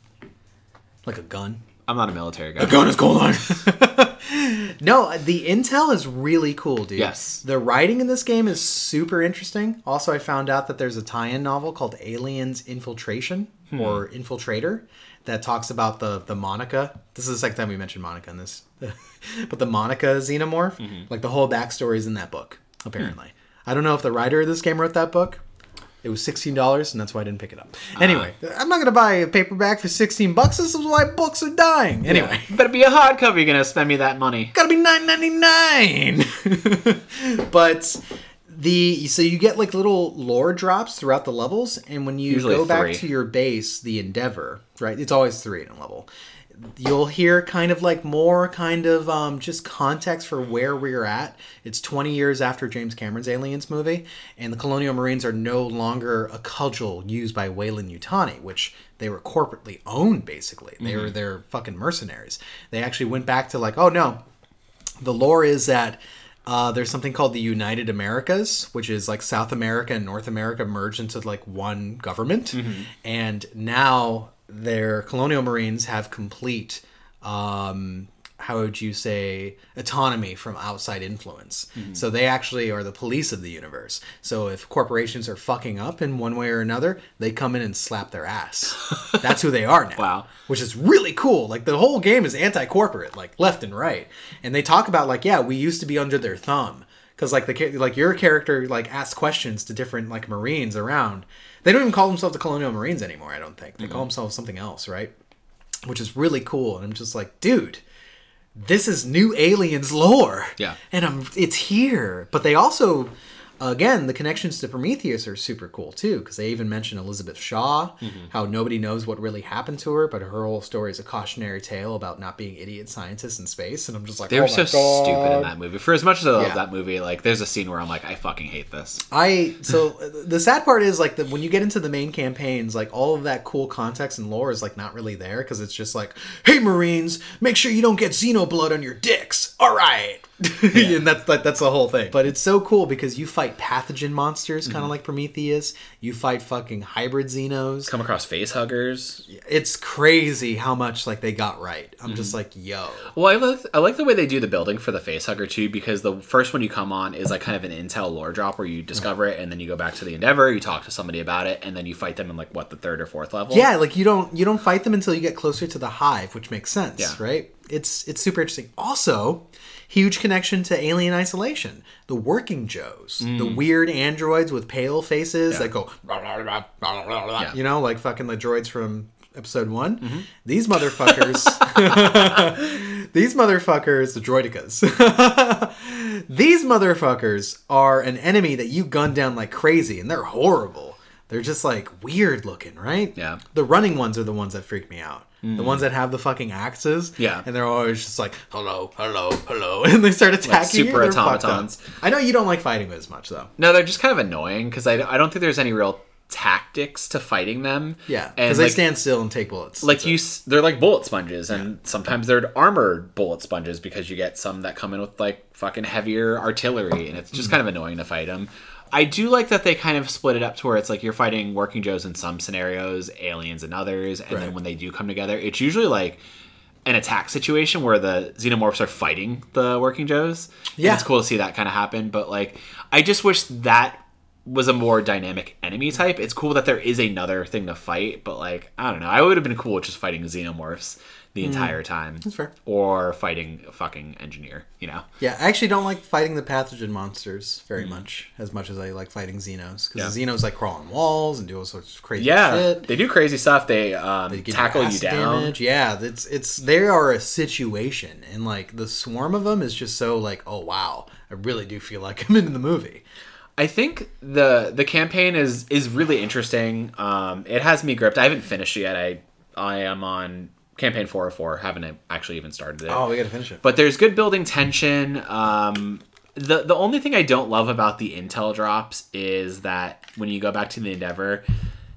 Like a gun. I'm not a military guy. A Gun is Cold Iron. no, the intel is really cool, dude. Yes. The writing in this game is super interesting. Also, I found out that there's a tie-in novel called Aliens Infiltration Hmm. or Infiltrator that talks about the the Monica. This is the second time we mentioned Monica in this, but the Monica xenomorph, Mm-hmm. like the whole backstory is in that book. Apparently, Hmm. I don't know if the writer of this game wrote that book. It was sixteen dollars, and that's why I didn't pick it up. Anyway, Ah. I'm not gonna buy a paperback for sixteen bucks. This is why books are dying. Anyway, better be a hardcover. You're gonna spend me that money. gotta be nine ninety nine. but the so you get like little lore drops throughout the levels, and when you Usually go back to your base, the Endeavor, right? It's always three in a level. You'll hear kind of like more kind of um, just context for where we're at. It's 20 years after James Cameron's Aliens movie, and the Colonial Marines are no longer a cudgel used by Weyland-Yutani, which they were corporately owned basically. They were they're fucking mercenaries. They actually went back to like, oh no, the lore is that uh, there's something called the United Americas, which is like South America and North America merged into like one government, and now their colonial marines have complete, um, how would you say, autonomy from outside influence. So they actually are the police of the universe. So if corporations are fucking up in one way or another, they come in and slap their ass. That's who they are now Wow. which is really cool. Like the whole game is anti-corporate, like left and right, and they talk about like, yeah, we used to be under their thumb because like the like your character like asks questions to different like Marines around. They don't even call themselves the Colonial Marines anymore. I don't think they call themselves something else, right? Which is really cool, and I'm just like, dude. This is new aliens lore. Yeah. And I'm it's here. But they also again, the connections to Prometheus are super cool too, because they even mention Elizabeth Shaw, Mm-hmm. how nobody knows what really happened to her, but her whole story is a cautionary tale about not being idiot scientists in space. And I'm just like, They oh were my so God. stupid in that movie. For as much as I love Yeah. that movie, like there's a scene where I'm like, I fucking hate this. I so the sad part is like that when you get into the main campaigns, like all of that cool context and lore is like not really there because it's just like, hey Marines, make sure you don't get Xeno blood on your dicks. All right, and that's that, that's the whole thing. But it's so cool because you fight pathogen monsters, kind of mm-hmm. like Prometheus. You fight fucking hybrid Xenos. Come across face huggers. It's crazy how much like they got right. I'm just mm-hmm. like, yo, Well, I like I like the way they do the building for the face hugger too, because the first one you come on is like kind of an intel lore drop where you discover it, and then you go back to the Endeavor, you talk to somebody about it, and then you fight them in like what the third or fourth level. Yeah, like you don't you don't fight them until you get closer to the hive, which makes sense, Yeah. right? It's it's super interesting. Also, huge connection to Alien Isolation. The working Joes, the mm. weird androids with pale faces that go, Yeah. you know, like fucking the droids from episode one. Mm-hmm. These motherfuckers, these motherfuckers, the droidicas. these motherfuckers are an enemy that you gun down like crazy, and they're horrible. They're just like weird looking, right? Yeah. The running ones are the ones that freak me out. The ones that have the fucking axes. Yeah. And they're always just like, hello, hello, hello. And they start attacking you, super fucked up. automatons. I know you don't like fighting with as much, though. No, they're just kind of annoying because I, I don't think there's any real tactics to fighting them. Yeah. Because they like, stand still and take bullets. like you, s- they're like bullet sponges, and sometimes they're armored bullet sponges because you get some that come in with like fucking heavier artillery, and it's just Mm. kind of annoying to fight them. I do like that they kind of split it up to where it's like you're fighting working Joes in some scenarios, aliens in others, and then when they do come together, it's usually like an attack situation where the xenomorphs are fighting the working Joes. And Yeah. it's cool to see that kind of happen, but like I just wish that was a more dynamic enemy type. It's cool that there is another thing to fight, but like I don't know. I would have been cool with just fighting xenomorphs the entire time. That's Mm. fair. Or fighting a fucking engineer, you know. yeah, I actually don't like fighting the pathogen monsters very much, as much as I like fighting Xenos. Because the Xenos like crawl on walls and do all sorts of crazy Yeah, shit. they do crazy stuff. They um, They tackle you down. damage. Yeah, it's it's they are a situation, and like the swarm of them is just so like, oh wow, I really do feel like I'm in the movie. I think the the campaign is is really interesting. Um, it has me gripped. I haven't finished it yet. I I am on campaign four or four. Haven't actually even started it. Oh, we gotta finish it. but there's good building tension. Um, the the only thing I don't love about the intel drops is that when you go back to the Endeavor,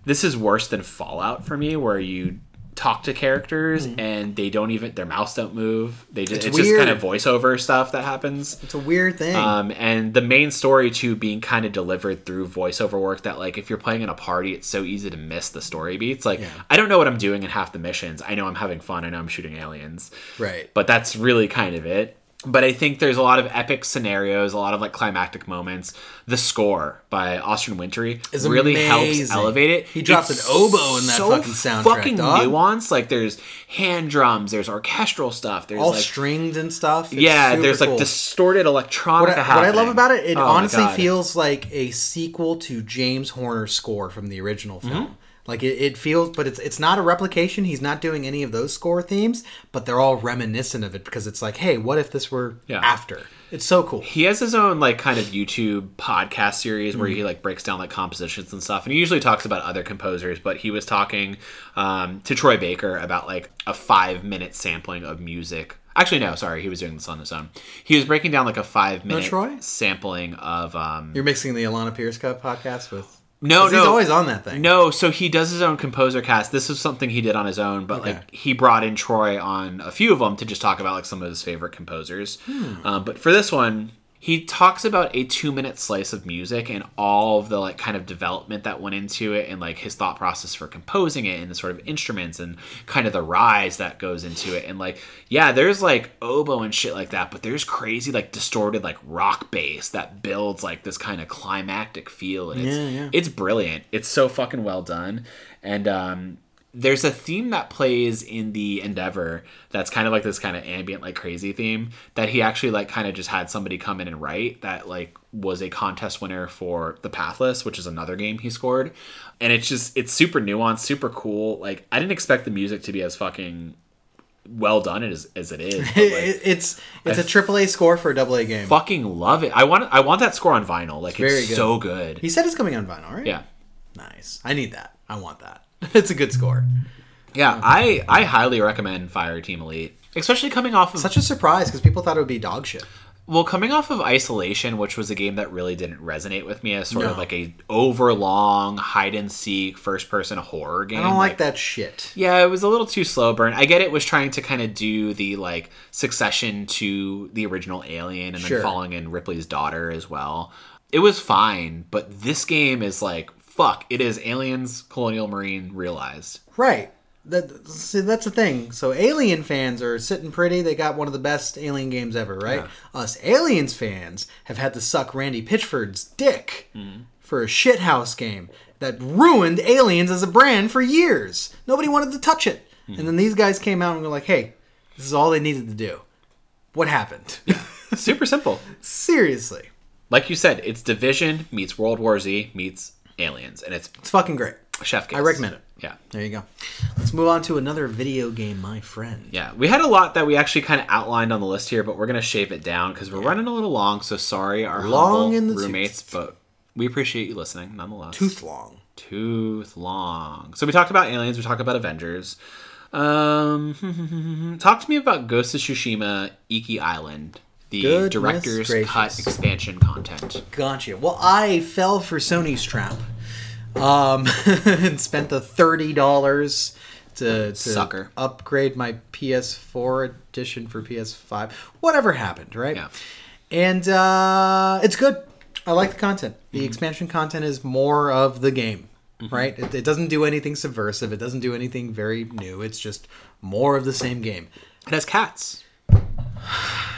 this is worse than Fallout for me, where you talk to characters and they don't even their mouths don't move. They just, It's it's, just kind of voiceover stuff that happens. It's a weird thing. Um, and the main story too being kind of delivered through voiceover work that like if you're playing in a party it's so easy to miss the story beats like Yeah. i don't know what i'm doing in half the missions i know i'm having fun i know i'm shooting aliens right. but that's really kind of it but I think there's a lot of epic scenarios, a lot of like climactic moments. The score by Austin Wintory Is really helps elevate it. He drops It's an oboe in that so fucking soundtrack, Fucking dog. nuanced. Like there's hand drums, there's orchestral stuff, there's all like stringed and stuff. It's yeah, there's like distorted electronic. What I, what I love about it, it Oh honestly feels like a sequel to James Horner's score from the original Mm-hmm. Like it, it feels, but it's it's not a replication. He's not doing any of those score themes, but they're all reminiscent of it because it's like, hey, what if this were Yeah. after? It's so cool. He has his own like kind of YouTube podcast series where he like breaks down like compositions and stuff, and he usually talks about other composers. But he was talking um, to Troy Baker about like a five minute sampling of music. Actually, no, sorry, he was doing this on his own. He was breaking down like a five minute Troy? sampling of um, You're mixing the Alanah Pearce Cup podcast with. No, no, he's always on that thing. No, so he does his own composer cast. This is something he did on his own, but Okay. like he brought in Troy on a few of them to just talk about like some of his favorite composers. Hmm. Um, but for this one, he talks about a two minute slice of music and all of the like kind of development that went into it and like his thought process for composing it and the sort of instruments and kind of the rise that goes into it. And like, yeah, there's like oboe and shit like that, but there's crazy like distorted like rock bass that builds like this kind of climactic feel and it's Yeah, yeah. it's brilliant. It's so fucking well done. And um, there's a theme that plays in the Endeavor that's kind of like this kind of ambient, like crazy theme that he actually like kind of just had somebody come in and write that like was a contest winner for The Pathless, which is another game he scored. And it's just it's super nuanced, super cool. Like I didn't expect the music to be as fucking well done as, as it is. like, it's it's a triple A score for a double A game. fucking love it. I want I want that score on vinyl. Like very it's good. so good. He said it's coming on vinyl, right? Yeah. Nice. I need that. I want that. it's a good score. Yeah, I I highly recommend Fireteam Elite, especially coming off of Such a surprise because people thought it would be dog shit. well, coming off of Isolation, which was a game that really didn't resonate with me as sort of No. like a overlong hide and seek first person horror game. I don't like that shit. Yeah, it was a little too slow burn. I get it was trying to kind of do the like succession to the original Alien and Sure. then following in Ripley's daughter as well. It was fine, but this game is like fuck. It is Aliens Colonial Marine realized. Right. That see, that's the thing. So Alien fans are sitting pretty. They got one of the best Alien games ever, right? Us Aliens fans have had to suck Randy Pitchford's dick hmm. for a shithouse game that ruined Aliens as a brand for years. Nobody wanted to touch it, hmm. and then these guys came out and were like, "Hey, this is all they needed to do." What happened? Super simple. Seriously, Like you said, it's Division meets World War Z meets Aliens, and it's it's fucking great. chef kiss. I recommend it. Yeah. There you go. Let's move on to another video game, my friend. Yeah, we had a lot that we actually kind of outlined on the list here, but we're gonna shave it down because we're running a little long. So sorry, our Long in the roommates, but we appreciate you listening nonetheless. Tooth long. Tooth long. So we talked about aliens. We talked about Avengers. Um, talk to me about Ghost of Tsushima Iki Island, the Goodness director's gracious. cut expansion content. Gotcha. Well, I fell for Sony's trap, um, and spent the thirty dollars to, to Sucker. upgrade my PS4 edition for PS5. Whatever happened, right? Yeah. And uh, it's good. I like the content. The Mm-hmm. expansion content is more of the game, right? It, it doesn't do anything subversive. It doesn't do anything very new. It's just more of the same game. It has cats.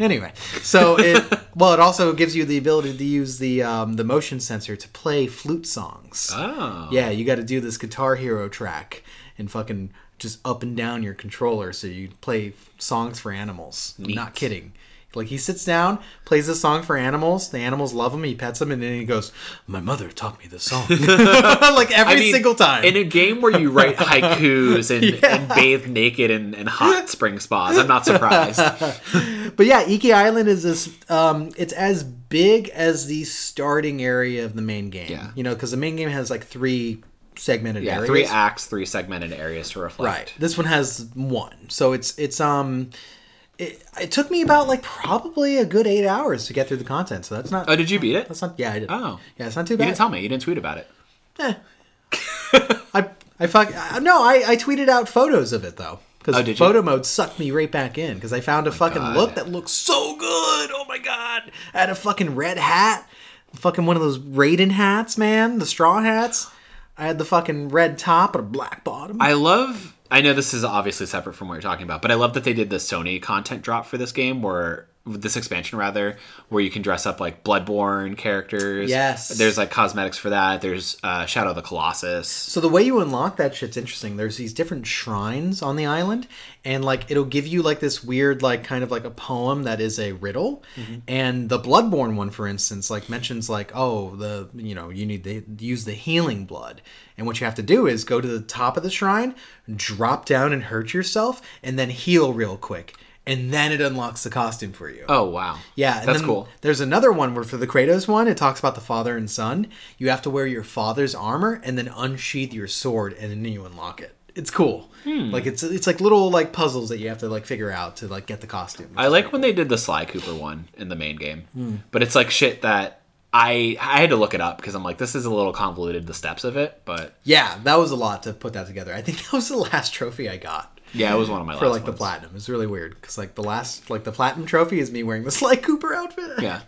Anyway, so it well, it also gives you the ability to use the um, the motion sensor to play flute songs. Oh. Yeah, you got to do this Guitar Hero track and fucking just up and down your controller so you play songs for animals. I'm not kidding. Like he sits down, plays a song for animals. The animals love him. He pets them, and then he goes, "My mother taught me this song." like every I mean, single time. In a game where you write haikus and, and bathe naked in, in hot spring spas, I'm not surprised. But yeah, Iki Island is this. Um, it's as big as the starting area of the main game. Yeah. You know, because the main game has like three segmented Yeah, areas. three acts, three segmented areas to reflect. Right. This one has one, so it's it's um. It, it took me about like probably a good eight hours to get through the content, so that's not. Oh, did you beat it? that's not. Yeah, I did. Oh. yeah, it's not too bad. You didn't tell me. You didn't tweet about it. Eh. I I fuck no. I I tweeted out photos of it though. Because Oh, you? photo mode sucked me right back in because I found a fucking God. look that looks so good. Oh my god! I had a fucking red hat, fucking one of those Raiden hats, man, the straw hats. I had the fucking red top and a black bottom. I love. I know this is obviously separate from what you're talking about, but I love that they did the Sony content drop for this game, where this expansion rather, where you can dress up like Bloodborne characters. Yes. There's like cosmetics for that. There's uh, Shadow of the Colossus. So the way you unlock that shit's interesting. There's these different shrines on the island, and like it'll give you like this weird, like kind of like a poem that is a riddle. And the Bloodborne one, for instance, like mentions like, oh, the you know you need to use the healing blood, and what you have to do is go to the top of the shrine, drop down and hurt yourself, and then heal real quick. And then it unlocks the costume for you. Oh wow. Yeah, and that's cool. There's another one where for the Kratos one, it talks about the father and son. You have to wear your father's armor and then unsheath your sword, and then you unlock it. It's cool. Hmm. Like it's it's like little like puzzles that you have to like figure out to like get the costume. I like when they did the Sly Cooper one in the main game, Hmm. but it's like shit that I I had to look it up because I'm like this is a little convoluted the steps of it, but yeah, that was a lot to put that together. I think that was the last trophy I got yeah, it was one of my for last like the platinum. It's really weird because like the last like the platinum trophy is me wearing the Sly Cooper outfit. Yeah.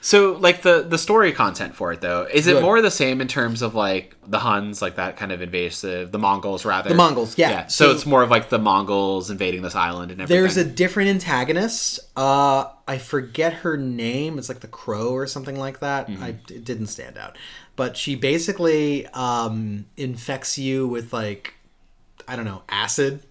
So like the the story content for it though, is it Good. more the same in terms of like the Huns, like that kind of invasive, the Mongols rather? The Mongols, yeah. So, So- it's more of like the Mongols invading this island and everything. There's a different antagonist. Uh, I forget her name. It's like the Crow or something like that. Mm-hmm. I, it didn't stand out, but she basically um, infects you with like I don't know acid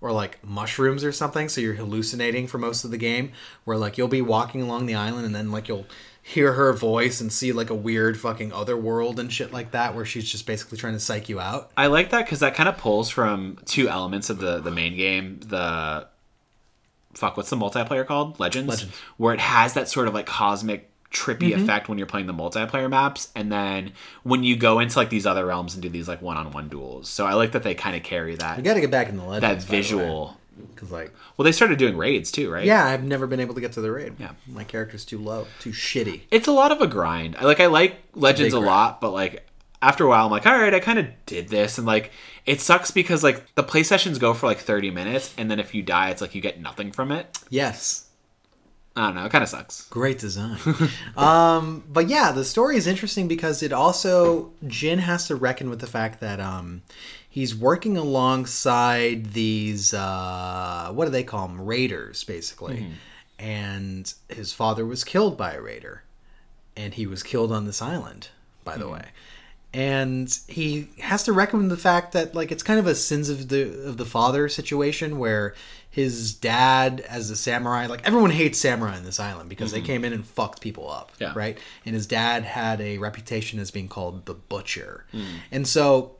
or like mushrooms or something. So you're hallucinating for most of the game. Where like you'll be walking along the island and then like you'll hear her voice and see like a weird fucking other world and shit like that where she's just basically trying to psych you out. I like that because that kind of pulls from two elements of the the main game. The fuck, what's the multiplayer called? Legends. Legends. Where it has that sort of like cosmic trippy Mm-hmm. effect when you're playing the multiplayer maps and then when you go into like these other realms and do these like one-on-one duels so i like that they kind of carry that You got to get back in the legends. that visual because like well they started doing raids too right Yeah, I've never been able to get to the raid. Yeah. my character's too low, too shitty. it's a lot of a grind. I like I like Legends big a lot, but like after a while I'm like, all right, I kind of did this and like it sucks because like the play sessions go for like 30 minutes and then if you die it's like you get nothing from it. Yes, I don't know, it kind of sucks. great design. um, but yeah, the story is interesting because it also Jin has to reckon with the fact that um, he's working alongside these uh, what do they call them raiders basically, and his father was killed by a raider, and he was killed on this island, by the way. and he has to reckon with the fact that like it's kind of a sins of the of the father situation where his dad as a samurai like everyone hates samurai in this island because they mm-hmm. came in and fucked people up Yeah. right and his dad had a reputation as being called the butcher mm. and so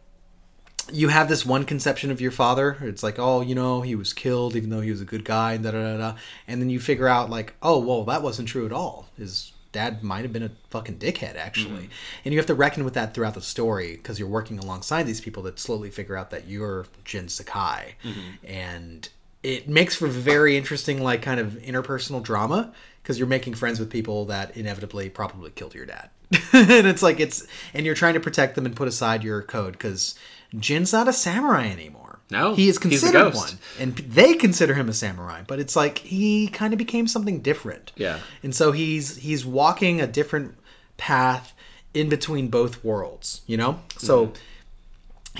you have this one conception of your father. It's like, oh, you know, he was killed even though he was a good guy, da da da da. And then you figure out, like, oh, well, that wasn't true at all. His dad might have been a fucking dickhead, actually. Mm. And you have to reckon with that throughout the story because you're working alongside these people that slowly figure out that you're Jin Sakai. Mm-hmm. And it makes for very interesting, like, kind of interpersonal drama because you're making friends with people that inevitably probably killed your dad. and it's like it's and you're trying to protect them and put aside your code because Jin's not a samurai anymore. No, he is considered one, and they consider him a samurai. But it's like he kind of became something different. Yeah. and so he's he's walking a different path in between both worlds. You know, so Mm-hmm.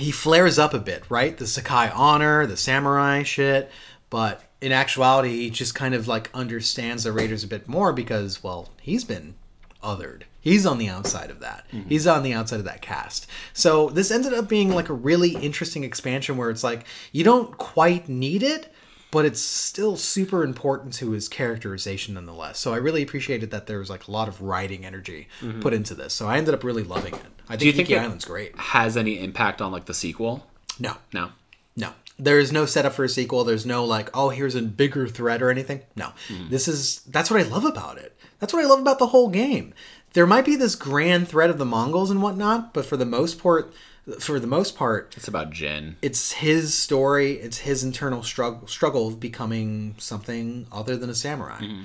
he flares up a bit, right? The Sakai honor, the samurai shit, but in actuality, he just kind of like understands the Raiders a bit more because, well, he's been othered. He's on the outside of that. Mm-hmm. He's on the outside of that cast. So this ended up being like a really interesting expansion where it's like you don't quite need it, but it's still super important to his characterization nonetheless. So I really appreciated that there was like a lot of writing energy mm-hmm. put into this. So I ended up really loving it. I think, you think Island's great. Has any impact on like the sequel? No, No. There is no setup for a sequel. There's no like, oh, here's a bigger threat or anything. No. Hmm. This is that's what I love about it. That's what I love about the whole game. There might be this grand threat of the Mongols and whatnot, but for the most part, for the most part, It's about Jin. it's his story. It's his internal struggle struggle of becoming something other than a samurai. Hmm.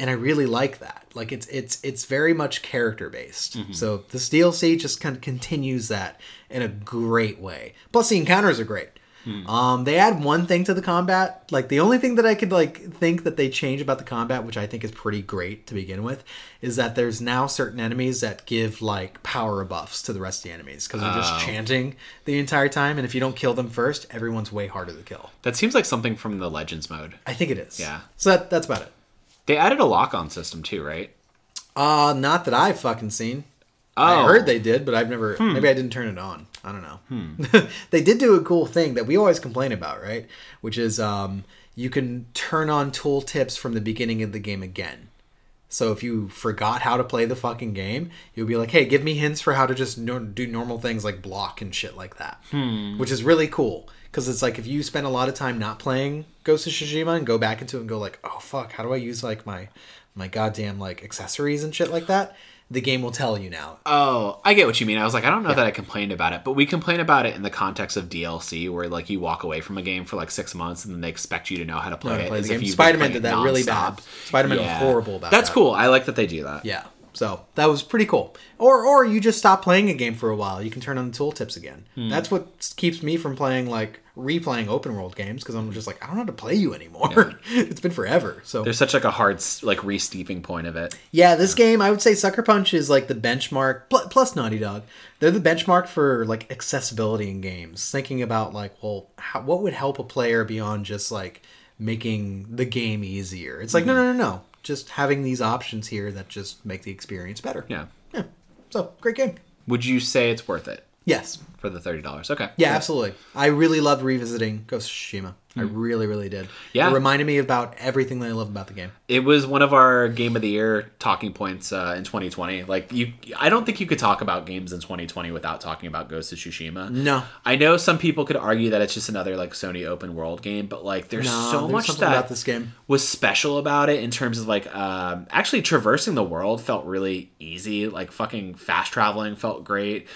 And I really like that. Like it's it's it's very much character based. Hmm. So this DLC just kind of continues that in a great way. Plus the encounters are great. Um, they add one thing to the combat. Like the only thing that I could like think that they change about the combat, which I think is pretty great to begin with, is that there's now certain enemies that give like power buffs to the rest of the enemies because they're just Oh. chanting the entire time. And if you don't kill them first, everyone's way harder to kill. That seems like something from the Legends mode. I think it is. Yeah. So that, that's about it. They added a lock on system too, right? Uh, not that I've fucking seen. Oh, I heard they did, but I've never. Maybe I didn't turn it on. I don't know. they did do a cool thing that we always complain about, right? Which is um, you can turn on tooltips from the beginning of the game again. So if you forgot how to play the fucking game, you'll be like, "Hey, give me hints for how to just no- do normal things like block and shit like that," which is really cool. Because it's like if you spend a lot of time not playing Ghost of Tsushima and go back into it and go like, "Oh fuck, how do I use like my my goddamn like accessories and shit like that?" The game will tell you now. Oh, I get what you mean. I was like, I don't know that I complained about it, but we complain about it in the context of DLC, where like you walk away from a game for like six months and then they expect you to know how to play how to it. play as if you've Spider-Man did that really bad. Spider-Man was horrible about That's that. cool. I like that they do that. Yeah. So that was pretty cool. Or or you just stop playing a game for a while. You can turn on the tooltips again. Hmm. That's what keeps me from playing like replaying open world games because I'm just like I don't know how to play you anymore. it's been forever. So There's such like a hard like re-steeping point of it. yeah, this game I would say Sucker Punch is like the benchmark pl- plus Naughty Dog. They're the benchmark for like accessibility in games. Thinking about like well, how, what would help a player beyond just like making the game easier. It's like no mm-hmm. no no no. Just having these options here that just make the experience better. Yeah. Yeah. So great game. Would you say it's worth it Yes. For the thirty dollars? Okay. Yeah, absolutely. I really loved revisiting Ghost of Tsushima. I really, really did. Yeah. It reminded me about everything that I love about the game. It was one of our game of the year talking points uh, in 2020. Like you, I don't think you could talk about games in 2020 without talking about Ghost of Tsushima. No. I know some people could argue that it's just another like Sony open world game, but like there's No, so there's much that about this game. was special about it in terms of like um, actually traversing the world felt really easy. Like fucking fast traveling felt great.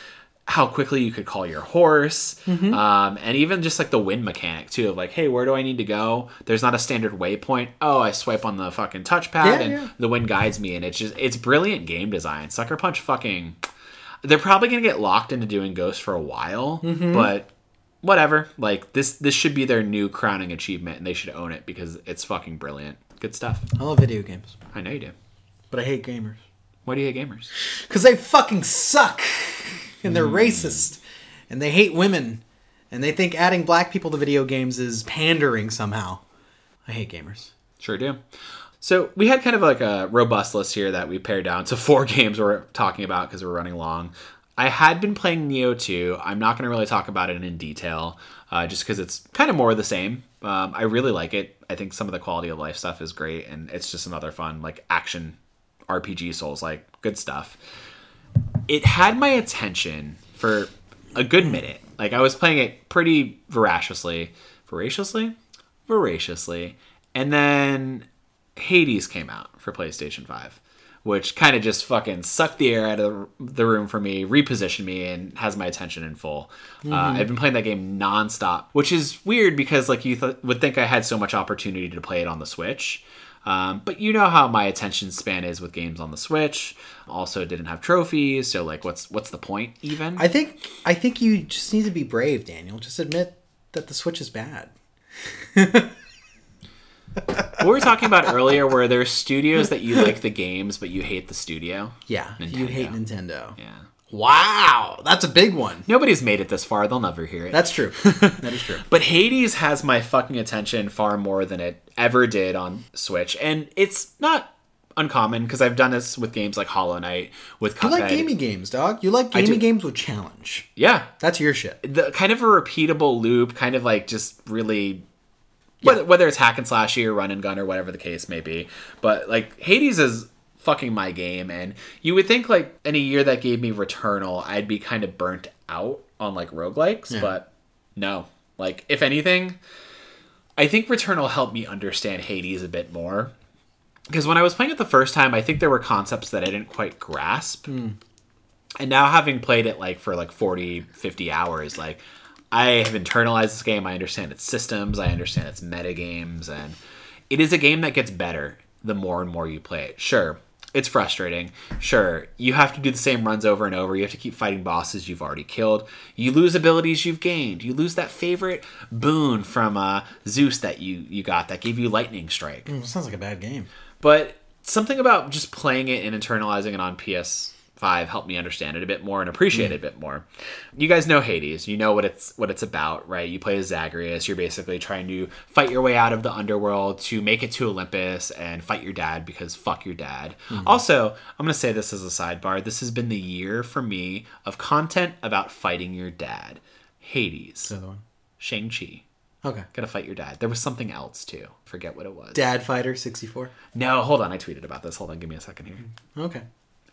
How quickly you could call your horse, Mm-hmm. um, and even just like the wind mechanic too of like, hey, where do I need to go? There's not a standard waypoint. Oh, I swipe on the fucking touchpad Yeah, and yeah. the wind guides me, and it's just it's brilliant game design. Sucker Punch fucking. They're probably gonna get locked into doing Ghost for a while, Mm-hmm. but whatever. Like this, this should be their new crowning achievement, and they should own it because it's fucking brilliant. Good stuff. I love video games, I know you do. but I hate gamers. Why do you hate gamers? Because they fucking suck. And they're Hmm. racist. And they hate women. And they think adding black people to video games is pandering somehow. I hate gamers. Sure do. So we had kind of like a robust list here that we pared down to four games we're talking about because we're running long. I had been playing Nioh 2. I'm not going to really talk about it in detail, uh, just because it's kind of more of the same. Um, I really like it. I think some of the quality of life stuff is great, and it's just another fun like action RPG Souls like good stuff. It had my attention for a good minute. Like I was playing it pretty voraciously, voraciously, voraciously, and then Hades came out for PlayStation 5, which kind of just fucking sucked the air out of the room for me, repositioned me, and has my attention in full. Uh, I've been playing that game nonstop, which is weird because like you th- would think I had so much opportunity to play it on the Switch. Um, but you know how my attention span is with games on the Switch. Also, didn't have trophies, so like, what's what's the point even? I think I think you just need to be brave, Daniel. Just admit that the Switch is bad. what we were talking about earlier, where there's studios that you like the games, but you hate the studio. Yeah, you hate Nintendo. Yeah. Wow, that's a big one. Nobody's made it this far. They'll never hear it. That's true. that is true. But Hades has my fucking attention far more than it ever did on Switch, and it's not uncommon because I've done this with games like Hollow Knight, with You like gaming games, dog. You like gaming games with challenge. Yeah, That's your shit. the kind of a repeatable loop, kind of like just really. Whether, whether it's hack and slashy or run and gun or whatever the case may be, but like Hades is fucking my game, and you would think like in a year that gave me Returnal, I'd be kind of burnt out on like roguelikes, but no. Like if anything, I think Returnal helped me understand Hades a bit more. Because when I was playing it the first time, I think there were concepts that I didn't quite grasp. Hmm. And now having played it like for like 40, 50 hours, like I have internalized this game. I understand its systems, I understand its meta games, and it is a game that gets better the more and more you play it. Sure, it's frustrating. Sure, you have to do the same runs over and over. You have to keep fighting bosses you've already killed. You lose abilities you've gained. You lose that favorite boon from uh, Zeus that you you got that gave you lightning strike. Mm, sounds like a bad game. But something about just playing it and internalizing it on PS5 five helped me understand it a bit more and appreciate it a bit more. You guys know Hades. You know what it's what it's about, right? You play as Zagreus. You're basically trying to fight your way out of the underworld to make it to Olympus and fight your dad because fuck your dad. Mm-hmm. Also, I'm gonna say this as a sidebar. This has been the year for me of content about fighting your dad. Hades, The other one. Shang Chi. Okay. Gotta fight your dad. There was something else too. Forget what it was. Dad Fighter 64. No, hold on. I tweeted about this. Hold on. Give me a second here. Okay.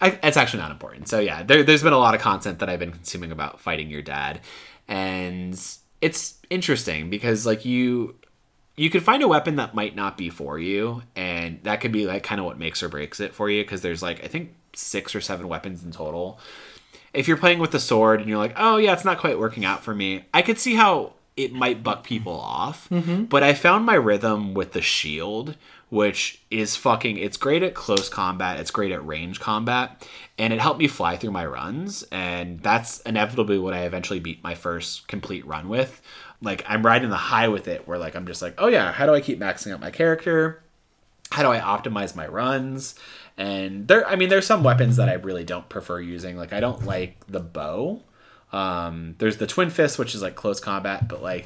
I, it's actually not important. So yeah, there, there's been a lot of content that I've been consuming about fighting your dad, and it's interesting because like you, you could find a weapon that might not be for you, and that could be like kind of what makes or breaks it for you because there's like I think six or seven weapons in total. If you're playing with the sword and you're like, oh yeah, it's not quite working out for me, I could see how it might buck people off. Mm-hmm. But I found my rhythm with the shield, which is fucking. It's great at close combat. It's great at range combat, and it helped me fly through my runs. And that's inevitably what I eventually beat my first complete run with. Like I'm riding the high with it, where like I'm just like, oh yeah, how do I keep maxing out my character? how do I optimize my runs? And there, I mean, there's some weapons that I really don't prefer using. Like, I don't like the bow. Um, there's the twin fist, which is like close combat, but like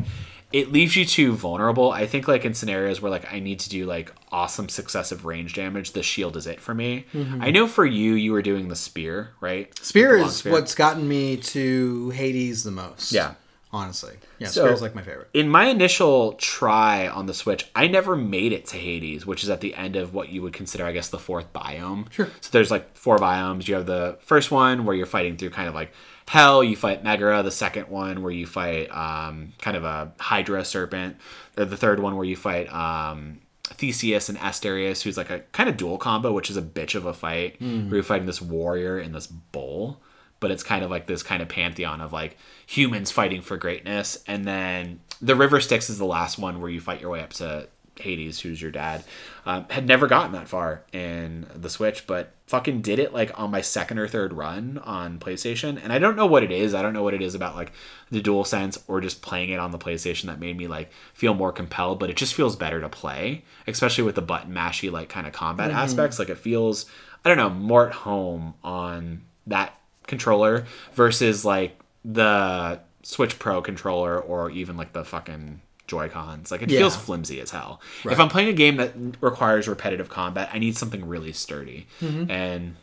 it leaves you too vulnerable. I think like in scenarios where like I need to do like awesome successive range damage, the shield is it for me. Mm-hmm. I know for you, you were doing the spear, right? Spear is spear. what's gotten me to Hades the most. Yeah. Honestly. Yeah, So- Spear's like my favorite. in my initial try on the Switch, I never made it to Hades, which is at the end of what you would consider, I guess, the fourth biome. Sure. So there's like four biomes. You have the first one where you're fighting through kind of like hell. You fight Megara. The second one where you fight um, kind of a Hydra serpent. The third one where you fight um, Theseus and Asterius, who's like a kind of dual combo, which is a bitch of a fight. Where you're fighting this warrior and this bull but it's kind of like this kind of pantheon of like humans fighting for greatness. And then the River Styx is the last one where you fight your way up to Hades, who's your dad. Um, had never gotten that far in the Switch, but fucking did it like on my second or third run on PlayStation. And I don't know what it is. I don't know what it is about like the dual sense or just playing it on the PlayStation that made me like feel more compelled, but it just feels better to play, especially with the button mashy like kind of combat aspects. Like it feels, I don't know, more at home on that controller versus like the Switch Pro controller or even like the fucking Joy Cons. Like it Yeah. feels flimsy as hell. If I'm playing a game that requires repetitive combat, I need something really sturdy, mm-hmm. and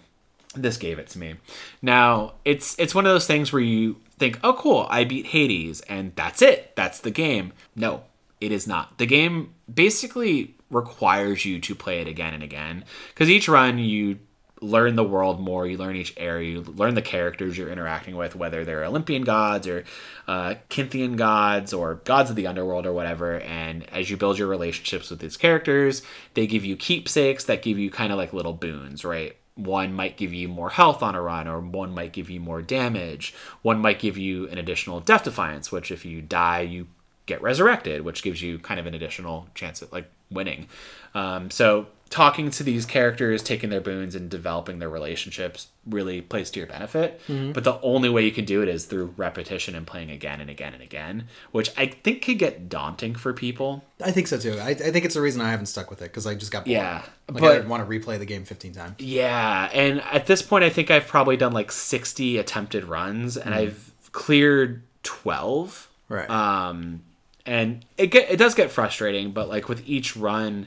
this gave it to me. Now it's it's one of those things where you think, oh cool, I beat Hades, and that's it. That's the game. No, it is not. The game basically requires you to play it again and again because each run you learn the world more you learn each area you learn the characters you're interacting with whether they're olympian gods or uh, Chthonian gods or gods of the underworld or whatever and as you build your relationships with these characters they give you keepsakes that give you kind of like little boons right? One might give you more health on a run or one might give you more damage. One might give you an additional death defiance which if you die you get resurrected, which gives you kind of an additional chance at like winning. Um, so talking to these characters, taking their boons, and developing their relationships really plays to your benefit. But the only way you can do it is through repetition and playing again and again and again, which I think could get daunting for people. I think so too. I, I think it's the reason I haven't stuck with it because I just got bored. Yeah, Like but- I want to replay the game 15 times. Yeah, and at this point, I think I've probably done like sixty attempted runs, and I've cleared twelve. Right. Um, and it get, it does get frustrating, but like with each run,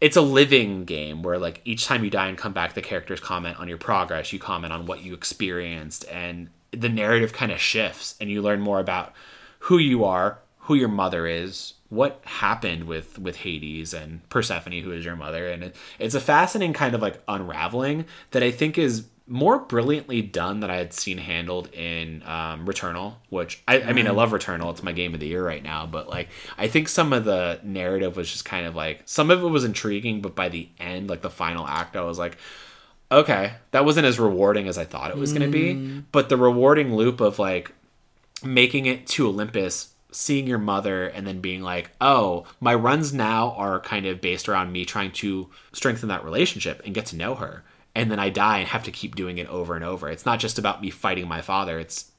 it's a living game where like each time you die and come back, the characters comment on your progress. You comment on what you experienced, and the narrative kind of shifts, and you learn more about who you are, who your mother is, what happened with with Hades and Persephone, who is your mother, and it, it's a fascinating kind of like unraveling that I think is more brilliantly done that I had seen handled in um, Returnal, which I, I mean I love Returnal. It's my game of the year right now, but like I think some of the narrative was just kind of like some of it was intriguing, but by the end, like the final act, I was like, okay, that wasn't as rewarding as I thought it was going to be. But the rewarding loop of like making it to Olympus, seeing your mother, and then being like, oh, my runs now are kind of based around me trying to strengthen that relationship and get to know her. And then I die and have to keep doing it over and over. It's not just about me fighting my father. It's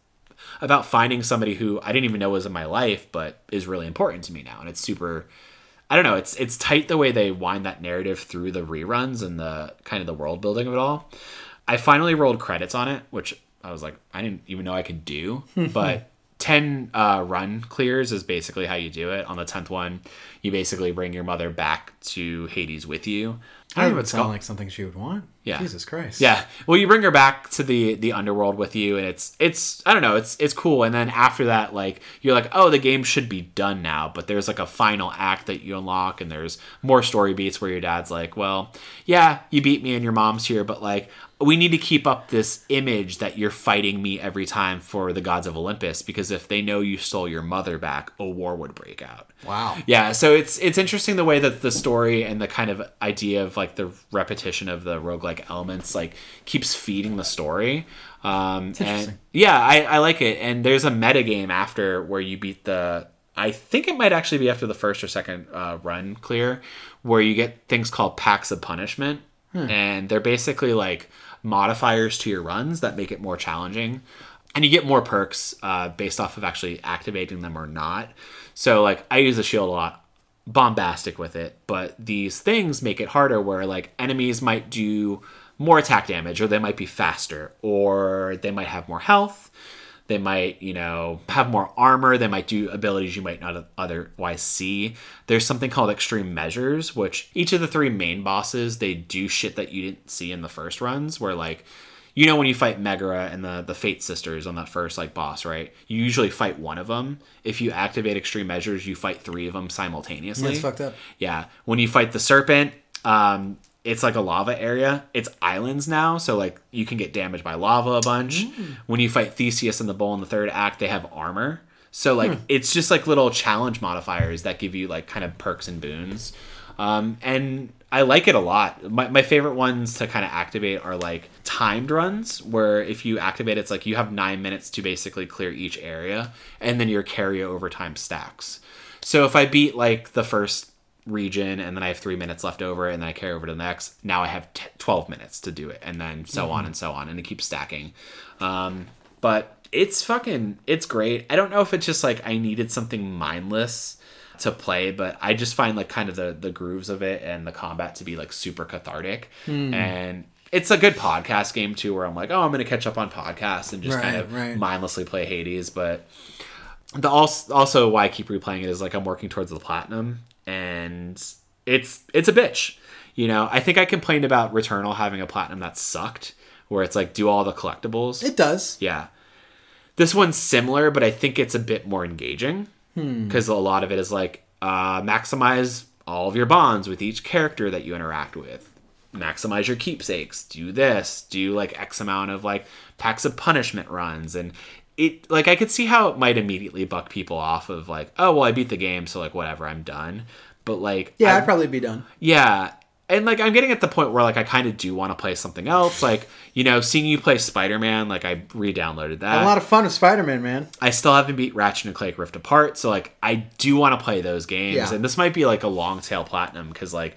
about finding somebody who I didn't even know was in my life, but is really important to me now. And it's super. I don't know. It's it's tight the way they wind that narrative through the reruns and the kind of the world building of it all. I finally rolled credits on it, which I was like, I didn't even know I could do. but 10 uh, run clears is basically how you do it. On the 10th one, you basically bring your mother back to Hades with you. I don't know would sound called. like something she would want. Yeah. Jesus Christ. Yeah. Well, you bring her back to the the underworld with you, and it's it's I don't know, it's it's cool. And then after that, like you're like, oh, the game should be done now. But there's like a final act that you unlock, and there's more story beats where your dad's like, well, yeah, you beat me and your mom's here, but like we need to keep up this image that you're fighting me every time for the gods of Olympus because if they know you stole your mother back, a war would break out. Wow. Yeah, so it's it's interesting the way that the story and the kind of idea of like the repetition of the roguelike elements like keeps feeding the story. Um, and interesting. yeah, I, I like it. And there's a meta game after where you beat the. I think it might actually be after the first or second uh, run clear, where you get things called pacts of punishment, and they're basically like modifiers to your runs that make it more challenging and you get more perks uh, based off of actually activating them or not. So like I use the shield a lot, bombastic with it, but these things make it harder where like enemies might do more attack damage or they might be faster or they might have more health. They might, you know, have more armor. They might do abilities you might not otherwise see. There's something called extreme measures, which each of the three main bosses they do shit that you didn't see in the first runs. Where like you know when you fight Megara and the the Fate sisters on that first like boss, right? You usually fight one of them. If you activate extreme measures, you fight three of them simultaneously. That's fucked up. Yeah, when you fight the serpent, um, it's like a lava area. It's islands now, so like you can get damaged by lava a bunch. When you fight Theseus and the bull in the third act, they have armor. So like it's just like little challenge modifiers that give you like kind of perks and boons. Um, and I like it a lot. My, my favorite ones to kind of activate are like timed runs, where if you activate, it's like you have nine minutes to basically clear each area, and then your carry over time stacks. So if I beat like the first region and then I have three minutes left over and then I carry over to the next, now I have t- 12 minutes to do it, and then so on and so on, and it keeps stacking. Um, but it's fucking, it's great. I don't know if it's just like I needed something mindless to play, but I just find like kind of the the grooves of it and the combat to be like super cathartic, and it's a good podcast game too. Where I'm like, oh, I'm gonna catch up on podcasts and just kind of right. mindlessly play Hades. But the also also why I keep replaying it is like I'm working towards the platinum, and it's it's a bitch. You know, I think I complained about Returnal having a platinum that sucked, where it's like do all the collectibles. It does. Yeah. This one's similar, but I think it's a bit more engaging because a lot of it is like uh, maximize all of your bonds with each character that you interact with. Maximize your keepsakes. Do this. Do like X amount of like pacts of punishment runs. And it, like, I could see how it might immediately buck people off of like, oh, well, I beat the game, so like, whatever, I'm done. But like, Yeah, I- I'd probably be done. yeah. And like I'm getting at the point where like I kind of do want to play something else. Like, you know, seeing you play Spider-Man, like I re-downloaded that. a lot of fun with Spider-Man, man. I still haven't beat Ratchet and Clank Rift Apart, so like I do want to play those games. Yeah. And this might be like a long tail platinum because like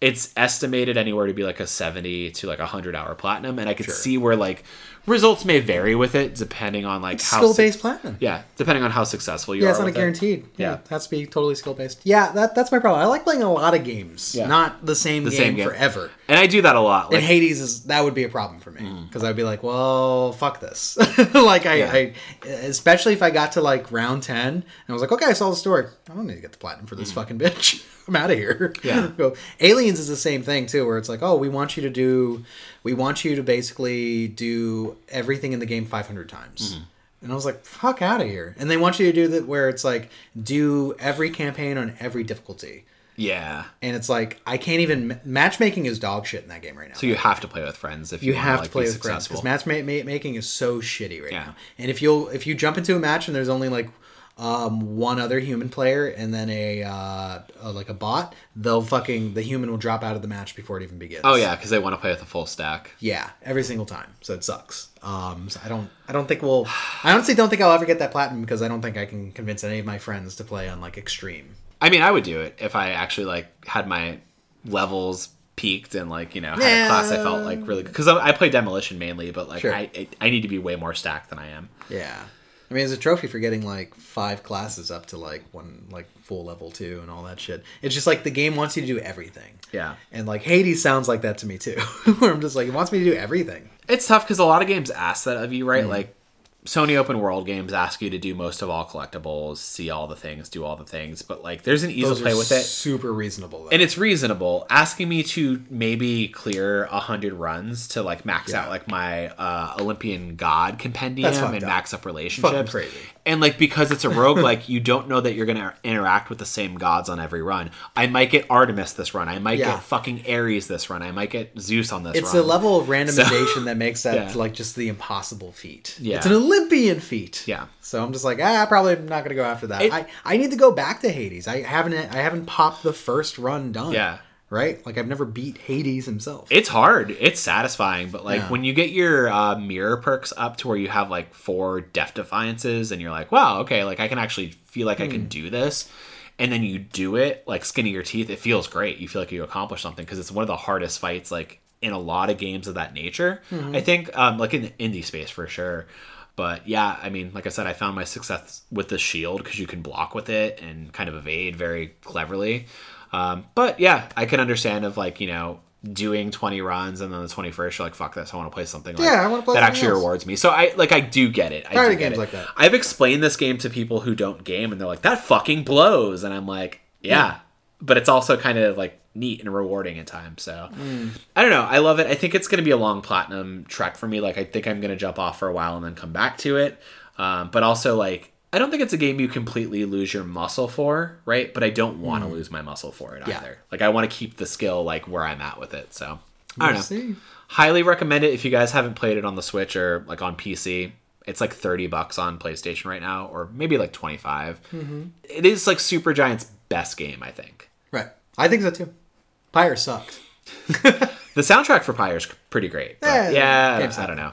it's estimated anywhere to be like a 70 to like a 100 hour platinum and I could see where like results may vary with it depending on like how Skill su- based platinum. Yeah, depending on how successful you Yeah, are. Yeah, it's not a with it. guaranteed. Yeah, Yeah. it has to be totally skill based. Yeah, that that's my problem. I like playing a lot of games, Yeah. not the same The game same game. forever. And I do that a lot. And Like Hades is that would be a problem for me Mm. because I'd be like, well, fuck this. like I, I, especially if I got to like round ten and I was like, okay, I saw the story. I don't need to get the platinum for this fucking bitch. I'm out of here. Mm. Yeah. Aliens is the same thing too, where it's like, oh, we want you to do, we want you to basically do everything in the game 500 times. Mm-hmm. And I was like, fuck out of here. And they want you to do that where it's like, do every campaign on every difficulty. yeah. And it's like, I can't even, matchmaking is dog shit in that game right now. So you have to play with friends if you, You want have to, like, play be with friends because matchmaking is so shitty right Yeah. now. And if you'll if you jump into a match and there's only like um, one other human player and then a uh, uh, like a bot, they'll fucking the human will drop out of the match before it even begins. oh yeah, because they want to play with a full stack. yeah, every single time. So it sucks. Um, so I don't I don't think we'll I honestly don't think I'll ever get that platinum because I don't think I can convince any of my friends to play on like extreme. I mean, I would do it if I actually like had my levels peaked and like you know had Yeah. a class I felt like really because I, I play demolition mainly, but like Sure. I I need to be way more stacked than I am. Yeah. I mean, it's a trophy for getting like five classes up to like one, like full level two and all that shit. It's just like the game wants you to do everything. Yeah. And like Hades sounds like that to me too, where I'm just like, it wants me to do everything. It's tough because a lot of games ask that of you, right? Mm. Like Sony open world games ask you to do most of all collectibles, see all the things, do all the things, but like there's an easy Those play with it. super reasonable. Though. and it's reasonable asking me to maybe clear a hundred runs to like max Yeah. out like my uh olympian god compendium and up. max up relationships crazy. And like because it's a rogue like you don't know that you're gonna interact with the same gods on every run i might get artemis this run i might Yeah. get fucking ares this run i might get zeus on this it's run a level of randomization that makes that Yeah. like just the impossible feat. Yeah. It's an Olympian feat. Yeah. So I'm just like, ah, probably not gonna go after that. It- I, I need to go back to Hades. I haven't I haven't popped the first run done. Yeah. Right? Like I've never beat Hades himself. it's hard it's satisfying but like Yeah. when you get your uh, mirror perks up to where you have like four death defiances and you're like wow okay like i can actually feel like i Hmm. can do this and then you do it like skinning your teeth it feels great you feel like you accomplished something because it's one of the hardest fights like in a lot of games of that nature Mm-hmm. i think um, like in the indie space for sure but yeah i mean like i said i found my success with the shield because you can block with it and kind of evade very cleverly um, but yeah i can understand of like you know doing 20 runs and then the 21st you're like fuck this i want to play something like, Yeah, I wanna play that actually else. rewards me. So i like i do get it. I Tired do get games it. like that. i've explained this game to people who don't game and they're like that fucking blows. And i'm like yeah, but it's also kind of like neat and rewarding at times so. I don't know i love it. I think it's going to be a long platinum trek for me. Like i think i'm going to jump off for a while and then come back to it. Um, but also like i don't think it's a game you completely lose your muscle for right but i don't want to lose my muscle for it Yeah. either like i want to keep the skill like where i'm at with it so i don't know see. highly recommend it if you guys haven't played it on the switch or like on pc it's like 30 bucks on playstation right now or maybe like 25 Mm-hmm. It is like Supergiant's best game i think Right. I think so too. Pyre sucked. the soundtrack for pyre is pretty great but Yeah, yeah, i don't know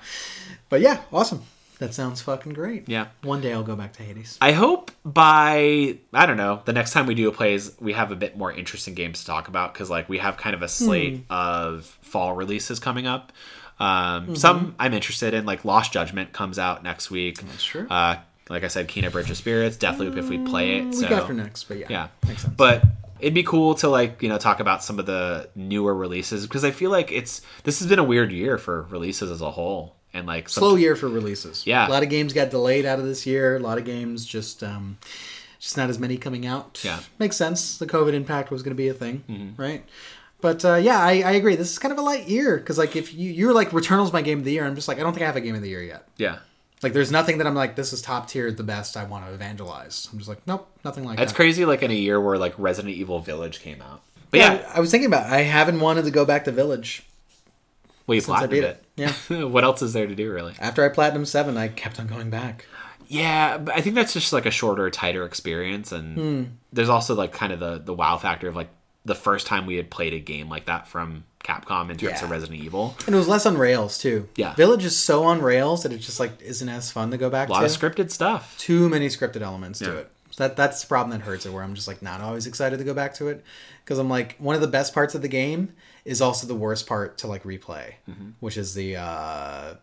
But yeah, awesome. That sounds fucking great. Yeah. One day I'll go back to Hades. I hope by I don't know the next time we do a plays we have a bit more interesting games to talk about because like we have kind of a slate of fall releases coming up. Um, Some I'm interested in like Lost Judgment comes out next week. That's true. Uh, like I said, Kena Bridge of Spirits, Deathloop if we play it. Week So after next, but yeah. yeah, Makes sense. But it'd be cool to like you know talk about some of the newer releases because I feel like it's this has been a weird year for releases as a whole and like slow year for releases. Yeah. a lot of games got delayed out of this year. A lot of games just um, just not as many coming out. Yeah. Mm-hmm. makes sense. The COVID impact was going to be a thing, right? But uh, yeah, I, I agree. This is kind of a light year because like if you you're like Returnal's my game of the year, I'm just like I don't think I have a game of the year yet. yeah. Like there's nothing that I'm like this is top tier, the best I want to evangelize. I'm just like nope, nothing like That's that. That's crazy. Like in a year where like Resident Evil Village came out. But yeah, Yeah, I was thinking about. It. I haven't wanted to go back to Village well, you since I beat it. it. Yeah, what else is there to do, really? after I platinum seven, I kept on going back. Yeah, but I think that's just like a shorter, tighter experience, and Hmm. there's also like kind of the the wow factor of like the first time we had played a game like that from Capcom in terms Yeah. of Resident Evil. And it was less on rails too. Yeah. Village is so on rails that it just like isn't as fun to go back A lot to. of scripted stuff. Too many scripted elements to it. So that that's the problem that hurts it. Where I'm just like not always excited to go back to it because I'm like one of the best parts of the game is also the worst part to like replay, Mm-hmm. which is the uh,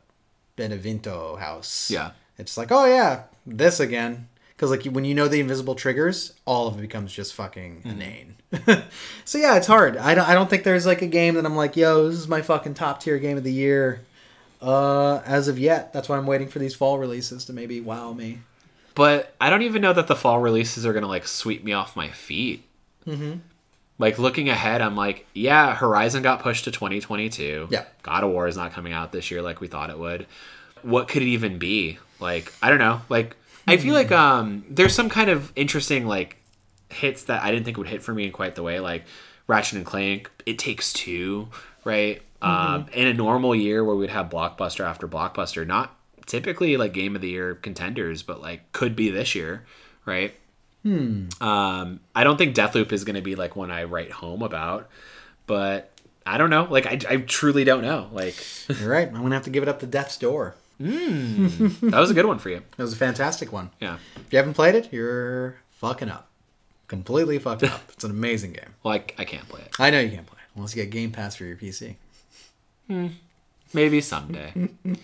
Beneviento house. Yeah. It's like oh yeah, this again. Because like when you know the invisible triggers, all of it becomes just fucking Mm-hmm. inane. so yeah, it's hard. I don't. I don't think there's like a game that I'm like, yo, this is my fucking top tier game of the year. Uh, as of yet, that's why I'm waiting for these fall releases to maybe wow me. But I don't even know that the fall releases are gonna like sweep me off my feet. Mm-hmm. Like looking ahead, I'm like, yeah, Horizon got pushed to 2022. Yeah. God of War is not coming out this year like we thought it would. What could it even be? Like, I don't know. Like, I feel like um, there's some kind of interesting like hits that I didn't think would hit for me in quite the way. Like Ratchet and Clank, It Takes Two, right? Um, in a normal year where we'd have blockbuster after blockbuster, not typically like game of the year contenders, but like could be this year, right? Hmm. Um, I don't think Deathloop is going to be like one I write home about, but I don't know. Like I, I truly don't know. Like You're right. I'm gonna have to give it up to Death's Door. that was a good one for you. That was a fantastic one. Yeah. If you haven't played it, you're fucking up. Completely fucked up. It's an amazing game. Well, I, I can't play it. I know you can't play it unless you get Game Pass for your PC. Maybe someday.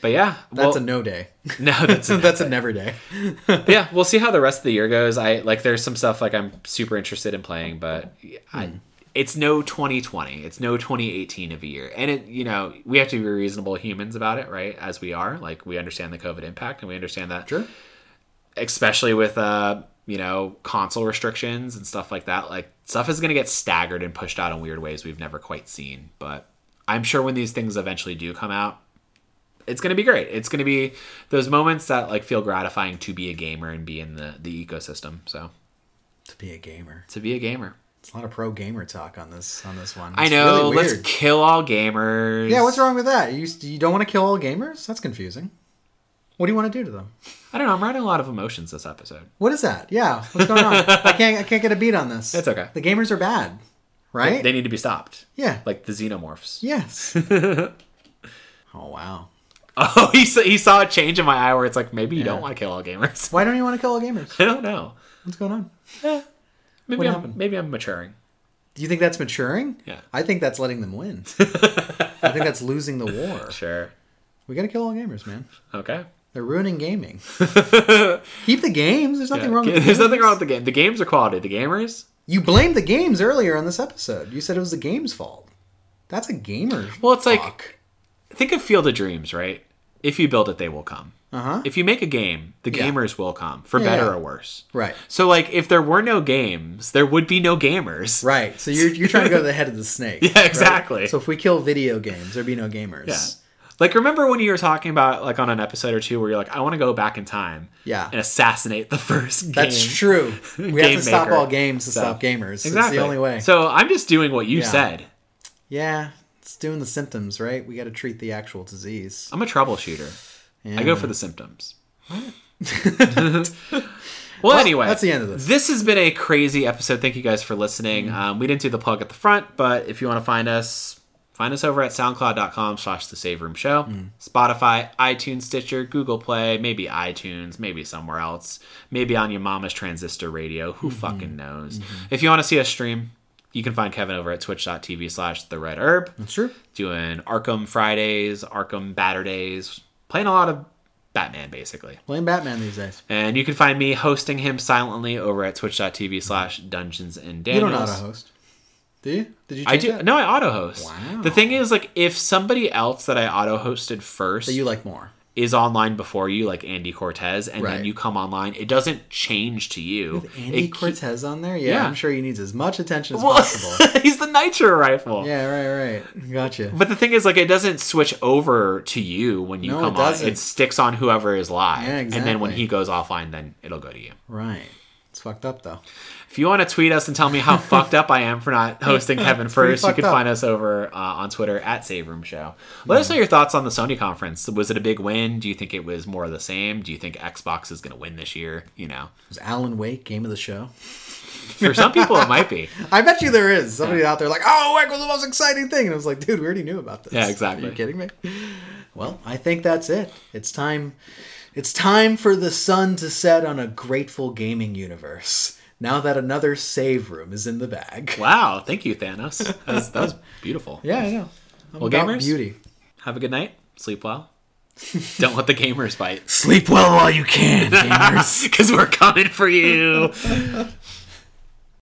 But yeah, That's well, a no day. no. That's a, That's a never day. yeah. We'll see how the rest of the year goes. I like. There's some stuff like I'm super interested in playing, but I, it's no 2020. It's no 2018 of a year, and it. You know, we have to be reasonable humans about it, right? As we are. Like we understand the COVID impact, and we understand that Sure. especially with uh you know console restrictions and stuff like that like stuff is going to get staggered and pushed out in weird ways we've never quite seen but i'm sure when these things eventually do come out it's going to be great it's going to be those moments that like feel gratifying to be a gamer and be in the the ecosystem so To be a gamer. to be a gamer It's a lot of pro gamer talk on this on this one. i know really let's kill all gamers Yeah, what's wrong with that? You you don't want to kill all gamers? That's confusing. What do you want to do to them? i don't know i'm writing a lot of emotions this episode What is that? Yeah, what's going on? I can't I can't get a beat on this. It's okay. The gamers are bad, right? they need to be stopped yeah. like the xenomorphs Yes. oh wow. Oh he saw, he saw a change in my eye where it's like maybe you don't want to kill all gamers Why don't you want to kill all gamers? I don't know. What's going on? Yeah. Maybe What I'm, happened? maybe I'm maturing. Do you think that's maturing? Yeah. I think that's letting them win. I think that's losing the war. Sure. We gotta kill all gamers, man. Okay. They're ruining gaming. Keep the games. There's nothing Yeah. wrong with the There's nothing wrong with the game. The games are quality. The gamers. You blamed the games earlier on this episode. You said it was the game's fault. That's a gamer. Well, it's like- Think of Field of Dreams, right? If you build it, they will come. uh huh. If you make a game, the Yeah. gamers will come, for Yeah, better yeah. or worse. Right. So, like, if there were no games, there would be no gamers. Right. So you're you're trying to go to the head of the snake. Yeah, right? exactly. So if we kill video games, there'd be no gamers. Yeah. Like, remember when you were talking about, like, on an episode or two where you're like, I want to go back in time Yeah. and assassinate the first game. That's true. We have to stop all games to So, stop gamers. Exactly. It's the only way. So, I'm just doing what you Yeah. said. yeah. Doing the symptoms, right? We got to treat the actual disease. I'm a troubleshooter. I go for the symptoms. well, anyway, that's the end of this. This has been a crazy episode. Thank you guys for listening. Mm-hmm. Um, we didn't do the plug at the front, but if you want to find us, find us over at soundcloud.com slash the save room show. Mm. Spotify, iTunes, Stitcher, Google Play, maybe iTunes, maybe somewhere else. Maybe on your mama's transistor radio. Who mm-hmm. fucking knows? Mm-hmm. If you want to see us stream, you can find Kevin over at twitch.tv slash the red herb That's true. doing Arkham Fridays, Arkham Batter Days, playing a lot of Batman basically. Playing Batman these days. And you can find me hosting him silently over at twitch.tv slash dungeons and You Daniels. don't know how to host. Do you? Did you? I do. that? No, I auto host. Wow. The thing is, like, if somebody else that I auto hosted first That you like more. Is online before you, like Andy Cortez, and Right. then you come online, it doesn't change to you. Andy It Cortez on there? Yeah, Yeah. I'm sure he needs as much attention as Well, possible. he's the nitro rifle. yeah, right, right. Gotcha. But the thing is, like, it doesn't switch over to you when you No, come it on. It sticks on whoever is live, Yeah, and then when he goes offline, then it'll go to you. Right. It's fucked up though. You want to tweet us and tell me how fucked up I am for not hosting Kevin first, you can up. find us over uh, on Twitter at Save Room Show. Let us know your thoughts on the Sony conference. Was it a big win? Do you think it was more of the same? Do you think Xbox is going to win this year? You know, Was Alan Wake game of the show? for some people it might be. I bet you there is somebody out there like, oh, Wake was the most exciting thing, and I was like, dude, we already knew about this. Yeah, exactly. Are you kidding me? Well, I think that's it. It's time. It's time for the sun to set on a grateful gaming universe. Now that another save room is in the bag. Wow, thank you, Thanos. That was, that was beautiful. Yeah, I know. I'm Well, gamers? beauty. Have a good night. Sleep well. Don't let the gamers bite. Sleep well while you can, gamers. Because we're coming for you.